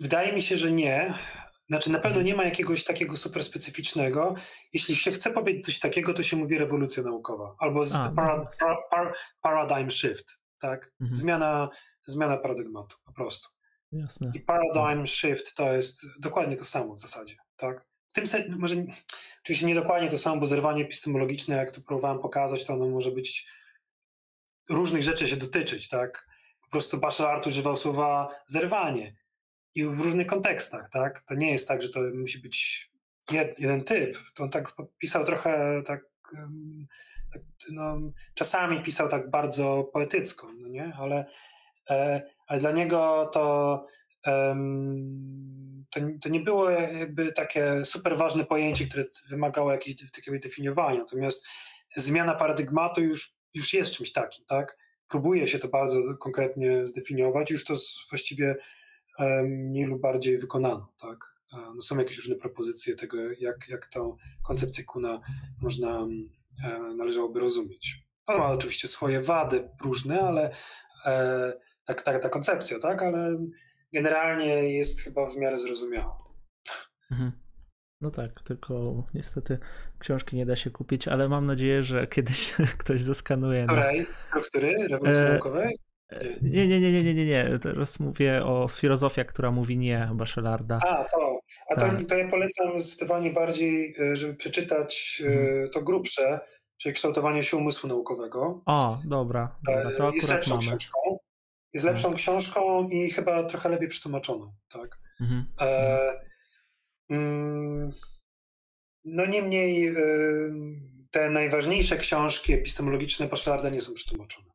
wydaje mi się, że nie. Znaczy, na pewno nie ma jakiegoś takiego super specyficznego. Jeśli się chce powiedzieć coś takiego, to się mówi rewolucja naukowa albo A, para, no para, para, paradigm shift, tak? Mhm. Zmiana, zmiana paradygmatu, po prostu. Jasne. I paradigm Jasne. shift to jest dokładnie to samo w zasadzie, tak? Tym sensie, może oczywiście nie dokładnie to samo, bo zerwanie epistemologiczne, jak tu próbowałem pokazać, to ono może być różnych rzeczy się dotyczyć, tak? Po prostu Bachelard używał słowa zerwanie i w różnych kontekstach, tak? To nie jest tak, że to musi być jed, jeden typ. To on tak pisał trochę tak, tak no, czasami pisał tak bardzo poetycko, no nie? Ale, e, ale dla niego to to, to nie było jakby takie super ważne pojęcie, które wymagało jakiegoś takiego definiowania. Natomiast zmiana paradygmatu już, już jest czymś takim, tak? Próbuje się to bardzo konkretnie zdefiniować, już to właściwie mniej lub bardziej wykonano, tak? No są jakieś różne propozycje tego, jak, jak tą koncepcję kuna można, należałoby rozumieć. Ona ma oczywiście swoje wady różne, ale e, tak, tak, ta koncepcja, tak? Ale generalnie jest chyba w miarę zrozumiała. Mhm. No tak, tylko niestety książki nie da się kupić, ale mam nadzieję, że kiedyś ktoś zaskanuje. Której? Struktury rewolucji e... naukowej? Nie, nie, nie, nie, nie, nie, nie. Teraz mówię o filozofii, która mówi nie Bachelarda. A, to. A tak. to, to ja polecam zdecydowanie bardziej, e, żeby przeczytać e, mhm. to grubsze, czyli kształtowanie się umysłu naukowego. O, dobra. dobra to jest lepszą mamy. książką. Jest lepszą tak. książką i chyba trochę lepiej przetłumaczoną, tak? Mhm. E, mm, no niemniej e, te najważniejsze książki epistemologiczne Bachelarda nie są przetłumaczone.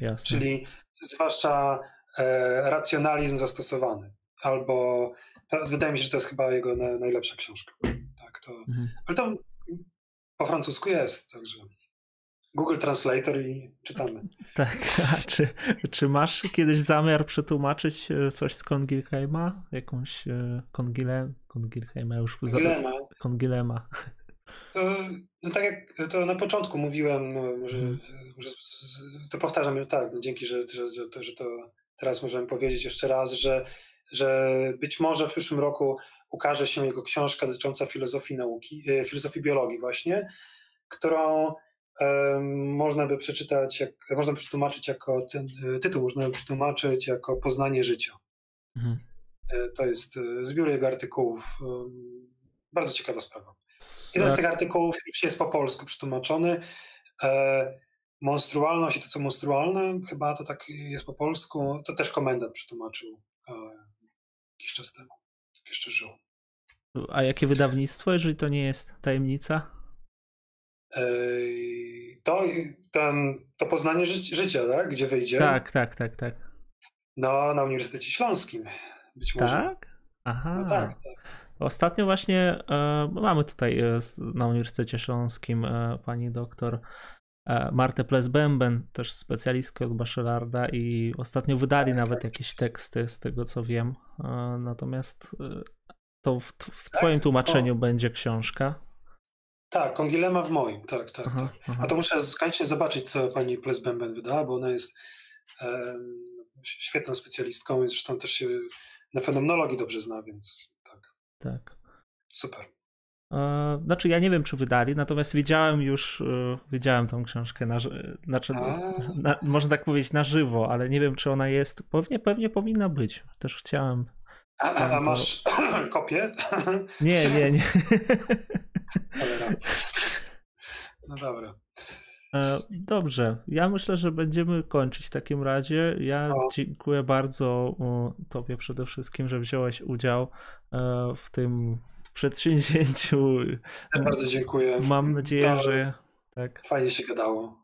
Jasne. Czyli zwłaszcza e, racjonalizm zastosowany. Albo to, wydaje mi się, że to jest chyba jego na, najlepsza książka. Tak, to, mhm. Ale to po francusku jest, także. Google Translator i czytamy. Tak, a czy, czy masz kiedyś zamiar przetłumaczyć e, coś z Kongilheima? Jakąś e, Kongile, Kongilheima już. Kongilema. Kongilema. To, no tak jak to na początku mówiłem, no, może, hmm. może to powtarzam, tak, no dzięki, że, że, że, to, że to teraz możemy powiedzieć jeszcze raz, że, że być może w przyszłym roku ukaże się jego książka dotycząca filozofii nauki, e, filozofii biologii właśnie, którą można by przeczytać, jak, można by przetłumaczyć jako ten e, tytuł, można by przetłumaczyć jako Poznanie życia. Mhm. E, to jest e, zbiór jego artykułów. Bardzo ciekawa sprawa. Jeden z tych artykułów już jest po polsku przetłumaczony. Monstrualność i to, co monstrualne, chyba to tak jest po polsku. To też komendant przetłumaczył jakiś czas temu. Jeszcze żył. A jakie wydawnictwo, jeżeli to nie jest tajemnica? To, ten, to poznanie ży życia, tak? gdzie wyjdzie. Tak, tak, tak, tak. No, na Uniwersytecie Śląskim. Być może. Tak? Aha. No tak, tak. Ostatnio właśnie e, mamy tutaj e, na Uniwersytecie Śląskim e, pani doktor e, Martę Plesbęben, też specjalistkę od Bachelarda i ostatnio wydali tak, nawet tak. jakieś teksty z tego co wiem. E, natomiast e, to w, w twoim tak? tłumaczeniu o. będzie książka. Tak, Kongilema w moim, tak, tak. Aha, tak. Aha. A to muszę koniecznie zobaczyć, co pani Plesbemben wydała, bo ona jest świetną specjalistką i zresztą też się na fenomenologii dobrze zna, więc tak. Tak. Super. E, znaczy, ja nie wiem, czy wydali, natomiast widziałem już, e, widziałem tą książkę, na, znaczy, na, można tak powiedzieć, na żywo, ale nie wiem, czy ona jest, pewnie, pewnie powinna być. Też chciałem. A, a, a masz kopię? Nie, nie, nie. No dobra. E, dobrze, ja myślę, że będziemy kończyć w takim razie. Ja o. dziękuję bardzo Tobie przede wszystkim, że wziąłeś udział e, w tym przedsięwzięciu. Ja bardzo dziękuję. Mam nadzieję, że tak. Fajnie się gadało.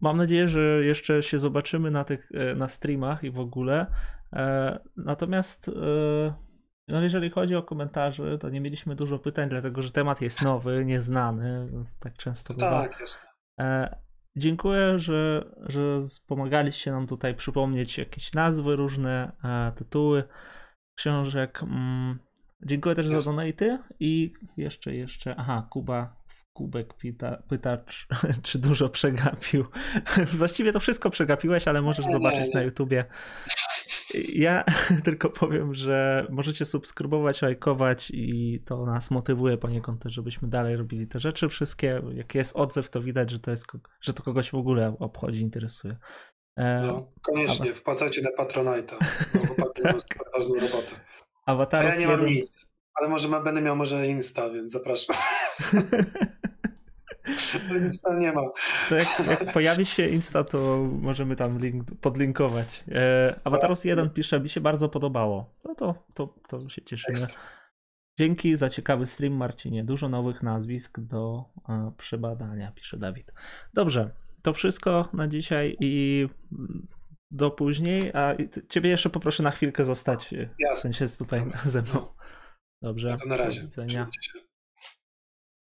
Mam nadzieję, że jeszcze się zobaczymy na tych e, na streamach i w ogóle. Natomiast no jeżeli chodzi o komentarze, to nie mieliśmy dużo pytań, dlatego że temat jest nowy, nieznany, tak często bywa. Tak, jest. E, dziękuję, że, że pomagaliście nam tutaj przypomnieć jakieś nazwy, różne e, tytuły książek. Mm, dziękuję też jest. za donaty i jeszcze, jeszcze, aha, Kuba Kubek pyta, pyta czy, czy, dużo przegapił. Właściwie to wszystko przegapiłeś, ale możesz nie, zobaczyć nie, nie. na YouTubie. Ja tylko powiem, że możecie subskrybować, lajkować i to nas motywuje poniekąd też, żebyśmy dalej robili te rzeczy wszystkie. Jak jest odzew, to widać, że to, jest, że to kogoś w ogóle obchodzi, interesuje. E, no, koniecznie, ale... wpłacajcie na Patronite'a, bo chłopaki mają ważną robotę. Awataros ja nie mam nic, ale może będę miał może Insta, więc zapraszam. nic tam nie ma. To jak, jak, pojawi się Insta, to możemy tam link podlinkować. E, Avatarus 1 pisze, mi się bardzo podobało. No to, to, to się cieszymy. Dzięki za ciekawy stream, Marcinie. Dużo nowych nazwisk do e, przebadania, pisze Dawid. Dobrze, to wszystko na dzisiaj i do później, a ciebie jeszcze poproszę na chwilkę zostać, Jasne. w sensie tutaj ze mną. Dobrze. To na razie. Do widzenia.